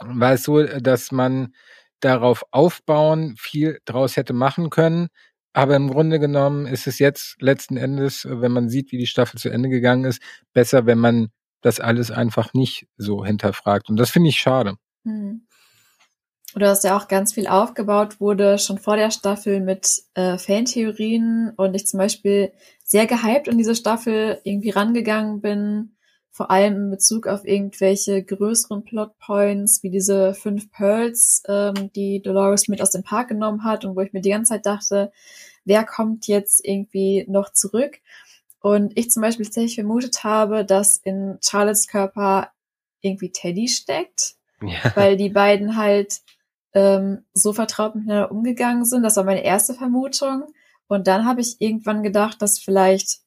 [SPEAKER 2] war es so, dass man darauf aufbauen viel draus hätte machen können. Aber im Grunde genommen ist es jetzt letzten Endes, wenn man sieht, wie die Staffel zu Ende gegangen ist, besser, wenn man das alles einfach nicht so hinterfragt. Und das finde ich schade. Hm.
[SPEAKER 5] Oder dass ja auch ganz viel aufgebaut wurde, schon vor der Staffel mit äh, Fantheorien und ich zum Beispiel sehr gehypt in diese Staffel irgendwie rangegangen bin, vor allem in Bezug auf irgendwelche größeren Plotpoints, wie diese fünf Pearls, ähm, die Dolores mit aus dem Park genommen hat und wo ich mir die ganze Zeit dachte, wer kommt jetzt irgendwie noch zurück? Und ich zum Beispiel tatsächlich vermutet habe, dass in Charlottes Körper irgendwie Teddy steckt, ja. weil die beiden halt ähm, so vertraut miteinander umgegangen sind. Das war meine erste Vermutung. Und dann habe ich irgendwann gedacht, dass vielleicht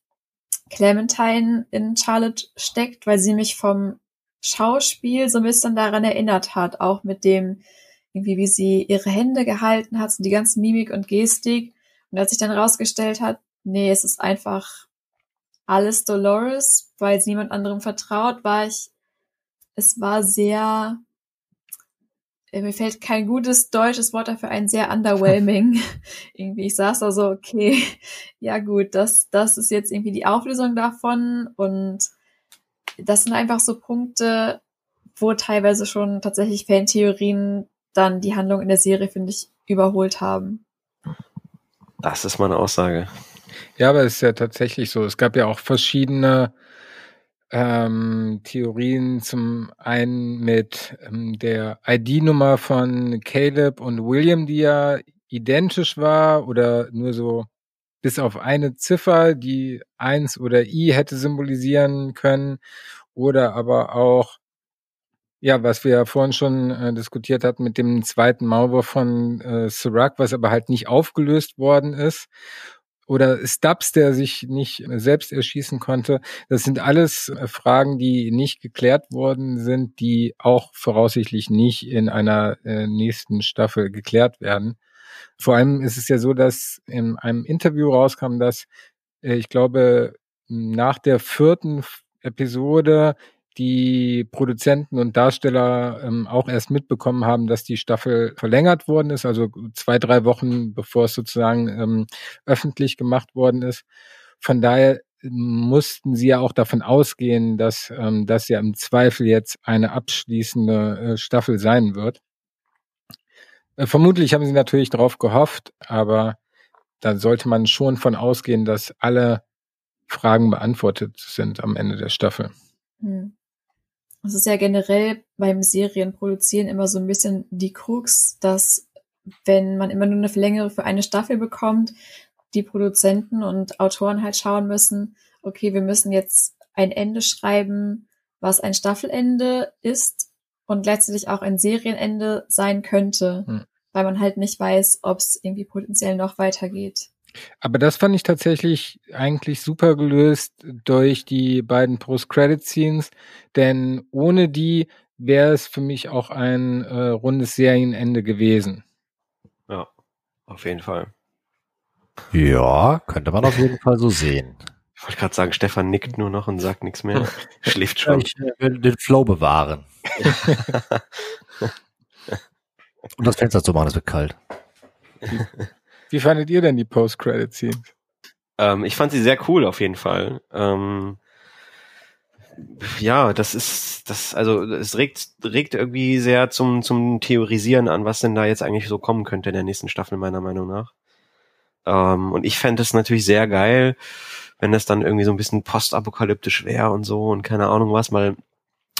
[SPEAKER 5] Clementine in Charlotte steckt, weil sie mich vom Schauspiel so ein bisschen daran erinnert hat, auch mit dem, irgendwie, wie sie ihre Hände gehalten hat, so die ganze Mimik und Gestik. Und als sich dann rausgestellt hat, nee, es ist einfach alles Dolores, weil sie niemand anderem vertraut, war ich, es war sehr, äh, mir fällt kein gutes deutsches Wort dafür ein, sehr underwhelming. irgendwie, ich saß da so, okay, ja gut, das, das ist jetzt irgendwie die Auflösung davon und das sind einfach so Punkte, wo teilweise schon tatsächlich Fantheorien dann die Handlung in der Serie, finde ich, überholt haben.
[SPEAKER 3] Das ist meine Aussage.
[SPEAKER 2] Ja, aber es ist ja tatsächlich so. Es gab ja auch verschiedene ähm, Theorien. Zum einen mit ähm, der ID-Nummer von Caleb und William, die ja identisch war oder nur so bis auf eine Ziffer, die eins oder i hätte symbolisieren können. Oder aber auch ja, was wir ja vorhin schon äh, diskutiert hatten mit dem zweiten Maulwurf von äh, Sirac, was aber halt nicht aufgelöst worden ist. Oder Stubbs, der sich nicht selbst erschießen konnte. Das sind alles äh, Fragen, die nicht geklärt worden sind, die auch voraussichtlich nicht in einer äh, nächsten Staffel geklärt werden. Vor allem ist es ja so, dass in einem Interview rauskam, dass äh, ich glaube, nach der vierten Episode die Produzenten und Darsteller ähm, auch erst mitbekommen haben, dass die Staffel verlängert worden ist, also zwei, drei Wochen bevor es sozusagen ähm, öffentlich gemacht worden ist. Von daher mussten sie ja auch davon ausgehen, dass ähm, das ja im Zweifel jetzt eine abschließende äh, Staffel sein wird. Äh, vermutlich haben sie natürlich darauf gehofft, aber da sollte man schon von ausgehen, dass alle Fragen beantwortet sind am Ende der Staffel. Hm.
[SPEAKER 5] Es ist ja generell beim Serienproduzieren immer so ein bisschen die Krux, dass wenn man immer nur eine Verlängerung für eine Staffel bekommt, die Produzenten und Autoren halt schauen müssen, okay, wir müssen jetzt ein Ende schreiben, was ein Staffelende ist und gleichzeitig auch ein Serienende sein könnte, hm. weil man halt nicht weiß, ob es irgendwie potenziell noch weitergeht.
[SPEAKER 2] Aber das fand ich tatsächlich eigentlich super gelöst durch die beiden Post-Credit-Scenes, denn ohne die wäre es für mich auch ein äh, rundes Serienende gewesen.
[SPEAKER 3] Ja, auf jeden Fall.
[SPEAKER 4] Ja, könnte man auf jeden Fall so sehen.
[SPEAKER 3] Ich wollte gerade sagen, Stefan nickt nur noch und sagt nichts mehr. Schläft schon.
[SPEAKER 4] Ich will den Flow bewahren. und das Fenster zu machen, es wird kalt.
[SPEAKER 2] Wie fandet ihr denn die Post-Credit-Scenes?
[SPEAKER 3] Ähm, ich fand sie sehr cool auf jeden Fall. Ähm, ja, das ist, das, also es regt, regt irgendwie sehr zum, zum Theorisieren an, was denn da jetzt eigentlich so kommen könnte in der nächsten Staffel, meiner Meinung nach. Ähm, und ich fände es natürlich sehr geil, wenn das dann irgendwie so ein bisschen postapokalyptisch wäre und so und keine Ahnung was, mal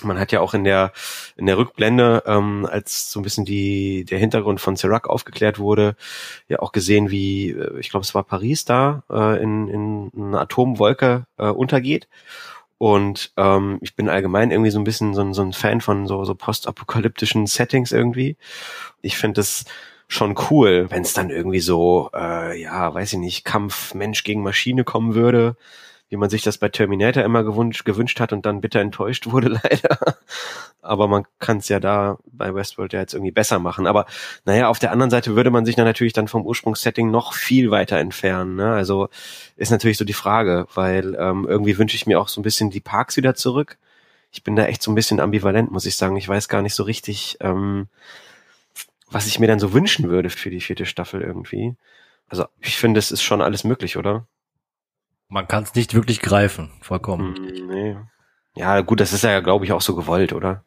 [SPEAKER 3] man hat ja auch in der in der Rückblende, ähm, als so ein bisschen die der Hintergrund von Serac aufgeklärt wurde, ja auch gesehen, wie äh, ich glaube es war Paris da äh, in, in einer Atomwolke äh, untergeht. Und ähm, ich bin allgemein irgendwie so ein bisschen so ein, so ein Fan von so, so postapokalyptischen Settings irgendwie. Ich finde es schon cool, wenn es dann irgendwie so, äh, ja, weiß ich nicht, Kampf Mensch gegen Maschine kommen würde wie man sich das bei Terminator immer gewünscht, gewünscht hat und dann bitter enttäuscht wurde, leider. Aber man kann es ja da bei Westworld ja jetzt irgendwie besser machen. Aber naja, auf der anderen Seite würde man sich dann natürlich dann vom Ursprungssetting noch viel weiter entfernen. Ne? Also ist natürlich so die Frage, weil ähm, irgendwie wünsche ich mir auch so ein bisschen die Parks wieder zurück. Ich bin da echt so ein bisschen ambivalent, muss ich sagen. Ich weiß gar nicht so richtig, ähm, was ich mir dann so wünschen würde für die vierte Staffel irgendwie. Also ich finde, es ist schon alles möglich, oder?
[SPEAKER 4] Man kann es nicht wirklich greifen, vollkommen.
[SPEAKER 3] Hm, nee. Ja, gut, das ist ja, glaube ich, auch so gewollt, oder?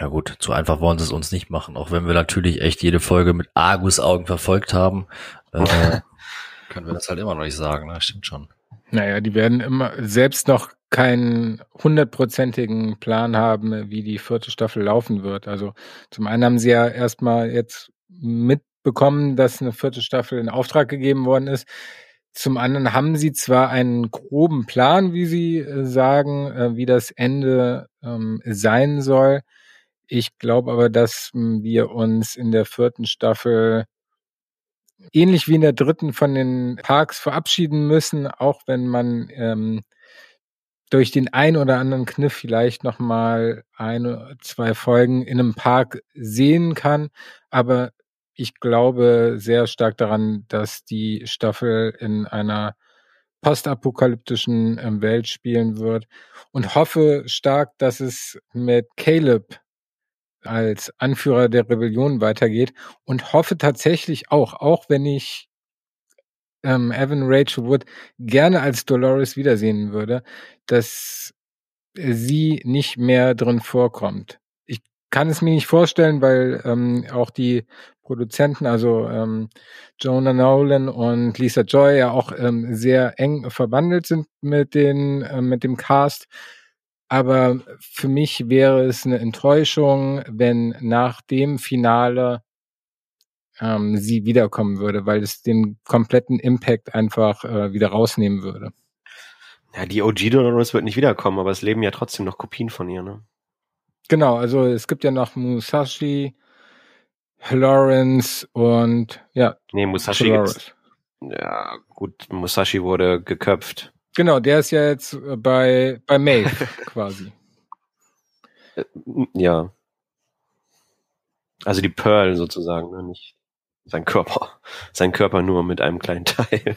[SPEAKER 4] Ja gut, zu einfach wollen sie es uns nicht machen, auch wenn wir natürlich echt jede Folge mit Argus-Augen verfolgt haben, äh, können wir das halt immer noch nicht sagen, ne? stimmt schon.
[SPEAKER 2] Naja, die werden immer selbst noch keinen hundertprozentigen Plan haben, wie die vierte Staffel laufen wird. Also zum einen haben sie ja erstmal jetzt mitbekommen, dass eine vierte Staffel in Auftrag gegeben worden ist. Zum anderen haben sie zwar einen groben Plan, wie sie äh, sagen, äh, wie das Ende ähm, sein soll. Ich glaube aber, dass hm, wir uns in der vierten Staffel ähnlich wie in der dritten von den Parks verabschieden müssen, auch wenn man ähm, durch den ein oder anderen Kniff vielleicht noch mal eine, zwei Folgen in einem Park sehen kann. Aber ich glaube sehr stark daran, dass die Staffel in einer postapokalyptischen ähm, Welt spielen wird und hoffe stark, dass es mit Caleb als Anführer der Rebellion weitergeht und hoffe tatsächlich auch, auch wenn ich ähm, Evan Rachel Wood gerne als Dolores wiedersehen würde, dass sie nicht mehr drin vorkommt. Ich kann es mir nicht vorstellen, weil ähm, auch die Produzenten, also ähm, Jonah Nolan und Lisa Joy ja auch ähm, sehr eng verwandelt sind mit den äh, mit dem Cast. Aber für mich wäre es eine Enttäuschung, wenn nach dem Finale ähm, sie wiederkommen würde, weil es den kompletten Impact einfach äh, wieder rausnehmen würde.
[SPEAKER 3] Ja, die OG Dolores wird nicht wiederkommen, aber es leben ja trotzdem noch Kopien von ihr, ne?
[SPEAKER 2] Genau, also es gibt ja noch Musashi, Lawrence und ja.
[SPEAKER 3] Nee, Musashi gibt's. Ja, gut, Musashi wurde geköpft.
[SPEAKER 2] Genau, der ist ja jetzt äh, bei, bei Maeve quasi.
[SPEAKER 3] Äh, ja. Also die Pearl sozusagen, ne? nicht sein Körper. Sein Körper nur mit einem kleinen Teil.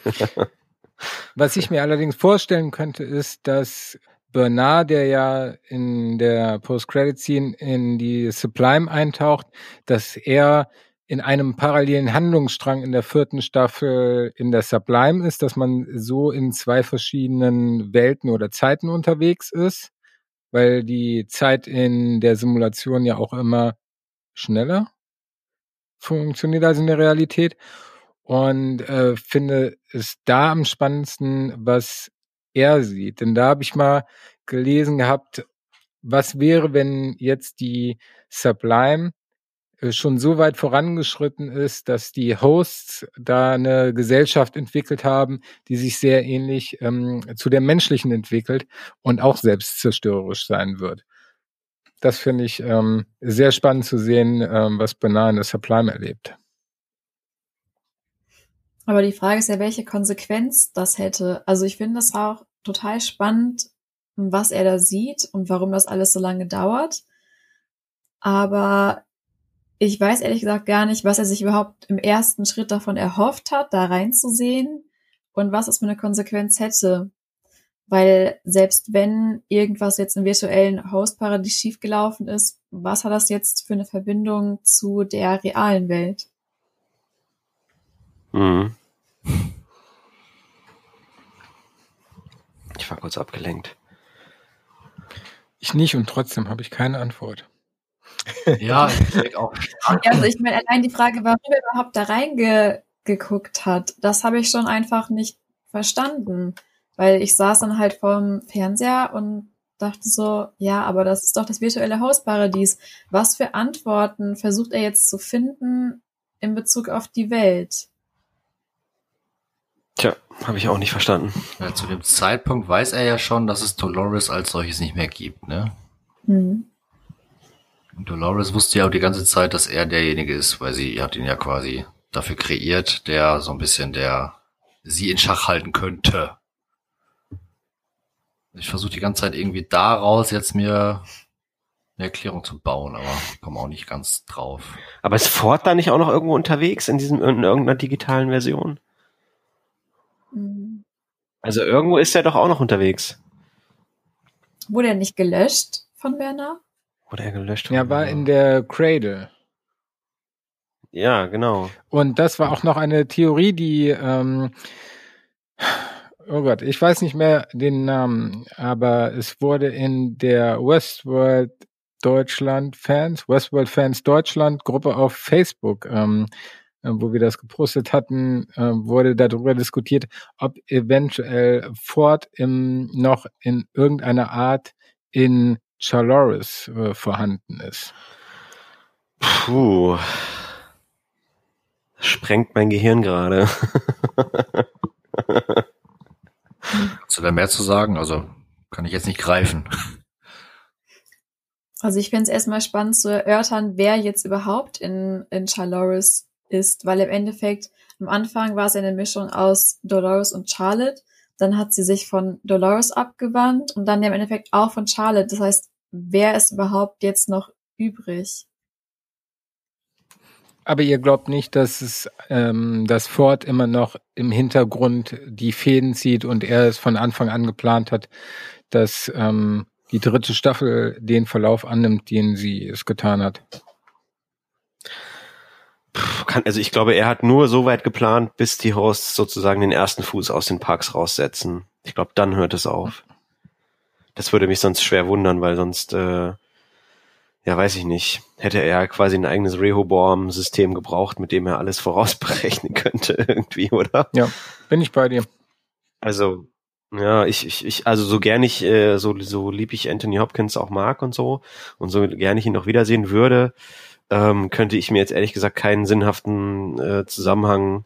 [SPEAKER 2] Was ich mir allerdings vorstellen könnte, ist, dass Bernard, der ja in der Post-Credit-Scene in die Sublime eintaucht, dass er in einem parallelen Handlungsstrang in der vierten Staffel in der Sublime ist, dass man so in zwei verschiedenen Welten oder Zeiten unterwegs ist, weil die Zeit in der Simulation ja auch immer schneller funktioniert als in der Realität. Und äh, finde es da am spannendsten, was er sieht. Denn da habe ich mal gelesen gehabt, was wäre, wenn jetzt die Sublime äh, schon so weit vorangeschritten ist, dass die Hosts da eine Gesellschaft entwickelt haben, die sich sehr ähnlich ähm, zu der menschlichen entwickelt und auch selbstzerstörerisch sein wird. Das finde ich ähm, sehr spannend zu sehen, ähm, was Bernard in der Sublime erlebt.
[SPEAKER 5] Aber die Frage ist ja, welche Konsequenz das hätte. Also ich finde es auch total spannend, was er da sieht und warum das alles so lange dauert. Aber ich weiß ehrlich gesagt gar nicht, was er sich überhaupt im ersten Schritt davon erhofft hat, da reinzusehen und was es für eine Konsequenz hätte. Weil selbst wenn irgendwas jetzt im virtuellen Hostparadies schiefgelaufen ist, was hat das jetzt für eine Verbindung zu der realen Welt?
[SPEAKER 3] Mhm. Ich war kurz abgelenkt.
[SPEAKER 2] Ich nicht und trotzdem habe ich keine Antwort.
[SPEAKER 4] Ja, ich denke auch.
[SPEAKER 5] Also ich meine, allein die Frage, warum er überhaupt da reingeguckt hat, das habe ich schon einfach nicht verstanden. Weil ich saß dann halt vorm Fernseher und dachte so, ja, aber das ist doch das virtuelle Hausparadies. Was für Antworten versucht er jetzt zu finden in Bezug auf die Welt?
[SPEAKER 3] Tja, habe ich auch nicht verstanden.
[SPEAKER 4] Ja, zu dem Zeitpunkt weiß er ja schon, dass es Dolores als solches nicht mehr gibt, ne?
[SPEAKER 5] Hm.
[SPEAKER 4] Und Dolores wusste ja auch die ganze Zeit, dass er derjenige ist, weil sie hat ihn ja quasi dafür kreiert, der so ein bisschen der sie in Schach halten könnte. Ich versuche die ganze Zeit irgendwie daraus jetzt mir eine Erklärung zu bauen, aber ich komme auch nicht ganz drauf.
[SPEAKER 3] Aber ist Ford da nicht auch noch irgendwo unterwegs in diesem in irgendeiner digitalen Version? Also irgendwo ist er doch auch noch unterwegs.
[SPEAKER 5] Wurde er nicht gelöscht von Werner?
[SPEAKER 3] Wurde er gelöscht?
[SPEAKER 2] Ja, war in der Cradle.
[SPEAKER 3] Ja, genau.
[SPEAKER 2] Und das war auch noch eine Theorie, die, ähm, oh Gott, ich weiß nicht mehr den Namen, aber es wurde in der Westworld Deutschland Fans, Westworld Fans Deutschland Gruppe auf Facebook ähm, äh, wo wir das gepostet hatten, äh, wurde darüber diskutiert, ob eventuell Ford im, noch in irgendeiner Art in Chaloris äh, vorhanden ist.
[SPEAKER 3] Puh. Sprengt mein Gehirn gerade.
[SPEAKER 4] Hast du da mehr zu sagen? Also kann ich jetzt nicht greifen.
[SPEAKER 5] Also ich finde es erstmal spannend zu erörtern, wer jetzt überhaupt in, in Chaloris ist, weil im Endeffekt Am Anfang war es eine Mischung aus Dolores und Charlotte. Dann hat sie sich von Dolores abgewandt und dann im Endeffekt auch von Charlotte. Das heißt, wer ist überhaupt jetzt noch übrig?
[SPEAKER 2] Aber ihr glaubt nicht, dass es ähm, dass Ford immer noch im Hintergrund die Fäden zieht und er es von Anfang an geplant hat, dass ähm, die dritte Staffel den Verlauf annimmt, den sie es getan hat.
[SPEAKER 3] Kann, also ich glaube, er hat nur so weit geplant, bis die Hosts sozusagen den ersten Fuß aus den Parks raussetzen. Ich glaube, dann hört es auf. Das würde mich sonst schwer wundern, weil sonst äh, ja, weiß ich nicht, hätte er quasi ein eigenes Rehoboam-System gebraucht, mit dem er alles vorausberechnen könnte irgendwie, oder?
[SPEAKER 2] Ja, bin ich bei dir.
[SPEAKER 3] Also, ja, ich, ich, ich also so gern ich, äh, so, so lieb ich Anthony Hopkins auch mag und so, und so gern ich ihn noch wiedersehen würde, ähm, könnte ich mir jetzt ehrlich gesagt keinen sinnhaften äh, Zusammenhang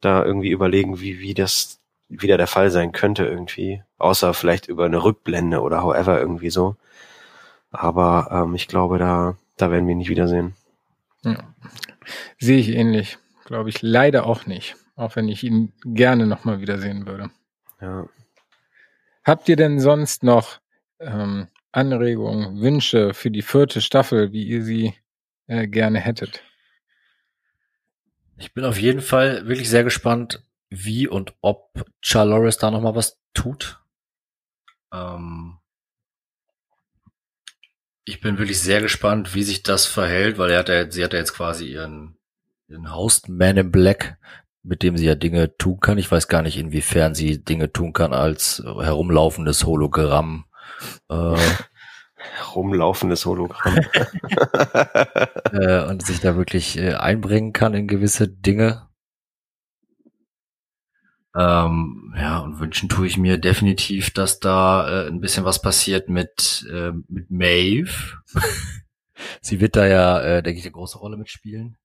[SPEAKER 3] da irgendwie überlegen, wie, wie das wieder der Fall sein könnte irgendwie. Außer vielleicht über eine Rückblende oder however irgendwie so. Aber ähm, ich glaube, da, da werden wir ihn nicht wiedersehen.
[SPEAKER 2] Ja. Sehe ich ähnlich. Glaube ich leider auch nicht. Auch wenn ich ihn gerne nochmal wiedersehen würde.
[SPEAKER 3] Ja.
[SPEAKER 2] Habt ihr denn sonst noch ähm, Anregungen, Wünsche für die vierte Staffel, wie ihr sie äh, gerne hättet?
[SPEAKER 4] Ich bin auf jeden Fall wirklich sehr gespannt, wie und ob Charloris da nochmal was tut. Ähm, ich bin wirklich sehr gespannt, wie sich das verhält, weil er hat ja, sie hat ja jetzt quasi ihren, ihren Host Man in Black, mit dem sie ja Dinge tun kann. Ich weiß gar nicht, inwiefern sie Dinge tun kann als herumlaufendes Hologramm.
[SPEAKER 3] Äh, Rumlaufendes Hologramm.
[SPEAKER 4] äh, und sich da wirklich äh, einbringen kann in gewisse Dinge. Ähm, ja, und wünschen tue ich mir definitiv, dass da äh, ein bisschen was passiert mit, äh, mit Maeve. Sie wird da ja, äh, denke ich, eine große Rolle mitspielen.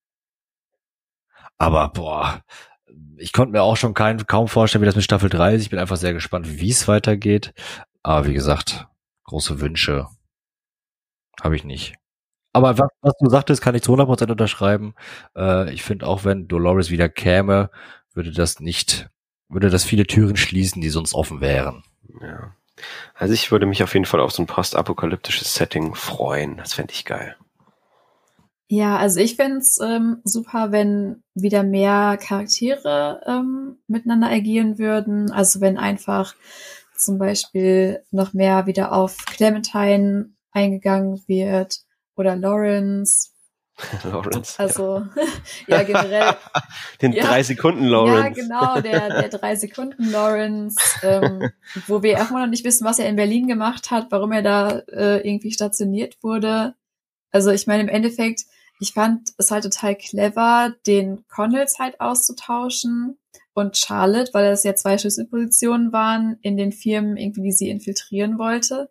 [SPEAKER 4] Aber boah, ich konnte mir auch schon kein, kaum vorstellen, wie das mit Staffel 3 ist. Ich bin einfach sehr gespannt, wie es weitergeht. Aber wie gesagt, große Wünsche habe ich nicht. Aber was, was du sagtest, kann ich zu 100% unterschreiben. Äh, ich finde auch, wenn Dolores wieder käme, würde das nicht würde das viele Türen schließen, die sonst offen wären.
[SPEAKER 3] Ja. Also ich würde mich auf jeden Fall auf so ein postapokalyptisches Setting freuen. Das fände ich geil.
[SPEAKER 5] Ja, also ich fände es ähm, super, wenn wieder mehr Charaktere ähm, miteinander agieren würden. Also wenn einfach zum Beispiel noch mehr wieder auf Clementine eingegangen wird oder Lawrence
[SPEAKER 3] Lawrence.
[SPEAKER 5] Also, ja, generell.
[SPEAKER 3] Den ja, drei Sekunden Lawrence. Ja,
[SPEAKER 5] genau, der, der drei Sekunden Lawrence, ähm, wo wir erstmal noch nicht wissen, was er in Berlin gemacht hat, warum er da äh, irgendwie stationiert wurde. Also, ich meine, im Endeffekt, ich fand es halt total clever, den Connells halt auszutauschen und Charlotte, weil das ja zwei Schlüsselpositionen waren in den Firmen, irgendwie, die sie infiltrieren wollte.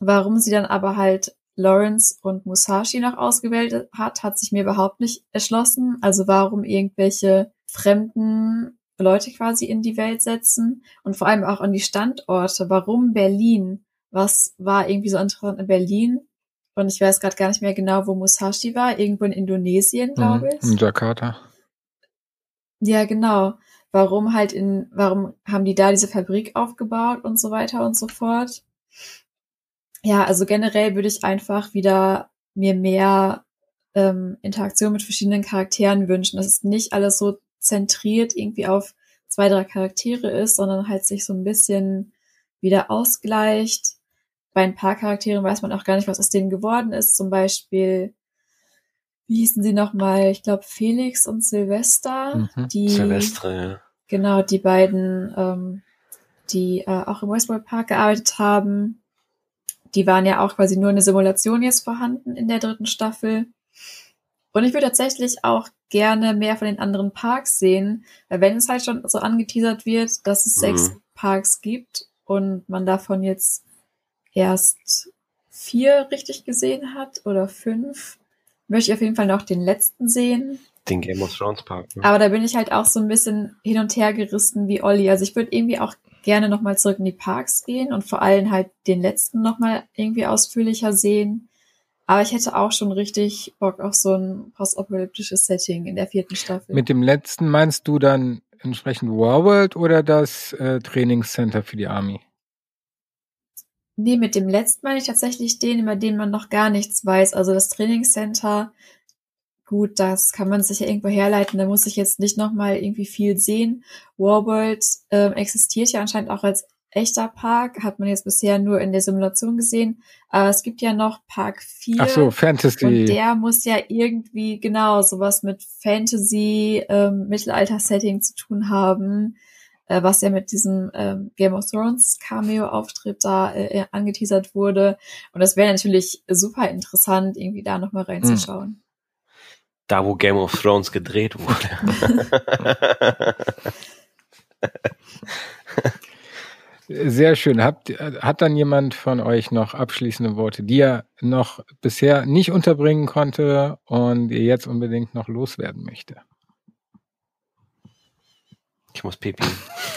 [SPEAKER 5] Warum sie dann aber halt Lawrence und Musashi noch ausgewählt hat, hat sich mir überhaupt nicht erschlossen. Also warum irgendwelche fremden Leute quasi in die Welt setzen und vor allem auch an die Standorte. Warum Berlin? Was war irgendwie so interessant in Berlin? Und ich weiß gerade gar nicht mehr genau, wo Musashi war. Irgendwo in Indonesien, glaube mhm, ich.
[SPEAKER 2] In Jakarta.
[SPEAKER 5] Ja, genau. Warum halt in, warum haben die da diese Fabrik aufgebaut und so weiter und so fort? Ja, also generell würde ich einfach wieder mir mehr ähm, Interaktion mit verschiedenen Charakteren wünschen, dass es nicht alles so zentriert irgendwie auf zwei, drei Charaktere ist, sondern halt sich so ein bisschen wieder ausgleicht. Bei ein paar Charakteren weiß man auch gar nicht, was aus denen geworden ist. Zum Beispiel, wie hießen sie nochmal? Ich glaube Felix und Silvester.
[SPEAKER 3] Mhm.
[SPEAKER 5] Die,
[SPEAKER 3] Silvestre, ja.
[SPEAKER 5] Genau, die beiden, ähm, die äh, auch im Westworld Park gearbeitet haben die waren ja auch quasi nur eine Simulation jetzt vorhanden in der dritten Staffel. Und ich würde tatsächlich auch gerne mehr von den anderen Parks sehen, weil wenn es halt schon so angeteasert wird, dass es mhm. sechs Parks gibt und man davon jetzt erst vier richtig gesehen hat oder fünf, möchte ich auf jeden Fall noch den letzten sehen.
[SPEAKER 3] Den Game of Thrones Park.
[SPEAKER 5] Ne? Aber da bin ich halt auch so ein bisschen hin und her gerissen wie Olli. Also ich würde irgendwie auch gerne nochmal zurück in die Parks gehen und vor allem halt den letzten nochmal irgendwie ausführlicher sehen. Aber ich hätte auch schon richtig Bock auf so ein postapokalyptisches Setting in der vierten Staffel.
[SPEAKER 2] Mit dem letzten meinst du dann entsprechend Warworld oder das äh, Trainingscenter für die Army?
[SPEAKER 5] Nee, mit dem letzten meine ich tatsächlich den, über den man noch gar nichts weiß. Also das Trainingscenter, gut, das kann man sich ja irgendwo herleiten, da muss ich jetzt nicht nochmal irgendwie viel sehen. Warworld äh, existiert ja anscheinend auch als echter Park, hat man jetzt bisher nur in der Simulation gesehen. Aber es gibt ja noch Park 4.
[SPEAKER 2] Ach so, Fantasy.
[SPEAKER 5] Und der muss ja irgendwie genau sowas mit Fantasy, ähm, Mittelalter-Setting zu tun haben, äh, was ja mit diesem ähm, Game of Thrones Cameo-Auftritt da äh, angeteasert wurde. Und das wäre natürlich super interessant, irgendwie da nochmal reinzuschauen. Hm.
[SPEAKER 3] Da, wo Game of Thrones gedreht wurde.
[SPEAKER 2] Sehr schön. Habt, hat dann jemand von euch noch abschließende Worte, die er noch bisher nicht unterbringen konnte und ihr jetzt unbedingt noch loswerden möchte?
[SPEAKER 3] Ich muss pipi.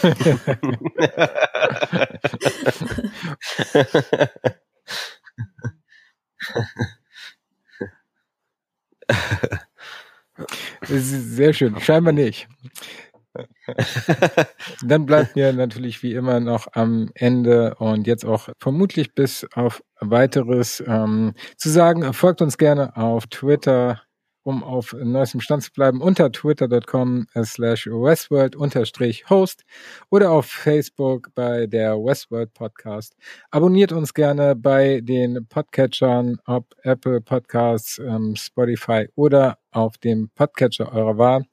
[SPEAKER 2] Sehr schön. Scheinbar nicht. Dann bleibt mir natürlich wie immer noch am Ende und jetzt auch vermutlich bis auf weiteres ähm, zu sagen, folgt uns gerne auf Twitter, um auf neuestem Stand zu bleiben, unter twitter.com slash westworld unterstrich host oder auf Facebook bei der Westworld Podcast. Abonniert uns gerne bei den Podcatchern, ob Apple Podcasts, ähm, Spotify oder auf dem Podcatcher eurer Wahl.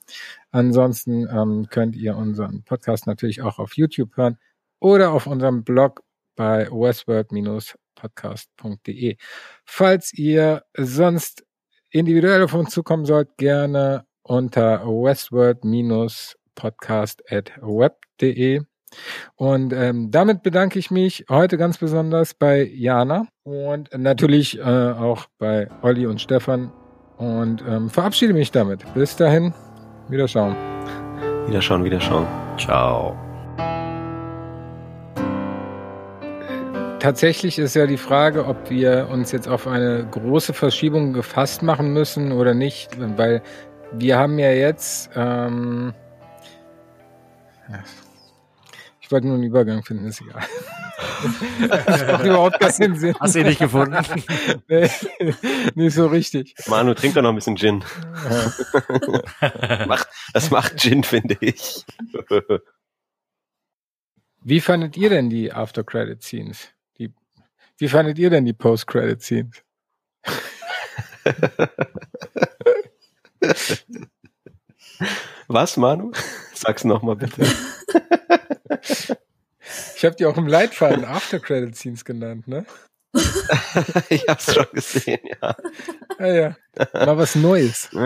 [SPEAKER 2] Ansonsten ähm, könnt ihr unseren Podcast natürlich auch auf YouTube hören oder auf unserem Blog bei westworld-podcast.de. Falls ihr sonst individuell auf uns zukommen sollt, gerne unter westworld-podcast.web.de. Und ähm, damit bedanke ich mich heute ganz besonders bei Jana und natürlich äh, auch bei Olli und Stefan und ähm, verabschiede mich damit. Bis dahin, Wiederschauen.
[SPEAKER 3] Wiederschauen, Wiederschauen.
[SPEAKER 4] Ciao.
[SPEAKER 2] Tatsächlich ist ja die Frage, ob wir uns jetzt auf eine große Verschiebung gefasst machen müssen oder nicht, weil wir haben ja jetzt, ähm, ich wollte nur einen Übergang finden, ist egal. das macht überhaupt keinen Sinn.
[SPEAKER 4] Hast du ihn nicht gefunden?
[SPEAKER 2] nee, nicht so richtig.
[SPEAKER 3] Manu, trink doch noch ein bisschen Gin. macht, das macht Gin, finde ich.
[SPEAKER 2] Wie fandet ihr denn die After-Credit-Scenes? Wie fandet ihr denn die Post-Credit-Scenes?
[SPEAKER 3] Was, Manu? Sag's nochmal bitte.
[SPEAKER 2] Ich habe die auch im Leitfaden After-Credit-Scenes genannt, ne?
[SPEAKER 3] ich hab's schon gesehen, ja.
[SPEAKER 2] Ah ja, mal was Neues.